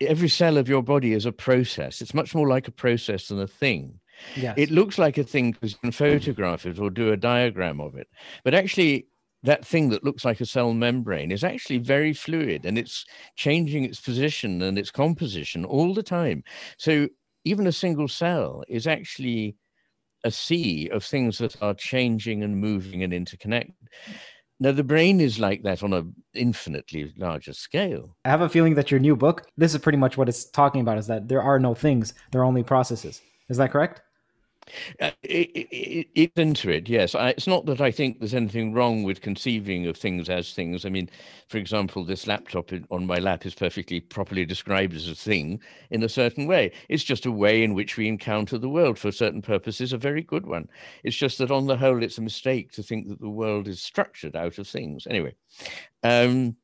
every cell of your body is a process. It's much more like a process than a thing. Yes. It looks like a thing because you can photograph it or do a diagram of it. But actually, that thing that looks like a cell membrane is actually very fluid and it's changing its position and its composition all the time. So even a single cell is actually a sea of things that are changing and moving and interconnected. Now the brain is like that on an infinitely larger scale. I have a feeling that your new book, this is pretty much what it's talking about, is that there are no things, there are only processes. Is that correct? Uh, it, it, it's into it, yes. I, it's not that I think there's anything wrong with conceiving of things as things. I mean, for example, this laptop on my lap is perfectly properly described as a thing in a certain way. It's just a way in which we encounter the world for certain purposes, a very good one. It's just that on the whole, it's a mistake to think that the world is structured out of things. Anyway, um,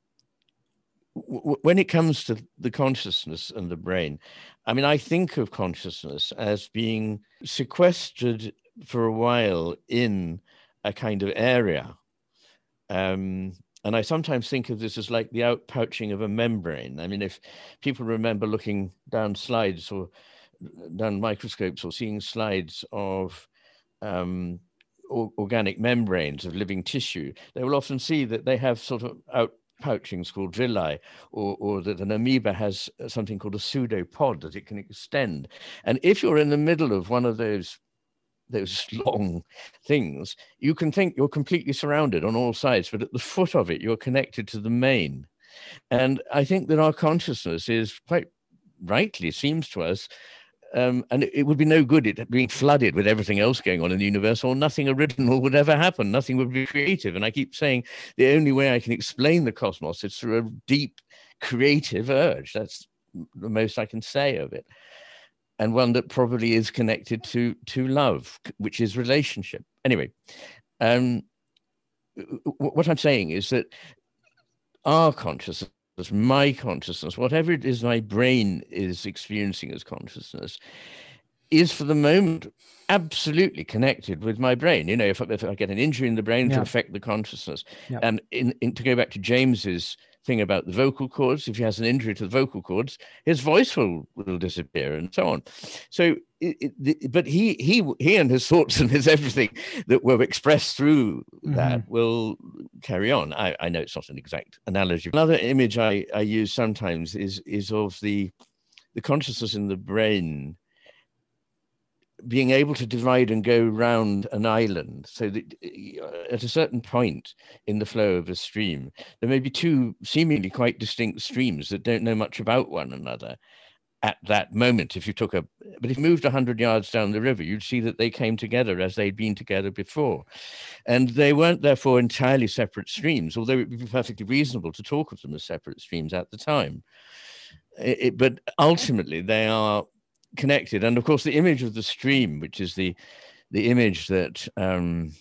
when it comes to the consciousness and the brain, I mean, I think of consciousness as being sequestered for a while in a kind of area. Um, and I sometimes think of this as like the outpouching of a membrane. I mean, if people remember looking down slides or down microscopes or seeing slides of um, organic membranes of living tissue, they will often see that they have sort of out pouchings called villi, or, or that an amoeba has uh, something called a pseudopod that it can extend. And if you're in the middle of one of those those long things, you can think you're completely surrounded on all sides, but at the foot of it, you're connected to the main. And I think that our consciousness is quite rightly seems to us um, and it, would be no good it being flooded with everything else going on in the universe, or nothing original would ever happen. Nothing would be creative. And I keep saying the only way I can explain the cosmos is through a deep creative urge. That's the most I can say of it, and one that probably is connected to to love, which is relationship. Anyway, um, what I'm saying is that our consciousness my consciousness, whatever it is my brain is experiencing as consciousness, is for the moment absolutely connected with my brain. You know, if, if I get an injury in the brain, yeah. to affect the consciousness. Yeah. And in, in, to go back to James's thing about the vocal cords. If he has an injury to the vocal cords, his voice will, will disappear and so on. So, it, it, but he he he and his thoughts and his everything that were expressed through mm-hmm. that will carry on. I, I know it's not an exact analogy. Another image I, I use sometimes is is of the the consciousness in the brain being able to divide and go round an island so that uh, at a certain point in the flow of a stream there may be two seemingly quite distinct streams that don't know much about one another at that moment. If you took a but if you moved 100 yards down the river you'd see that they came together as they'd been together before. And they weren't therefore entirely separate streams although it would be perfectly reasonable to talk of them as separate streams at the time. It, but ultimately they are connected. And of course, the image of the stream, which is the the image that um,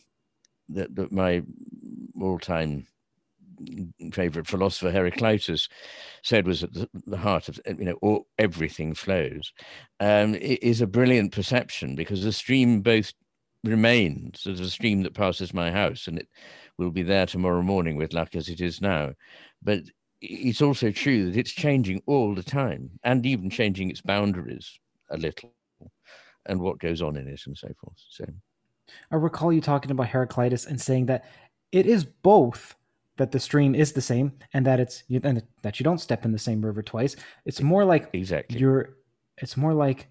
that, that my all-time favorite philosopher Heraclitus said was at the, the heart of you know all, everything flows. Um, is a brilliant perception because the stream both remains. As a stream that passes my house and it will be there tomorrow morning with luck as it is now. But it's also true that it's changing all the time and even changing its boundaries a little and what goes on in it and so forth. So I recall you talking about Heraclitus and saying that it is both that the stream is the same and that it's and that you don't step in the same river twice. It's more like exactly you're it's more like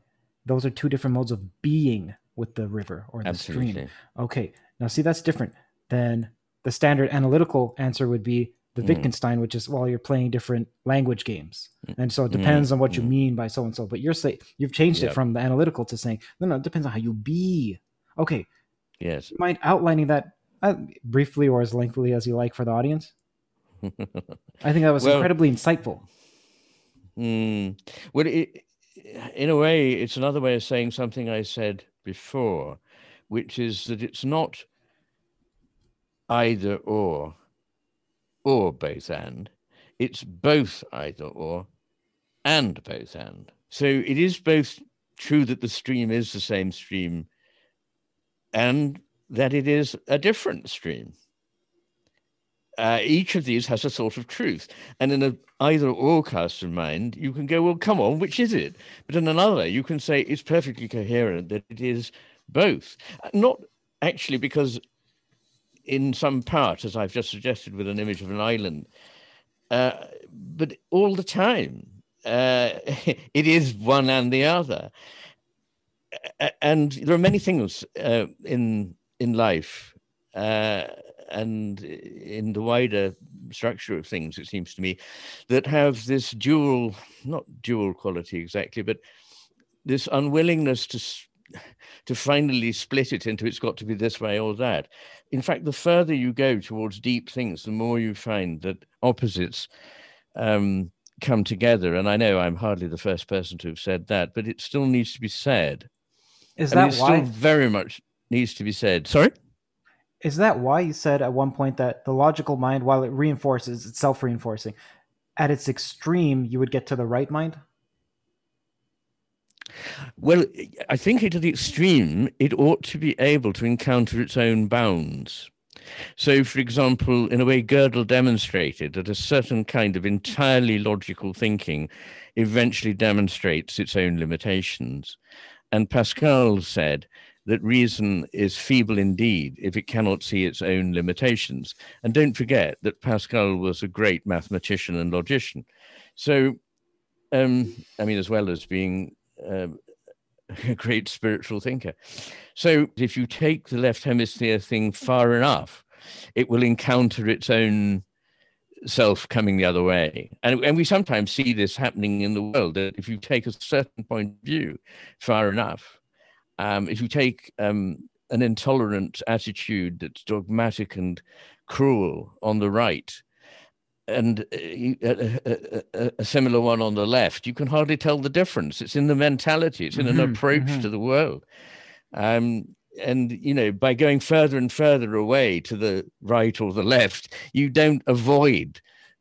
those are two different modes of being with the river or the Absolutely. stream. Okay. Now see that's different than the standard analytical answer would be the mm. Wittgenstein, which is well, you're playing different language games, mm. and so it depends mm. on what you mm. mean by so and so. But you're saying you've changed yep. it from the analytical to saying no, no, it depends on how you be. Okay. Yes. You mind outlining that uh, briefly or as lengthily as you like for the audience? I think that was well, incredibly insightful. Mm, well, it, in a way, it's another way of saying something I said before, which is that it's not either or or both and. It's both either or and both and. So it is both true that the stream is the same stream and that it is a different stream. Uh, each of these has a sort of truth. And in an either or cast of mind, you can go, well, come on, which is it? But in another, you can say it's perfectly coherent that it is both. Not actually because in some part, as I've just suggested with an image of an island, uh, but all the time, uh, it is one and the other. And there are many things uh, in in life uh, and in the wider structure of things, it seems to me, that have this dual, not dual quality exactly, but this unwillingness to to finally split it into it's got to be this way or that. In fact, the further you go towards deep things, the more you find that opposites um, come together. And I know I'm hardly the first person to have said that, but it still needs to be said. Is that why? Still very much needs to be said. Sorry. Is that why you said at one point that the logical mind, while it reinforces, it's self-reinforcing. At its extreme, you would get to the right mind. Well, I think it, to the extreme, it ought to be able to encounter its own bounds. So, for example, in a way, Gödel demonstrated that a certain kind of entirely logical thinking eventually demonstrates its own limitations. And Pascal said that reason is feeble indeed if it cannot see its own limitations. And don't forget that Pascal was a great mathematician and logician. So, um, I mean, as well as being um, a great spiritual thinker. So, if you take the left hemisphere thing far enough, it will encounter its own self coming the other way. And, and we sometimes see this happening in the world that if you take a certain point of view far enough, um, if you take um, an intolerant attitude that's dogmatic and cruel on the right, and uh, a, a, a, similar one on the left, you can hardly tell the difference. It's in the mentality, it's in mm-hmm, an approach mm-hmm. to the world. Um, and you know by going further and further away to the right or the left you don't avoid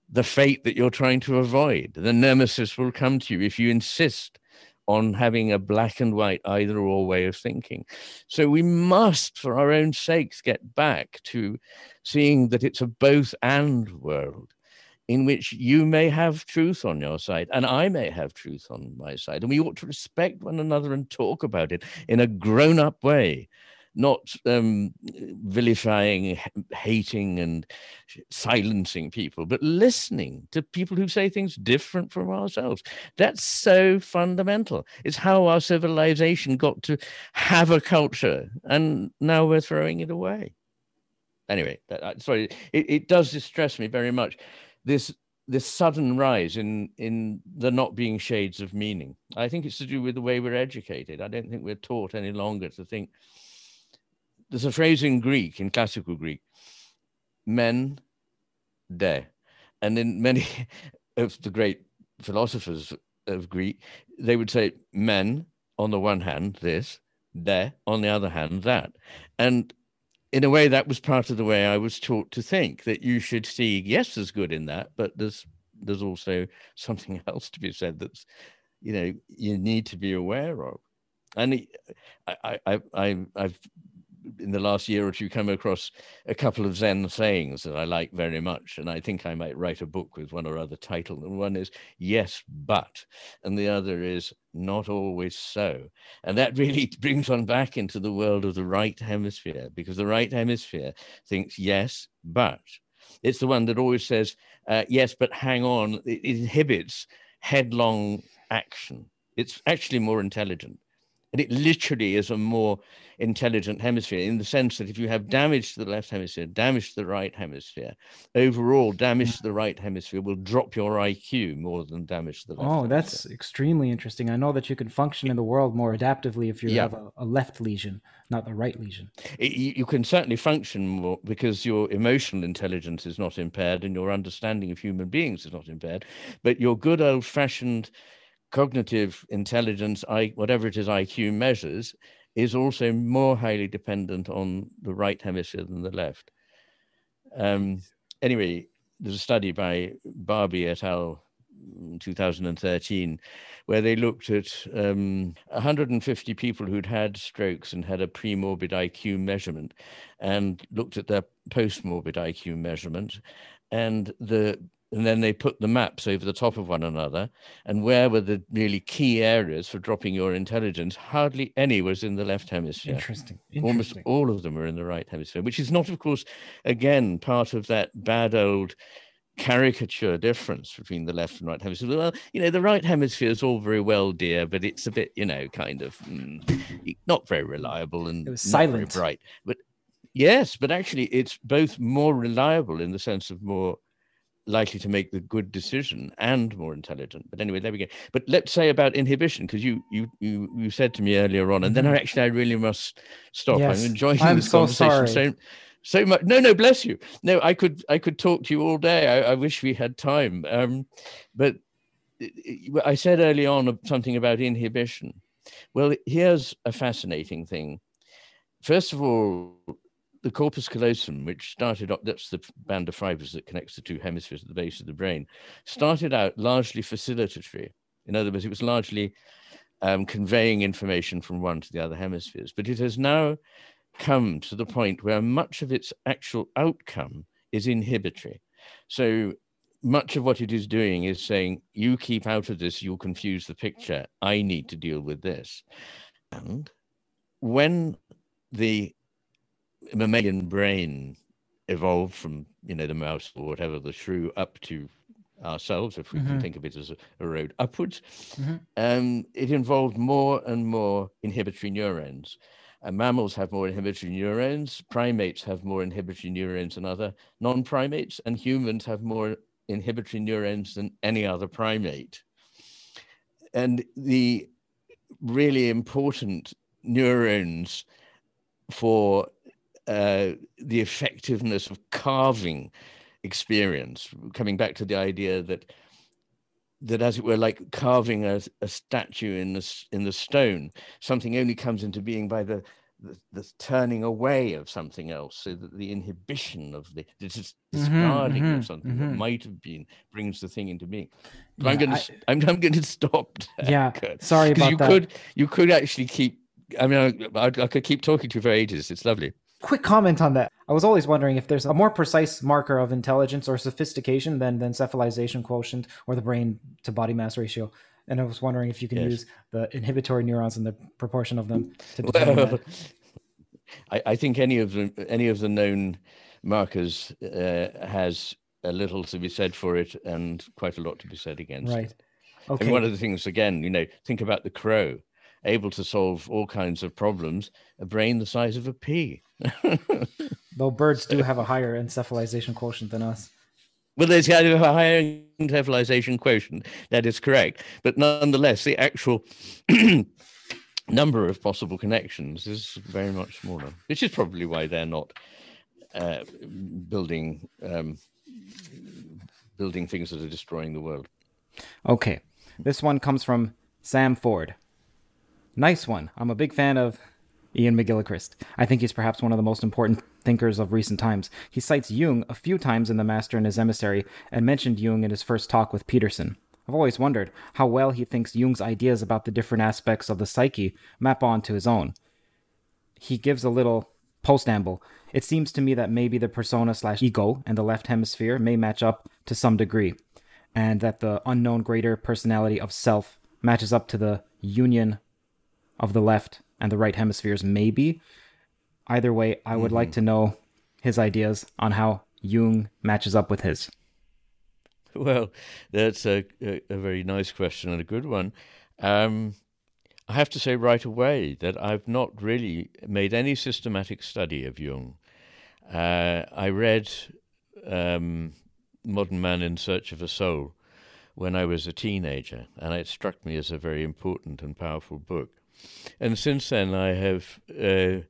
the fate that you're trying to avoid the nemesis will come to you if you insist on having a black and white either or way of thinking so we must for our own sakes get back to seeing that it's a both and world in which you may have truth on your side and I may have truth on my side. And we ought to respect one another and talk about it in a grown up way, not um, vilifying, hating, and silencing people, but listening to people who say things different from ourselves. That's so fundamental. It's how our civilization got to have a culture, and now we're throwing it away. Anyway, that, sorry, it, it does distress me very much this this sudden rise in in the not being shades of meaning. I think it's to do with the way we're educated. I don't think we're taught any longer to think. There's a phrase in Greek, in classical Greek, men, de, and in many of the great philosophers of Greek, they would say men on the one hand, this, de on the other hand, that, and in a way, that was part of the way I was taught to think that you should see, yes, there's good in that, but there's there's also something else to be said that's, you know, you need to be aware of. And I, I, I, I've in the last year or two come across a couple of Zen sayings that I like very much. And I think I might write a book with one or other title. And one is yes, but, and the other is not always so. And that really brings one back into the world of the right hemisphere because the right hemisphere thinks yes, but. It's the one that always says, uh, yes, but hang on, it inhibits headlong action. It's actually more intelligent. And it literally is a more intelligent hemisphere in the sense that if you have damage to the left hemisphere, damage to the right hemisphere, overall damage to the right hemisphere will drop your IQ more than damage to the left. Oh, hemisphere. that's extremely interesting. I know that you can function in the world more adaptively if you yeah. have a, a, left lesion, not the right lesion. It, you can certainly function more because your emotional intelligence is not impaired and your understanding of human beings is not impaired, but your good old fashioned cognitive intelligence, I, whatever it is IQ measures, is also more highly dependent on the right hemisphere than the left. Um, anyway, there's a study by Barbey et al. 2013, where they looked at um, 150 people who'd had strokes and had a pre-morbid IQ measurement, and looked at their post-morbid IQ measurement, and the and then they put the maps over the top of one another and where were the really key areas for dropping your intelligence hardly any was in the left hemisphere interesting. interesting. almost all of them were in the right hemisphere which is not of course again part of that bad old caricature difference between the left and right hemisphere well you know the right hemisphere is all very well dear but it's a bit you know kind of mm, not very reliable and it was silent bright but yes but actually it's both more reliable in the sense of more likely to make the good decision and more intelligent. But anyway, there we go. But let's say about inhibition, because you you you you said to me earlier on, and then I mm-hmm. actually I really must stop. Yes. I'm enjoying I'm this so conversation sorry. so so much. No, no, bless you. No, I could I could talk to you all day. I, I wish we had time. Um, but I said early on something about inhibition. Well, here's a fascinating thing. First of all, the corpus callosum, which started up, that's the band of fibers that connects the two hemispheres at the base of the brain, started out largely facilitatory. In other words, it was largely um, conveying information from one to the other hemispheres. But it has now come to the point where much of its actual outcome is inhibitory. So much of what it is doing is saying, you keep out of this, you'll confuse the picture. I need to deal with this. And when the mammalian brain evolved from you know the mouse or whatever the shrew up to ourselves, if we mm-hmm. can think of it as a, a road upwards, mm-hmm. um, it involved more and more inhibitory neurons. And mammals have more inhibitory neurons, primates have more inhibitory neurons than other non primates, and humans have more inhibitory neurons than any other primate. And the really important neurons for uh, the effectiveness of carving experience, coming back to the idea that that as it were like carving a, a statue in the in the stone something only comes into being by the the, the turning away of something else so that the inhibition of the, the mm-hmm, discarding mm-hmm, of something mm-hmm. that might have been brings the thing into being yeah, i'm going to I'm, I'm going to stop there, yeah Curt, sorry about you that. could you could actually keep i mean I, I, I could keep talking to you for ages it's lovely quick comment on that. I was always wondering if there's a more precise marker of intelligence or sophistication than the encephalization quotient or the brain to body mass ratio. And I was wondering if you can yes. use the inhibitory neurons and the proportion of them to determine well. I, I, think any of the any of the known markers uh, has a little to be said for it and quite a lot to be said against. Right. Okay. And one of the things, again, you know, think about the crow, able to solve all kinds of problems, a brain the size of a pea. Though birds do have a higher encephalization quotient than us. Well, there's a higher encephalization quotient. That is correct. But nonetheless, the actual number of possible connections is very much smaller, which is probably why they're not uh, building um, building things that are destroying the world. Okay, this one comes from Sam Ford. Nice one. I'm a big fan of Iain McGilchrist. I think he's perhaps one of the most important thinkers of recent times. He cites Jung a few times in The Master and His Emissary and mentioned Jung in his first talk with Peterson. I've always wondered how well he thinks Jung's ideas about the different aspects of the psyche map onto his own. He gives a little postamble. It seems to me that maybe the persona slash ego and the left hemisphere may match up to some degree, and that the unknown greater personality of self matches up to the union of the left and the right hemispheres, maybe. Either way, I would mm-hmm. like to know his ideas on how Jung matches up with his. Well, that's a, a, a very nice question and a good one. Um, I have to say right away that I've not really made any systematic study of Jung. Uh, I read um, Modern Man in Search of a Soul when I was a teenager, and it struck me as a very important and powerful book. And since then, I have uh,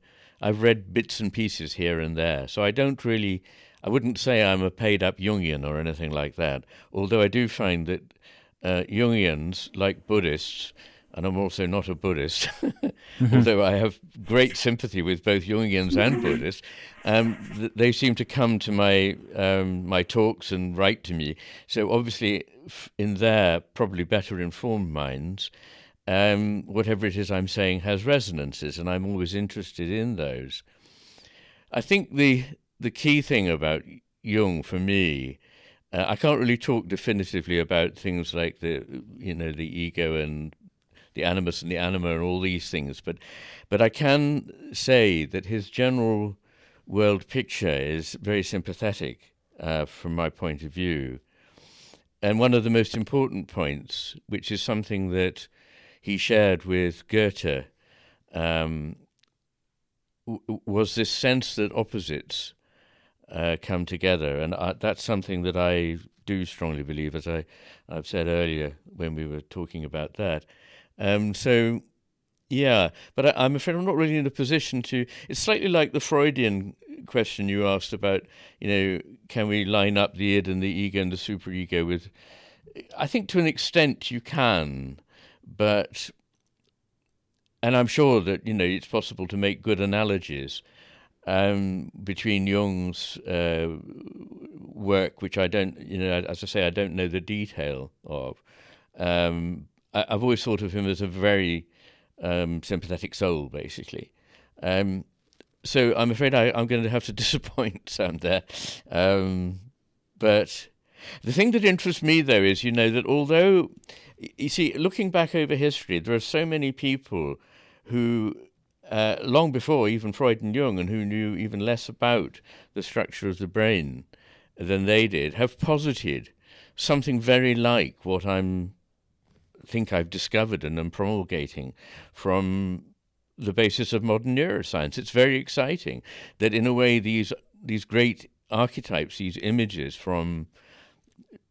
I've read bits and pieces here and there. So I don't really, I wouldn't say I'm a paid up Jungian or anything like that. Although I do find that uh, Jungians, like Buddhists, and I'm also not a Buddhist, mm-hmm. although I have great sympathy with both Jungians and Buddhists. Um, th- they seem to come to my um, my talks and write to me. So obviously, f- in their probably better informed minds, um, whatever it is I'm saying has resonances, and I'm always interested in those. I think the the key thing about Jung for me, uh, I can't really talk definitively about things like the you know the ego and the animus and the anima and all these things, but but I can say that his general world picture is very sympathetic uh, from my point of view. And one of the most important points, which is something that he shared with Goethe um, w- was this sense that opposites uh, come together, and I, that's something that I do strongly believe, as I I've said earlier when we were talking about that. Um, so. Yeah, but I, am afraid I'm not really in a position to. It's slightly like the Freudian question you asked about, you know, can we line up the id and the ego and the superego with. I think to an extent you can, but and I'm sure that you know it's possible to make good analogies um, between Jung's uh, work, which I don't, you know, as I say, I don't know the detail of. Um, I, have always thought of him as a very um, sympathetic soul, basically. Um, so I'm afraid I, am going to have to disappoint Sam there. Um, but the thing that interests me, though, is you know that although you see, looking back over history, there are so many people who uh, long before even Freud and Jung, and who knew even less about the structure of the brain than they did, have posited something very like what I'm think I've discovered and am promulgating from the basis of modern neuroscience. It's very exciting that, in a way, these these great archetypes, these images from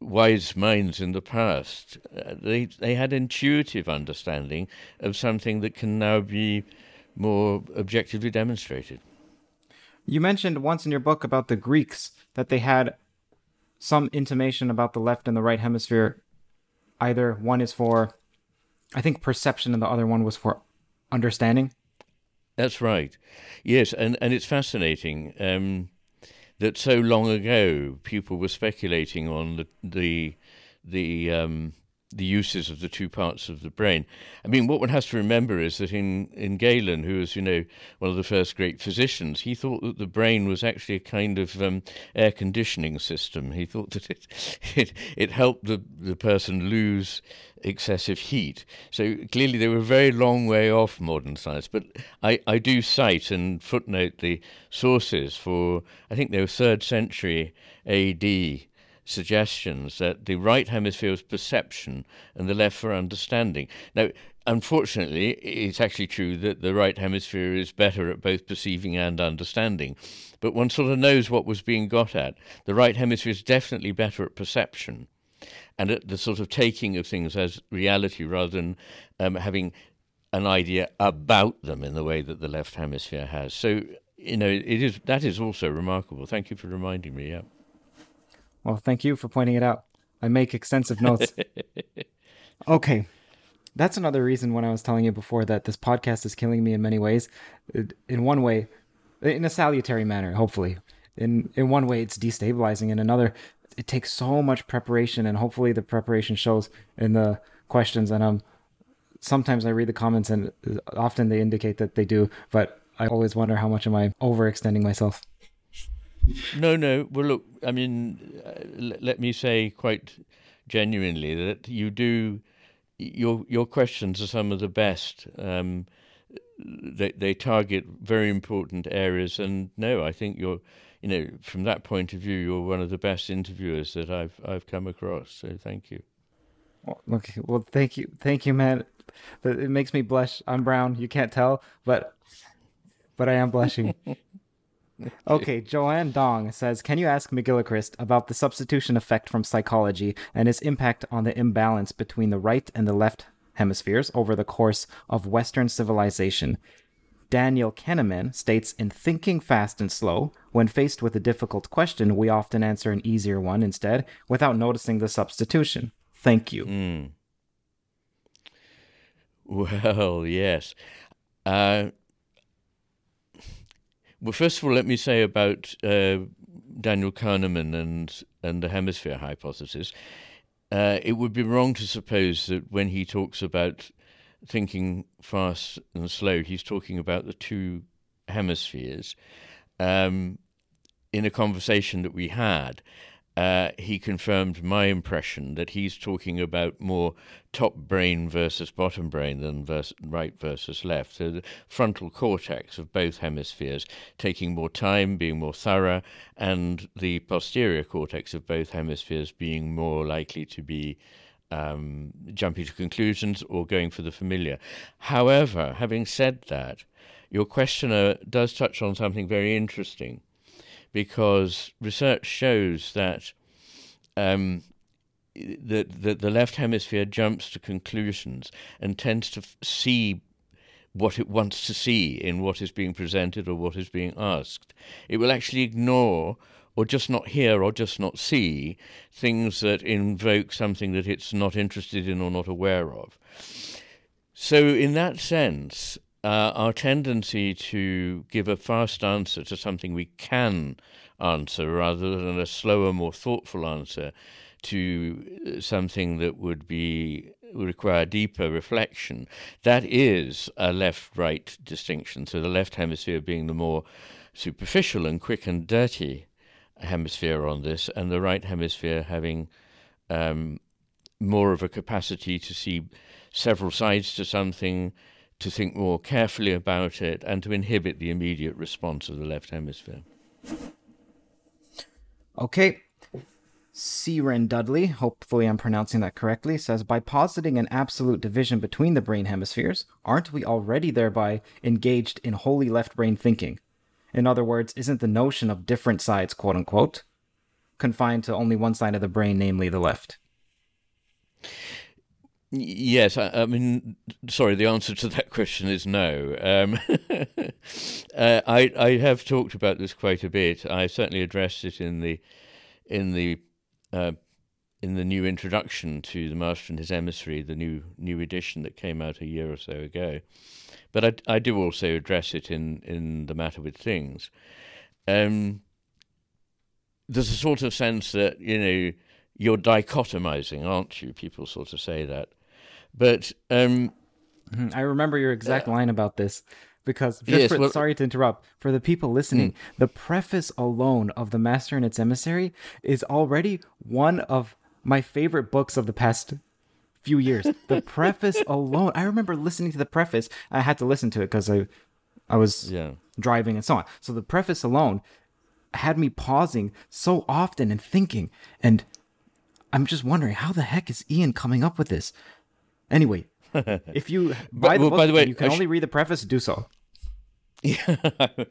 wise minds in the past, uh, they they had intuitive understanding of something that can now be more objectively demonstrated. You mentioned once in your book about the Greeks that they had some intimation about the left and the right hemisphere. Either one is for, I think, perception, and the other one was for understanding. That's right. Yes, and, and it's fascinating um, that so long ago people were speculating on the the the um, the uses of the two parts of the brain. I mean, what one has to remember is that in, in Galen, who was, you know, one of the first great physicians, he thought that the brain was actually a kind of um, air conditioning system. He thought that it, it, it helped the, the person lose excessive heat. So clearly they were a very long way off modern science. But I, I do cite and footnote the sources for, I think they were third century AD suggestions that the right hemisphere was perception and the left for understanding. Now, unfortunately, it's actually true that the right hemisphere is better at both perceiving and understanding. But one sort of knows what was being got at. The right hemisphere is definitely better at perception and at the sort of taking of things as reality rather than um, having an idea about them in the way that the left hemisphere has. So, you know, it is that is also remarkable. Thank you for reminding me. Yeah. Well, thank you for pointing it out. I make extensive notes. okay. That's another reason when I was telling you before that this podcast is killing me in many ways. In one way, in a salutary manner, hopefully. In in one way it's destabilizing, in another it takes so much preparation and hopefully the preparation shows in the questions and um sometimes I read the comments and often they indicate that they do, but I always wonder how much am I overextending myself. No, no. Well, look, I mean, uh, let me say quite genuinely that you do your your questions are some of the best. Um, they they target very important areas, and no, I think you're, you know, from that point of view, you're one of the best interviewers that I've I've come across. So thank you. Well, okay. Well, thank you, thank you, man. It makes me blush. I'm brown. You can't tell, but but I am blushing. okay, Joanne Dong says, Can you ask McGilchrist about the substitution effect from psychology and its impact on the imbalance between the right and the left hemispheres over the course of Western civilization? Daniel Kahneman states in Thinking Fast and Slow, when faced with a difficult question, we often answer an easier one instead without noticing the substitution. Thank you. Mm. Well, yes. Uh, well, first of all, let me say about uh, Daniel Kahneman and and the hemisphere hypothesis. Uh, it would be wrong to suppose that when he talks about thinking fast and slow, he's talking about the two hemispheres. Um, in a conversation that we had, uh, he confirmed my impression that he's talking about more top brain versus bottom brain than right versus left. So the frontal cortex of both hemispheres taking more time, being more thorough, and the posterior cortex of both hemispheres being more likely to be um, jumping to conclusions or going for the familiar. However, having said that, your questioner does touch on something very interesting because research shows that um, the, the, the left hemisphere jumps to conclusions and tends to f- see what it wants to see in what is being presented or what is being asked. It will actually ignore or just not hear or just not see things that invoke something that it's not interested in or not aware of. So, in that sense, uh, our tendency to give a fast answer to something we can answer rather than a slower, more thoughtful answer to something that would be would require deeper reflection. That is a left-right distinction. So the left hemisphere being the more superficial and quick and dirty hemisphere on this, and the right hemisphere having um, more of a capacity to see several sides to something, to think more carefully about it, and to inhibit the immediate response of the left hemisphere. Okay. Siren Dudley, hopefully I'm pronouncing that correctly, says by positing an absolute division between the brain hemispheres, aren't we already thereby engaged in wholly left brain thinking? In other words, isn't the notion of different sides, quote unquote, confined to only one side of the brain, namely the left? Yes, I, I, mean, sorry. The answer to that question is no. Um, uh, I I have talked about this quite a bit. I certainly addressed it in the in the uh, in the new introduction to the Master and His Emissary, the new new edition that came out a year or so ago. But I, I do also address it in in the matter with things. Um, there's a sort of sense that you know you're dichotomizing, aren't you? People sort of say that but um, mm-hmm. I remember your exact uh, line about this because yes, for, well, sorry to interrupt for the people listening mm. the preface alone of the master and its emissary is already one of my favorite books of the past few years the preface alone i remember listening to the preface i had to listen to it because i i was yeah. driving and so on so the preface alone had me pausing so often and thinking and i'm just wondering how the heck is Iain coming up with this Anyway, if you buy the book by the way, you can only read the preface, do so. Yeah,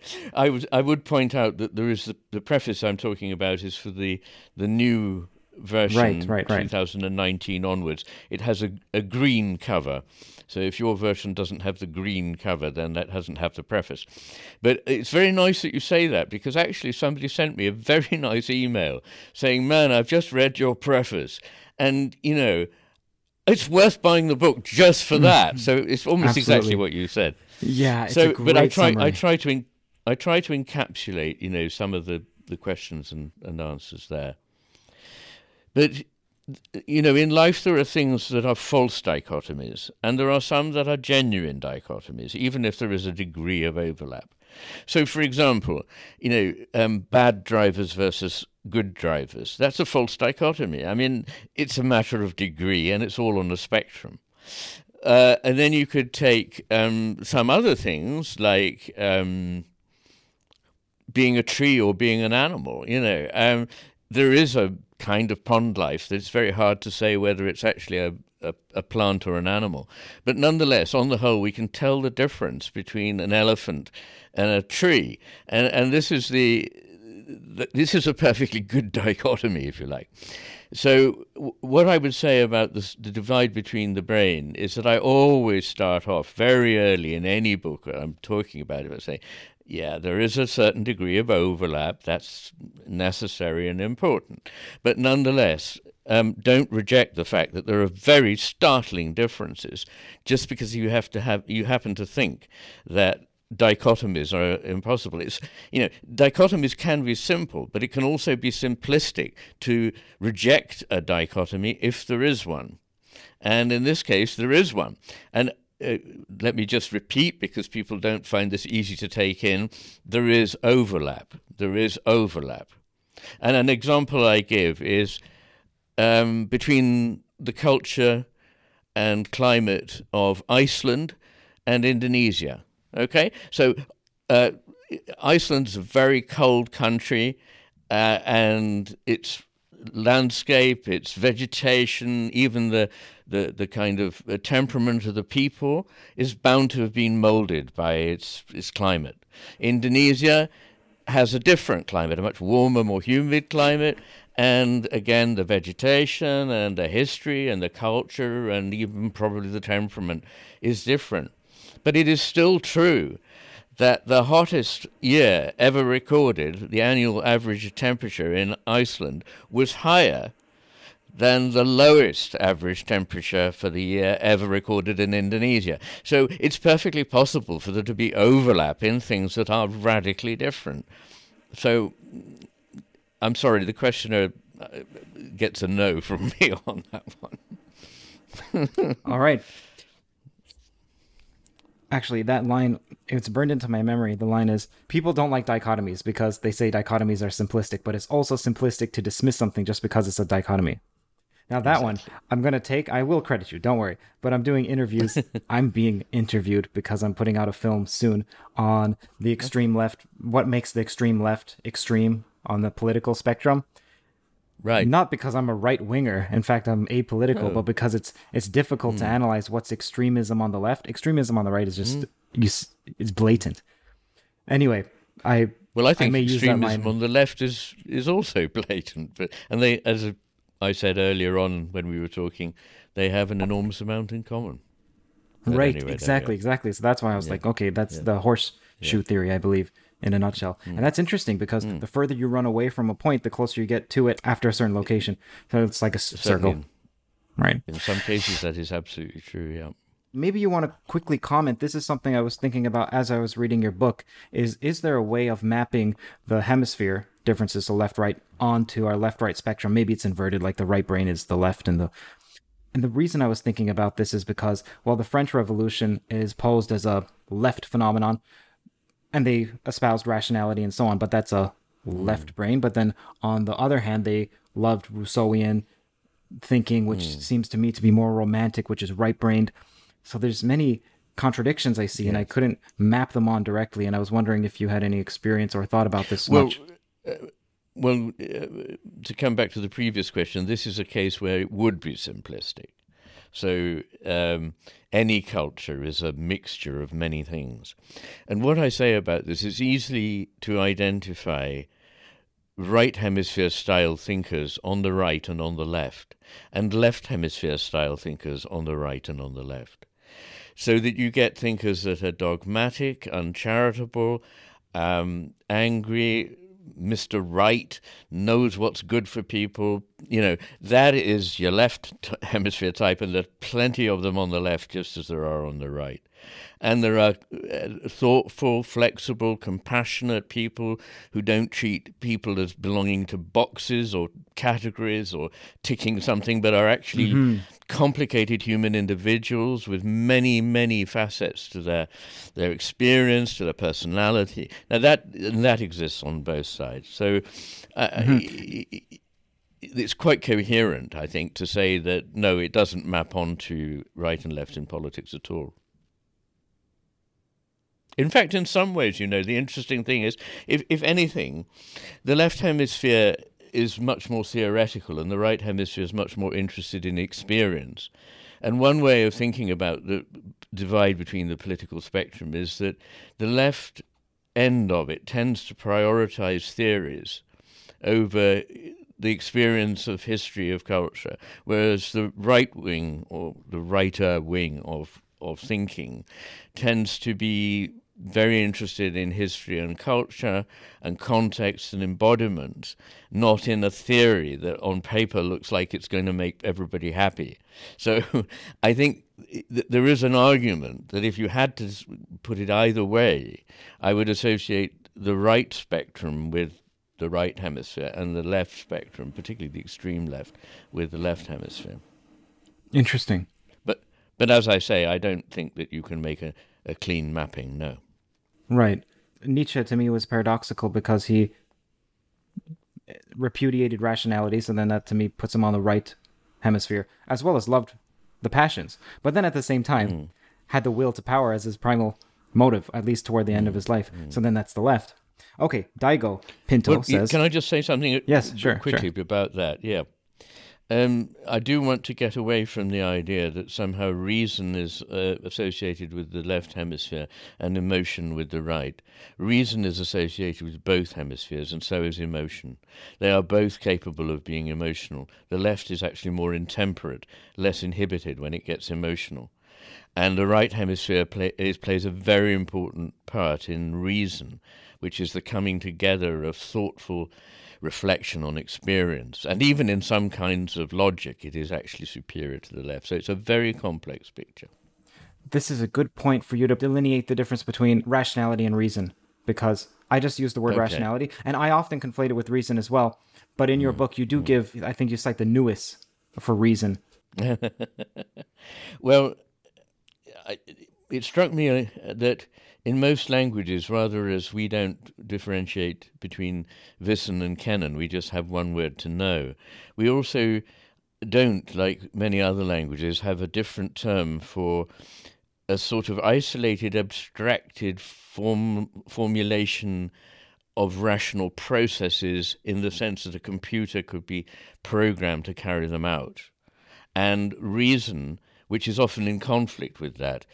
I would I would point out that there is the, the preface I'm talking about is for the the new version right, right, right. 2019 onwards. It has a, a green cover. So if your version doesn't have the green cover, then that doesn't have the preface. But it's very nice that you say that because actually somebody sent me a very nice email saying, "Man, I've just read your preface." And you know, it's worth buying the book just for mm. that. So it's almost Absolutely. exactly what you said. Yeah. so, but I try, summary. I try to, in, I try to encapsulate, you know, some of the the questions and, and answers there. But you know, in life there are things that are false dichotomies, and there are some that are genuine dichotomies, even if there is a degree of overlap. So, for example, you know, um, bad drivers versus good drivers. That's a false dichotomy. I mean, it's a matter of degree and it's all on a spectrum. Uh, and then you could take um, some other things like um, being a tree or being an animal. You know, um, there is a kind of pond life that it's very hard to say whether it's actually a, a, a, plant or an animal. But nonetheless, on the whole, we can tell the difference between an elephant and a tree. And, and this is the this is a perfectly good dichotomy, if you like. So, what I would say about this, the divide between the brain is that I always start off very early in any book I'm talking about it. I say, yeah, there is a certain degree of overlap. That's necessary and important. But nonetheless, um, don't reject the fact that there are very startling differences just because you have to have you happen to think that dichotomies are impossible. It's you know dichotomies can be simple, but it can also be simplistic to reject a dichotomy if there is one, and in this case there is one. And uh, let me just repeat because people don't find this easy to take in. There is overlap. There is overlap, and an example I give is um, between the culture and climate of Iceland and Indonesia Okay, so uh, Iceland's a very cold country, uh, and its landscape, its vegetation, even the the, the kind of uh, temperament of the people is bound to have been molded by its its climate. Indonesia has a different climate, a much warmer, more humid climate, and again the vegetation and the history and the culture and even probably the temperament is different. But it is still true that the hottest year ever recorded, the annual average temperature in Iceland, was higher than the lowest average temperature for the year ever recorded in Indonesia. So it's perfectly possible for there to be overlap in things that are radically different. So I'm sorry, the questioner uh, gets a no from me on that one. All right actually that line it's burned into my memory the line is people don't like dichotomies because they say dichotomies are simplistic but it's also simplistic to dismiss something just because it's a dichotomy Now that one, I'm gonna take. I will credit you. Don't worry. But I'm doing interviews. I'm being interviewed because I'm putting out a film soon on the extreme left. What makes the extreme left extreme on the political spectrum? Right. Not because I'm a right winger. In fact, I'm apolitical, Oh. but because it's it's difficult to hmm. analyze what's extremism on the left. Extremism on the right is just hmm. you. It's blatant. Anyway, I Well, I think may extremism on the left is is also blatant, but and they, as I said earlier on when we were talking, they have an enormous amount in common. But right anyway, exactly exactly so that's why i was like okay that's the horseshoe theory i believe in a nutshell. Mm. and that's interesting because the further you run away from a point the closer you get to it after a certain location. So it's like a circle. Right. In some cases, that is absolutely true. Yeah. maybe you want to quickly comment. This is something i was thinking about as i was reading your book is is there a way of mapping the hemisphere differences so left right onto our left right spectrum? Maybe it's inverted like the right brain is the left and the and the reason I was thinking about this is because while the French Revolution is posed as a left phenomenon, and they espoused rationality and so on, but that's a hmm. left brain. But then on the other hand, they loved Rousseauian thinking, which hmm. seems to me to be more romantic, which is right brained. So there's many contradictions I see, and I couldn't map them on directly. And I was wondering if you had any experience or thought about this Well, much. Uh, well, uh, to come back to the previous question, this is a case where it would be simplistic. So um, any culture is a mixture of many things. And what I say about this is easily to identify right hemisphere style thinkers on the right and on the left, and left hemisphere style thinkers on the right and on the left. So that you get thinkers that are dogmatic, uncharitable, um, angry, Mr. Right, knows what's good for people. You know, that is your left hemisphere type, and there's plenty of them on the left, just as there are on the right. And there are uh, thoughtful, flexible, compassionate people who don't treat people as belonging to boxes or categories or ticking something, but are actually complicated human individuals with many, many facets to their their experience, to their personality. Now that that exists on both sides. So. Uh, it's quite coherent, I think, to say that no, it doesn't map onto right and left in politics at all. In fact, in some ways, you know, the interesting thing is, if, if anything, the left hemisphere is much more theoretical and the right hemisphere is much more interested in experience. And one way of thinking about the divide between the political spectrum is that the left end of it tends to prioritize theories over the experience of history of culture, whereas the right wing or the righter wing of of thinking tends to be very interested in history and culture and context and embodiment, not in a theory that on paper looks like it's going to make everybody happy. So I think th- there is an argument that if you had to put it either way, I would associate the right spectrum with the right hemisphere and the left spectrum, particularly the extreme left, with the left hemisphere. Interesting. But but as I say, I don't think that you can make a, a clean mapping. No. Right. Nietzsche to me was paradoxical because he repudiated rationality, so then that to me puts him on the right hemisphere, as well as loved the passions. But then at the same time, Hmm. had the will to power as his primal motive, at least toward the end of Hmm. his life. So then that's the left. Okay, Daigo Pinto Well, says. can I just say something? Yes, sure, Quickly about that. Yeah. Um, I do want to get away from the idea that somehow reason is uh, associated with the left hemisphere and emotion with the right. Reason is associated with both hemispheres, and so is emotion. They are both capable of being emotional. The left is actually more intemperate, less inhibited when it gets emotional. And the right hemisphere play, is, plays a very important part in reason, which is the coming together of thoughtful reflection on experience. And even in some kinds of logic, it is actually superior to the left. So it's a very complex picture. this is a good point for you to delineate the difference between rationality and reason because I just use the word Okay. rationality and I often conflate it with reason as well. But in your mm. book, you do mm. give, I think you cite the newest for reason. Well, I, it struck me uh, that in most languages, rather as we don't differentiate between wissen and kennen, we just have one word to know, we also don't, like many other languages, have a different term for a sort of isolated, abstracted form, formulation of rational processes in the sense that a computer could be programmed to carry them out. And reason, which is often in conflict with that,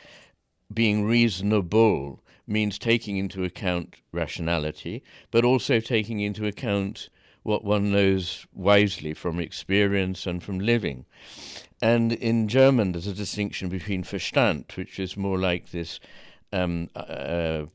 being reasonable means taking into account rationality, but also taking into account what one knows wisely from experience and from living. And in German, there's a distinction between Verstand, which is more like this um, uh,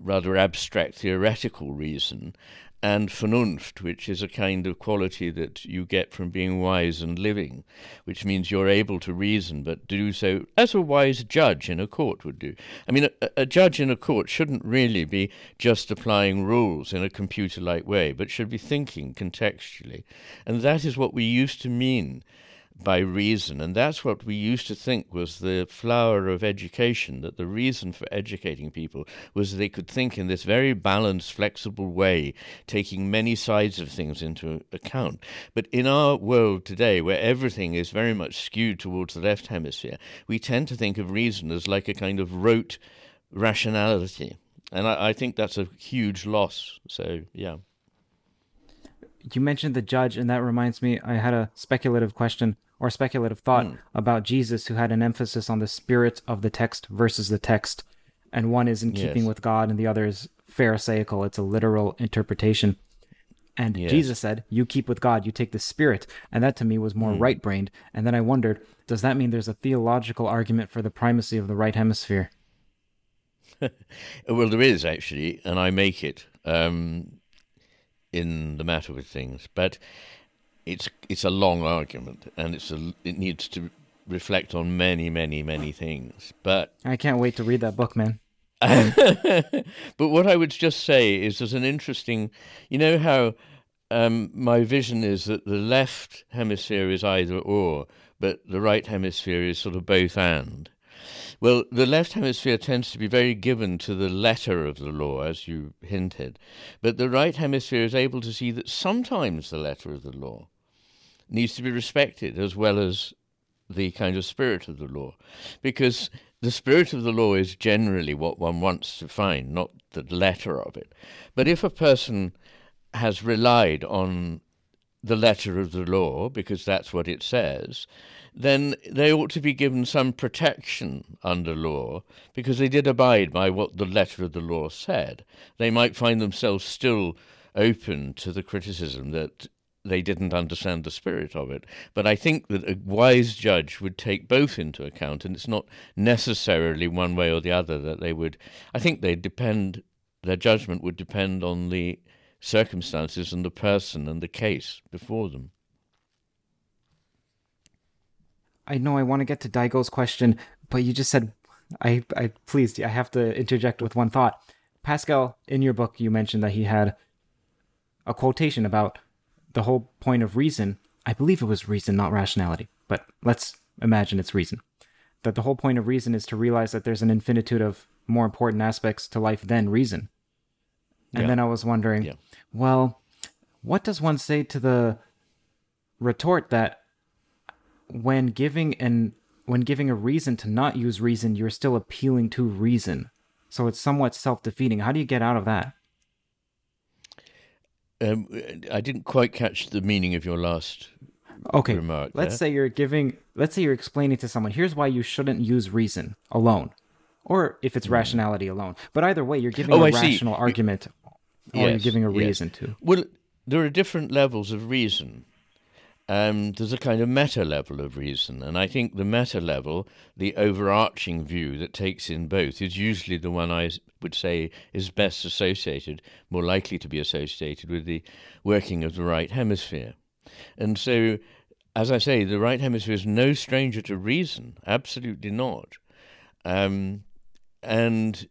rather abstract theoretical reason, and Vernunft, which is a kind of quality that you get from being wise and living, which means you're able to reason, but do so as a wise judge in a court would do. I mean, a, a judge in a court shouldn't really be just applying rules in a computer like way, but should be thinking contextually. And that is what we used to mean by reason. And that's what we used to think was the flower of education, that the reason for educating people was they could think in this very balanced, flexible way, taking many sides of things into account. But in our world today, where everything is very much skewed towards the left hemisphere, we tend to think of reason as like a kind of rote rationality. And I, I think that's a huge loss. So, yeah you mentioned the judge, and that reminds me, I had a speculative question or speculative thought mm. about Jesus who had an emphasis on the spirit of the text versus the text. And one is in yes. keeping with God and the other is Pharisaical. It's a literal interpretation. And yes. Jesus said, You keep with God, you take the spirit. And that to me was more mm. right brained. And then I wondered, does that mean there's a theological argument for the primacy of the right hemisphere? well, there is actually, and I make it um, in the matter with things. But it's it's a long argument, and it's a it needs to reflect on many, many, many things. But I can't wait to read that book, man. but what I would just say is there's an interesting, you know how um, my vision is that the left hemisphere is either or, but the right hemisphere is sort of both and. Well, the left hemisphere tends to be very given to the letter of the law, as you hinted, but the right hemisphere is able to see that sometimes the letter of the law needs to be respected as well as the kind of spirit of the law. Because the spirit of the law is generally what one wants to find, not the letter of it. But if a person has relied on the letter of the law, because that's what it says, then they ought to be given some protection under law because they did abide by what the letter of the law said. They might find themselves still open to the criticism that they didn't understand the spirit of it. But I think that a wise judge would take both into account, and it's not necessarily one way or the other that they would. I think they depend. Their judgment would depend on the circumstances and the person and the case before them. I know I want to get to Daigo's question, but you just said, I, I please, I have to interject with one thought. Pascal, in your book, you mentioned that he had a quotation about the whole point of reason, I believe it was reason, not rationality, but let's imagine it's reason. That the whole point of reason is to realize that there's an infinitude of more important aspects to life than reason. And yeah. then I was wondering, yeah. well, what does one say to the retort that when giving an when giving a reason to not use reason, you're still appealing to reason. So it's somewhat self-defeating. How do you get out of that? Um, I didn't quite catch the meaning of your last okay. remark. Let's there. say you're giving, let's say you're explaining to someone, here's why you shouldn't use reason alone, or if it's mm. rationality alone. But either way, you're giving oh, a I rational see. argument, or yes, you're giving a reason to. Well, there are different levels of reason um, there's a kind of meta level of reason. And I think the meta level, the overarching view that takes in both, is usually the one I would say is best associated, more likely to be associated with the working of the right hemisphere. And so, as I say, the right hemisphere is no stranger to reason, absolutely not. Um, and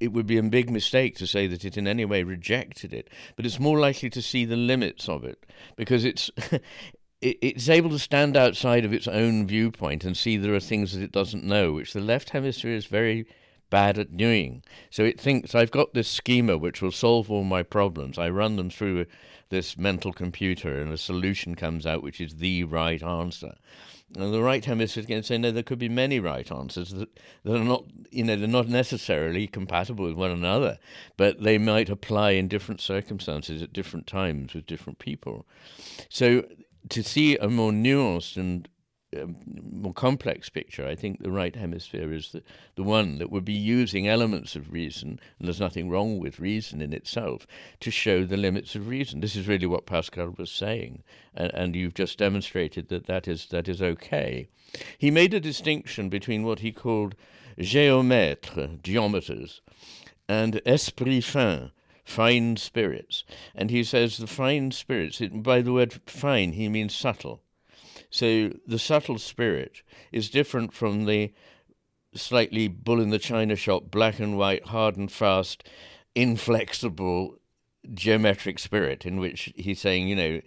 it would be a big mistake to say that it in any way rejected it, but it's more likely to see the limits of it because it's it's able to stand outside of its own viewpoint and see there are things that it doesn't know, which the left hemisphere is very bad at doing. So it thinks I've got this schema which will solve all my problems. I run them through this mental computer, and a solution comes out which is the right answer. And the right hemisphere can say, no, there could be many right answers that, that are not, you know, they're not necessarily compatible with one another, but they might apply in different circumstances at different times with different people. So to see a more nuanced and um, more complex picture, I think the right hemisphere is the, the one that would be using elements of reason, and there's nothing wrong with reason in itself, to show the limits of reason. This is really what Pascal was saying, and, and you've just demonstrated that that is, that is okay. He made a distinction between what he called géomètres, geometers, and esprit fin, fine spirits. And he says the fine spirits, it, by the word fine, he means subtle so the subtle spirit is different from the slightly bull in the china shop, black and white, hard and fast, inflexible geometric spirit, in which he's saying, you know,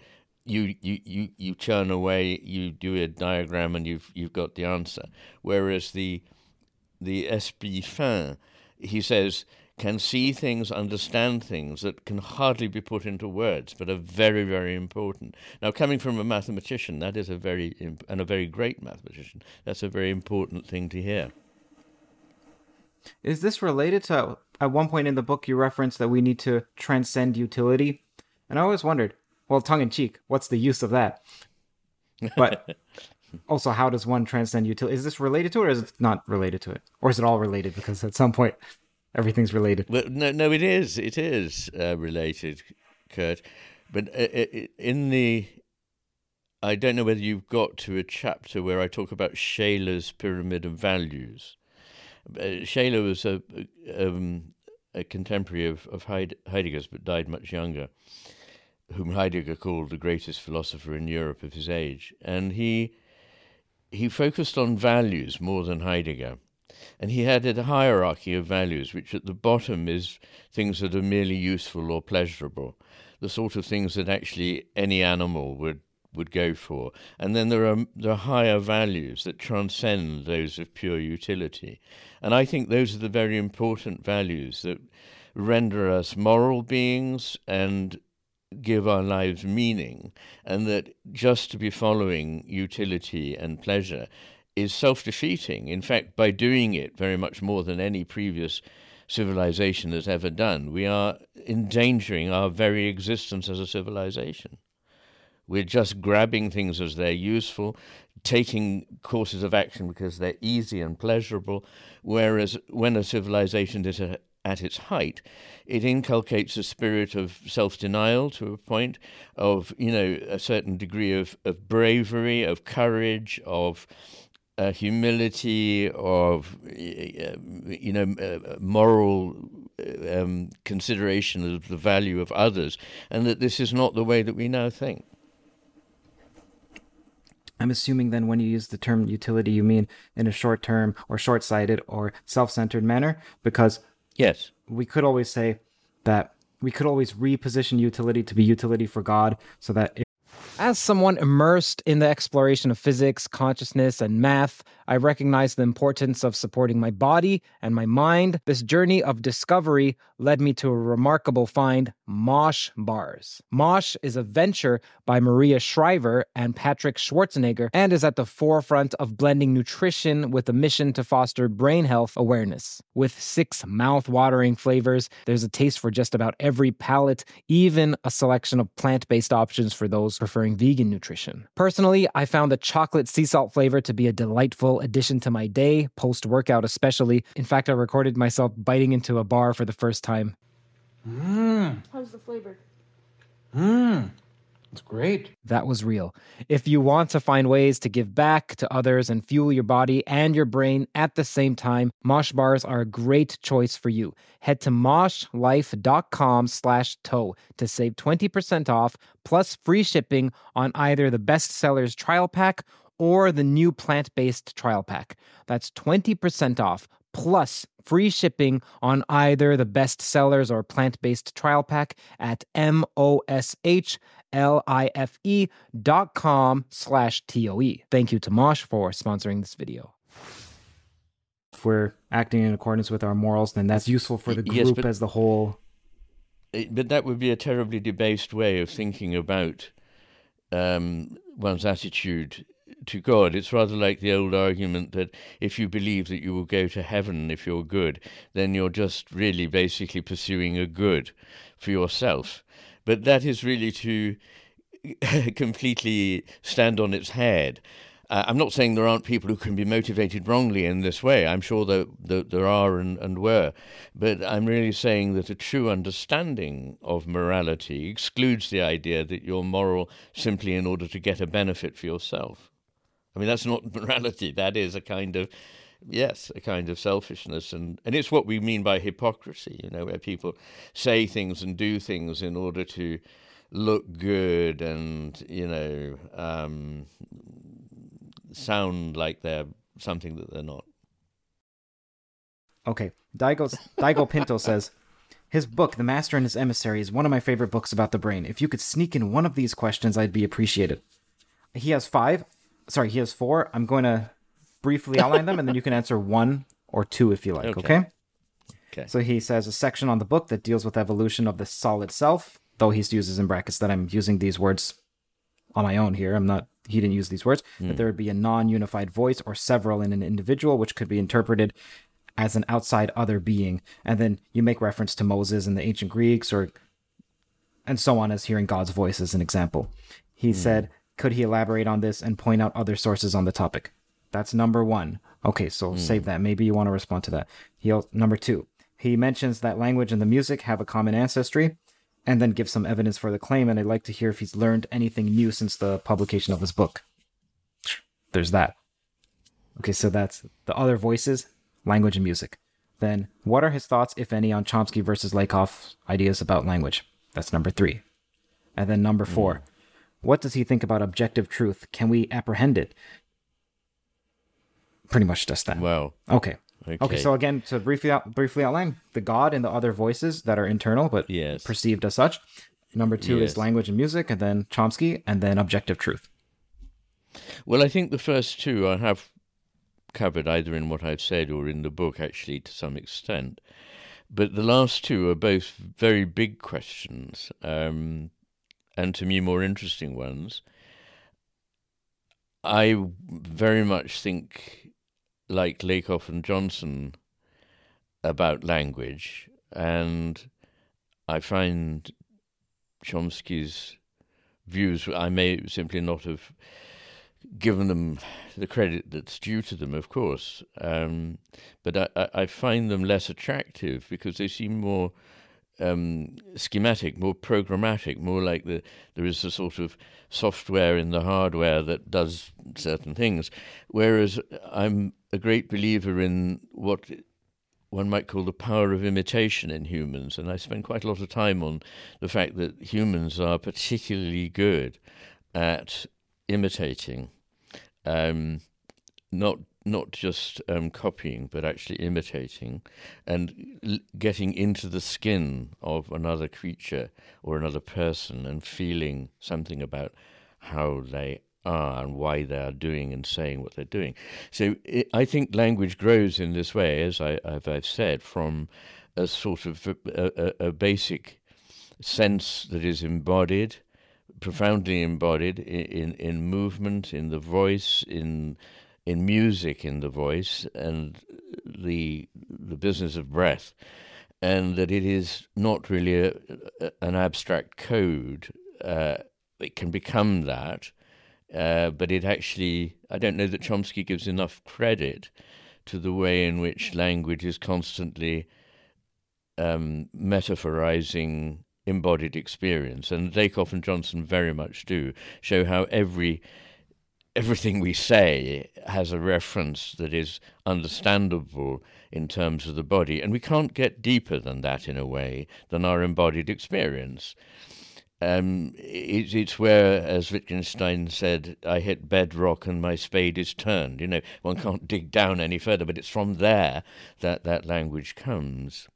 you, you, you, you churn away, you do a diagram, and you've you've got the answer. Whereas the the esprit fin, he says, can see things, understand things that can hardly be put into words, but are very, very important. Now, coming from a mathematician, that is a very, and a very great mathematician, that's a very important thing to hear. Is this related to, at one point in the book, you referenced that we need to transcend utility? And I always wondered, well, tongue in cheek, what's the use of that? But also, how does one transcend utility? Is this related to it or is it not related to it? Or is it all related? Because at some point, everything's related. Well, no, no, it is. It is uh, related, Curt. But uh, uh, in the, I don't know whether you've got to a chapter where I talk about Scheler's pyramid of values. Uh, was a, um, a contemporary of, of Heidegger's, but died much younger, whom Heidegger called the greatest philosopher in Europe of his age, and he he focused on values more than Heidegger. And he had a hierarchy of values, which at the bottom is things that are merely useful or pleasurable, the sort of things that actually any animal would would go for. And then there are are higher values that transcend those of pure utility. And I think those are the very important values that render us moral beings and give our lives meaning, and that just to be following utility and pleasure is self defeating. In fact, by doing it very much more than any previous civilization has ever done, we are endangering our very existence as a civilization. We're just grabbing things as they're useful, taking courses of action because they're easy and pleasurable, whereas when a civilization is a, at its height, it inculcates a spirit of self denial to a point of, you know, a certain degree of, of bravery, of courage, of uh, humility, of you know, uh, moral um, consideration of the value of others, and that this is not the way that we now think. I'm assuming then when you use the term utility, you mean in a short term or short sighted or self centered manner, because yes, we could always say that we could always reposition utility to be utility for God, so that as someone immersed in the exploration of physics, consciousness, and math, I recognize the importance of supporting my body and my mind. This journey of discovery led me to a remarkable find Mosh Bars. Mosh is a venture by Maria Shriver and Patrick Schwarzenegger and is at the forefront of blending nutrition with a mission to foster brain health awareness. With six mouth watering flavors, there's a taste for just about every palate, even a selection of plant based options for those preferring vegan nutrition. Personally, I found the chocolate sea salt flavor to be a delightful addition to my day, post workout especially. In fact, I recorded myself biting into a bar for the first time. Mmm. How's the flavor? Mmm. It's great. That was real. If you want to find ways to give back to others and fuel your body and your brain at the same time, Mosh bars are a great choice for you. Head to moshlife.com slash toe to save 20% off plus free shipping on either the bestsellers trial pack or the new plant based trial pack. That's 20% off plus free shipping on either the best sellers or plant based trial pack at M O S H L I F E dot com slash T O E. Thank you to Mosh for sponsoring this video. if we're acting in accordance with our morals, then that's useful for the group Yes, but- as the whole. But that would be a terribly debased way of thinking about um, one's attitude to God. It's rather like the old argument that if you believe that you will go to heaven if you're good, then you're just really basically pursuing a good for yourself. But that is really to completely stand on its head. Uh, I'm not saying there aren't people who can be motivated wrongly in this way. I'm sure that, that there are and, and were. But I'm really saying that a true understanding of morality excludes the idea that you're moral simply in order to get a benefit for yourself. I mean, that's not morality. That is a kind of, yes, a kind of selfishness. And, and it's what we mean by hypocrisy, you know, where people say things and do things in order to look good and, you know, um, sound like they're something that they're not. Okay, Daigo, Daigo Pinto says his book, The Master and His Emissary, is one of my favorite books about the brain. If you could sneak in one of these questions, I'd be appreciated. He has five. Sorry, he has four. I'm going to briefly outline them, and then you can answer one or two if you like. Okay. okay? Okay. So he says a section on the book that deals with evolution of the solid self, though he uses in brackets that I'm using these words on my own here. I'm not he didn't use these words. Hmm. That there would be a non-unified voice or several in an individual, which could be interpreted as an outside other being. And then you make reference to Moses and the ancient Greeks or and so on as hearing God's voice as an example. He hmm. said, could he elaborate on this and point out other sources on the topic? That's number one. Okay, so hmm. save that. Maybe you want to respond to that. He number two. He mentions that language and the music have a common ancestry, and then gives some evidence for the claim. And I'd like to hear if he's learned anything new since the publication of his book. There's that. Okay, so that's the other voices, language and music. Then, what are his thoughts, if any, on Chomsky versus Lakoff's ideas about language? That's number three. And then number hmm. four, what does he think about objective truth? Can we apprehend it? Pretty much just that. Well, Okay. okay. Okay, so again, to briefly out, briefly outline the God and the other voices that are internal but Yes. perceived as such. Number two Yes. is language and music, and then Chomsky, and then objective truth. Well, I think the first two I have covered either in what I've said or in the book, actually, to some extent. But the last two are both very big questions, um, and to me, more interesting ones. I very much think, like Lakoff and Johnson, about language, and I find Chomsky's views I may simply not have given them the credit that's due to them, of course. Um, but I, I, I find them less attractive because they seem more um, schematic, more programmatic, more like the there is a sort of software in the hardware that does certain things. Whereas I'm a great believer in what one might call the power of imitation in humans, and I spend quite a lot of time on the fact that humans are particularly good at imitating, um, not not just um, copying, but actually imitating, and l- getting into the skin of another creature or another person and feeling something about how they are and why they are doing and saying what they're doing. So it, I think language grows in this way, as I, I've, I've said, from a sort of a, a, a basic sense that is embodied, profoundly embodied in, in, in movement, in the voice, in in music, in the voice, and the the business of breath, and that it is not really a, a, an abstract code. Uh, it can become that, uh, but it actually, I don't know that Chomsky gives enough credit to the way in which language is constantly um, metaphorizing embodied experience. And Lakoff and Johnson very much do show how every everything we say has a reference that is understandable in terms of the body. And we can't get deeper than that in a way than our embodied experience. Um, it, it's where, as Wittgenstein said, I hit bedrock and my spade is turned. You know, one can't dig down any further, but it's from there that that language comes.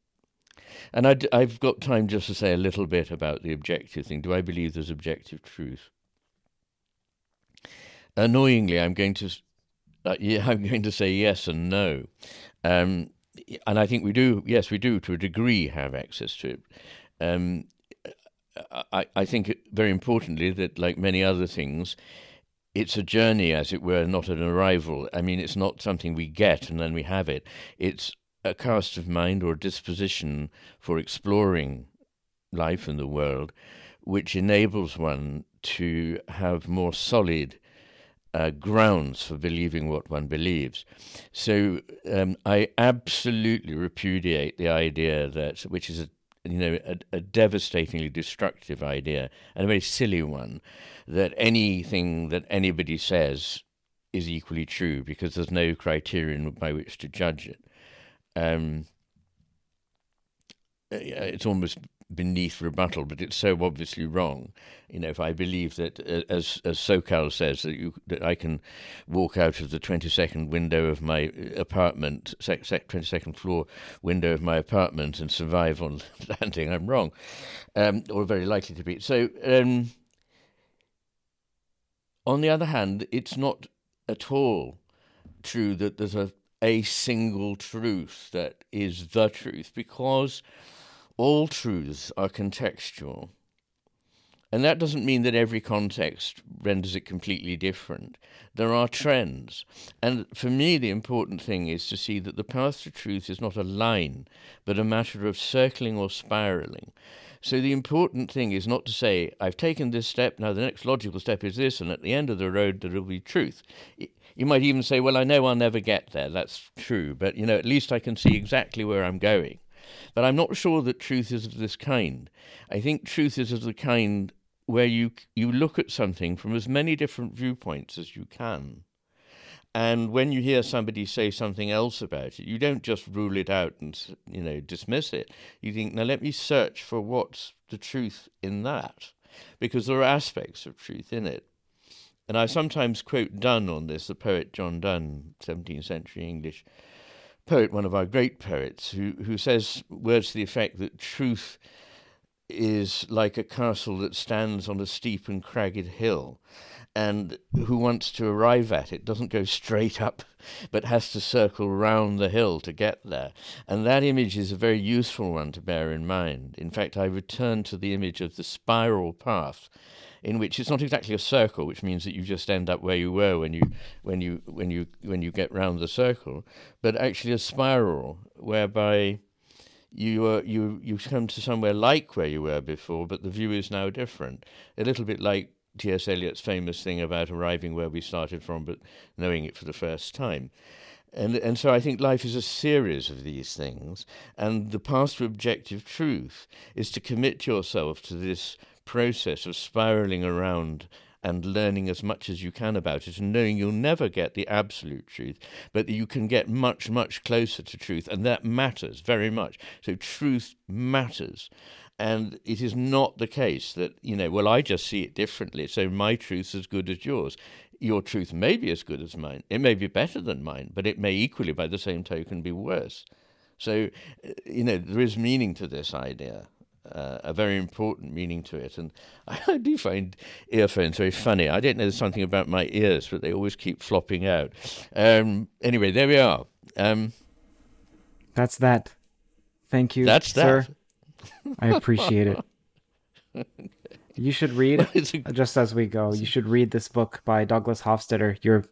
And i have got time just to say a little bit about the objective thing. Do I believe there's objective truth? Annoyingly, I'm going to, uh, yeah, I'm going to say yes and no. Um, and I think we do, yes, we do to a degree have access to it. Um, I, I think very importantly that, like many other things, it's a journey, as it were, not an arrival. I mean, it's not something we get and then we have it. It's a cast of mind or a disposition for exploring life and the world, which enables one to have more solid uh, grounds for believing what one believes. So um, I absolutely repudiate the idea that, which is a you know, a, a, devastatingly destructive idea and a very silly one, that anything that anybody says is equally true because there's no criterion by which to judge it. Um, it's almost beneath rebuttal, but it's so obviously wrong. You know, if I believe that, uh, as as Sokal says, that you that I can walk out of the twenty second window of my apartment, twenty second floor window of my apartment, and survive on landing, I'm wrong, um, or very likely to be. So, um, on the other hand, it's not at all true that there's a a single truth that is the truth because all truths are contextual. And that doesn't mean that every context renders it completely different. There are trends. And for me, the important thing is to see that the path to truth is not a line, but a matter of circling or spiraling. So the important thing is not to say, I've taken this step, now the next logical step is this, and at the end of the road there will be truth. You might even say, well, I know I'll never get there. That's true. But, you know, at least I can see exactly where I'm going. But I'm not sure that truth is of this kind. I think truth is of the kind where you you look at something from as many different viewpoints as you can. And when you hear somebody say something else about it, you don't just rule it out and you know dismiss it. You think, now let me search for what's the truth in that, because there are aspects of truth in it. And I sometimes quote Donne on this, the poet John Donne, 17th century English poet, one of our great poets, who, who says words to the effect that truth is like a castle that stands on a steep and cragged hill, and who wants to arrive at it doesn't go straight up, but has to circle round the hill to get there. And that image is a very useful one to bear in mind. In fact, I return to the image of the spiral path in which it's not exactly a circle, which means that you just end up where you were when you when you when you when you get round the circle, but actually a spiral whereby you uh, you you come to somewhere like where you were before, but the view is now different. A little bit like T.S. Eliot's famous thing about arriving where we started from, but knowing it for the first time. And and so I think life is a series of these things, and the path to objective truth is to commit yourself to this process of spiraling around and learning as much as you can about it and knowing you'll never get the absolute truth, but that you can get much, much closer to truth. And that matters very much. So truth matters. And it is not the case that, you know, well, I just see it differently, so my truth's as good as yours. Your truth may be as good as mine. It may be better than mine, but it may equally, by the same token, be worse. So, uh, you know, there is meaning to this idea uh, a very important meaning to it. And I do find earphones very funny. I don't know, there's something about my ears, but they always keep flopping out. Um, anyway, there we are. Um, That's that. Thank you, that's sir. That. I appreciate it. You should read, a... just as we go, you should read this book by Douglas Hofstadter. Your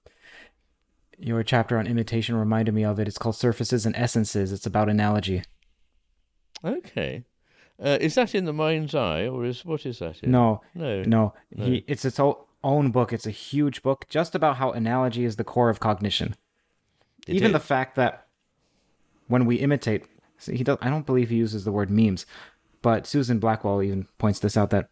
your chapter on imitation reminded me of it. It's called Surfaces and Essences. It's about analogy. Okay. Uh, is that in the mind's eye, or is what is that? In? No, no, no. no. He, it's its own book. It's a huge book, just about how analogy is the core of cognition. It Even is. the fact that when we imitate, he does, I don't believe he uses the word memes, but Susan Blackwell even points this out that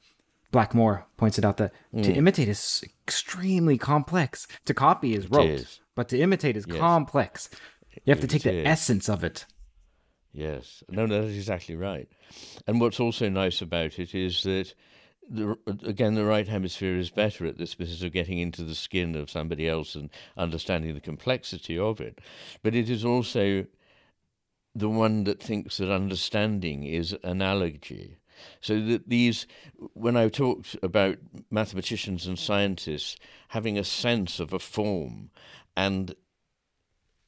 Blackmore points it out that mm. to imitate is extremely complex. To copy is rote, but to imitate is yes. complex. You have to take the essence of it. Yes, no, no, that's exactly right. And what's also nice about it is that, the, again, the right hemisphere is better at this business of getting into the skin of somebody else and understanding the complexity of it. But it is also the one that thinks that understanding is analogy. So that these, when I talked about mathematicians and scientists having a sense of a form, and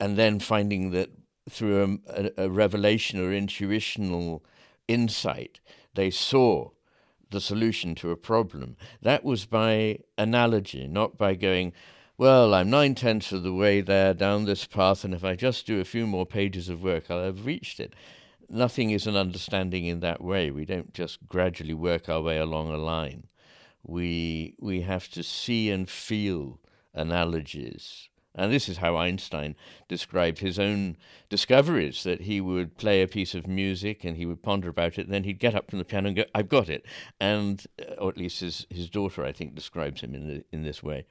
and then finding that through a, a, a revelation or intuitional insight, they saw the solution to a problem. That was by analogy, not by going, well, I'm nine tenths of the way there down this path, and if I just do a few more pages of work, I'll have reached it. Nothing is an understanding in that way. We don't just gradually work our way along a line. We we have to see and feel analogies and this is how Einstein described his own discoveries that he would play a piece of music and he would ponder about it, and then he'd get up from the piano and go, I've got it. And, uh, or at least his, his daughter, I think, describes him in, the, in this way.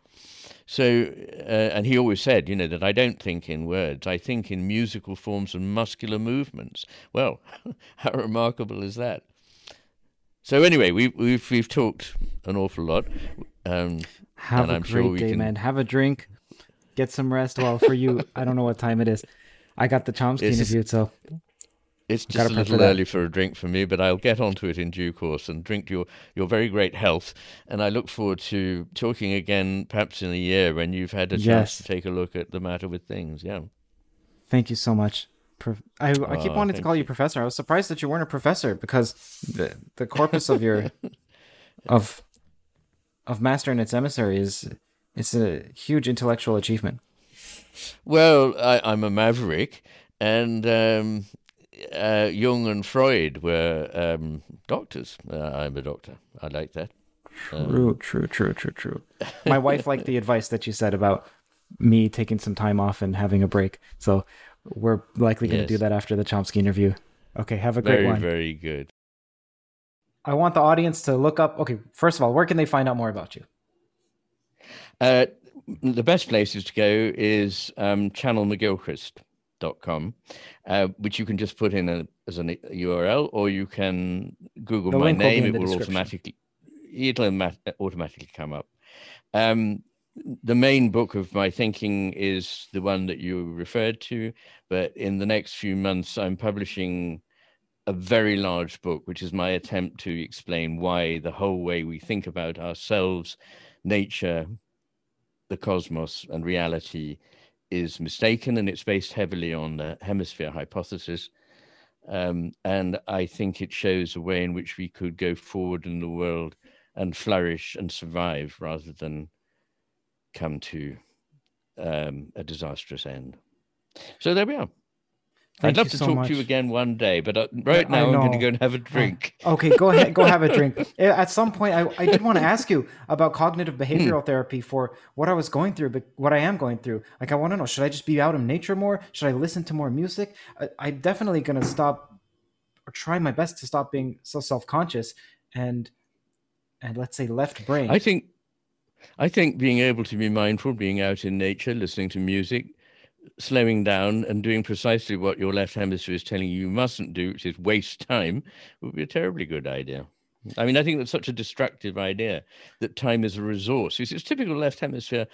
So, uh, and he always said, you know, that I don't think in words, I think in musical forms and muscular movements. Well, how remarkable is that? So anyway, we, we've we've talked an awful lot. Um, Have a I'm great sure day, can... man. Have a drink get some rest. Well, for you, I don't know what time it is. I got the Chomsky it's interview, just, so it's just a little early for a drink for me, but I'll get onto it in due course and drink your, your very great health. And I look forward to talking again, perhaps in a year when you've had a chance yes. to take a look at the matter with things. Yeah. Thank you so much. I, I keep oh, wanting to call you. you professor. I was surprised that you weren't a professor because the the corpus of your of of master and its emissary is it's a huge intellectual achievement. Well, I, am a maverick, and um, uh, Jung and Freud were um, doctors. Uh, I'm a doctor. I like that. True, um, true, true, true, true. My wife liked the advice that you said about me taking some time off and having a break. So we're likely going to yes. do that after the Chomsky interview. Okay, have a great very, one. Very good. I want the audience to look up. Okay, first of all, where can they find out more about you? Uh, the best places to go is um, channelmcgilchrist.com, uh, which you can just put in a, as a URL, or you can Google the my name. Will it will automatically it'll automatically come up. Um, the main book of my thinking is the one that you referred to, but in the next few months, I'm publishing a very large book, which is my attempt to explain why the whole way we think about ourselves, nature, the cosmos and reality is mistaken, and it's based heavily on the hemisphere hypothesis. Um, and I think it shows a way in which we could go forward in the world and flourish and survive rather than come to um, a disastrous end. So there we are. Thank I'd love to so talk much. to you again one day, but uh, right now I'm going to go and have a drink. Okay, go ahead, go have a drink. At some point, I, I did want to ask you about cognitive behavioral hmm. therapy for what I was going through, but what I am going through. Like, I want to know: should I just be out in nature more? Should I listen to more music? I, I'm definitely going to stop, or try my best to stop being so self-conscious and and let's say left brain. I think, I think being able to be mindful, being out in nature, listening to music, slowing down and doing precisely what your left hemisphere is telling you you mustn't do, which is waste time, would be a terribly good idea. I mean, I think that's such a destructive idea that time is a resource. It's, typical left hemisphere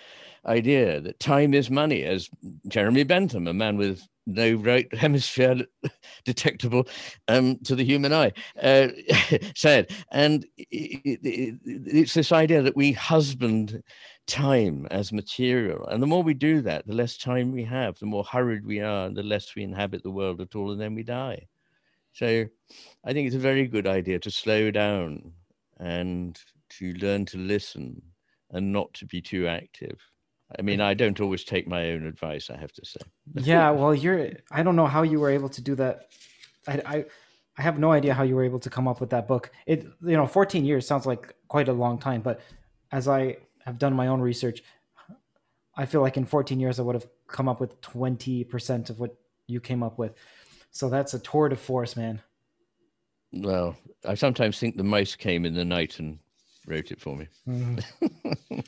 idea that time is money, as Jeremy Bentham, a man with no right hemisphere detectable um, to the human eye, uh, said. And it, it, it's this idea that we husband time as material. And the more we do that, the less time we have, the more hurried we are, and the less we inhabit the world at all, and then we die. So I think it's a very good idea to slow down and to learn to listen and not to be too active. I mean, mm. I don't always take my own advice, I have to say. yeah, well, you're, I don't know how you were able to do that. I, I, I have no idea how you were able to come up with that book. It, you know, 14 years sounds like quite a long time, but as I have done my own research, I feel like in 14 years I would have come up with 20% of what you came up with. So that's a tour de force, man. Well, I sometimes think the mice came in the night and wrote it for me. Mm-hmm.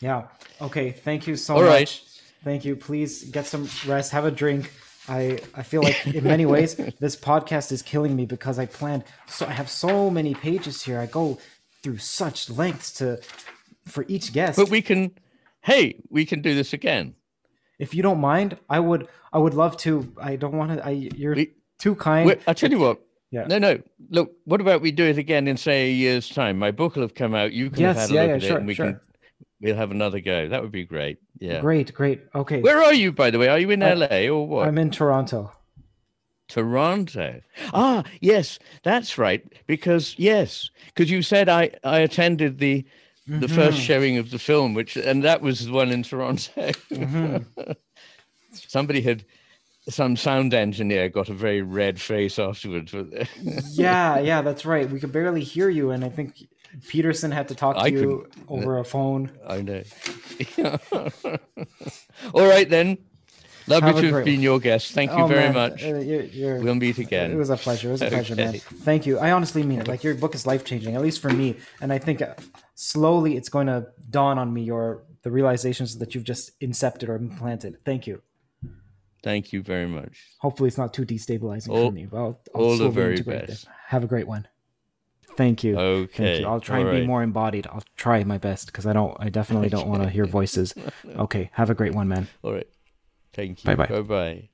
yeah. Okay. Thank you so All much. Right. Thank you. Please get some rest. Have a drink. I, I feel like in many ways this podcast is killing me because I planned so I have so many pages here. I go through such lengths to for each guest. But we can, hey, we can do this again. If you don't mind, I would. I would love to. I don't want to. I you're we, too kind. I'll tell you what. Yeah. No, no. Look, what about we do it again in say a year's time? My book will have come out. You can yes, have had a yeah, look yeah, at sure, it, and we sure. can we'll have another go. That would be great. Yeah. Great, great. Okay. Where are you, by the way? Are you in I, LA or what? I'm in Toronto. Toronto. Ah, yes, that's right. Because yes, because you said I I attended the the Mm-hmm. first showing of the film, which and that was the one in Toronto. Mm-hmm. Somebody had some sound engineer got a very red face afterwards. yeah, yeah, that's right. We could barely hear you, and I think Peterson had to talk to I you over a phone. I know. All right then. Lovely Have to have been your guest. Thank you Oh, very man, much. uh, you're, you're, We'll meet again. It was a pleasure. It was a pleasure, man. Thank you. I honestly mean it. Like your book is life changing, at least for me. And I think uh, slowly it's going to dawn on me your the realizations that you've just incepted or implanted. Thank you. Thank you very much. Hopefully, it's not too destabilizing All- for me. But I'll, I'll all the very best. them. Have a great one. Thank you. Thank Okay, you. I'll try all and be more embodied. I'll try my best because I don't. I definitely don't want to hear voices. Okay. Have a great one, man. All right. Thank you. Bye-bye. Bye bye.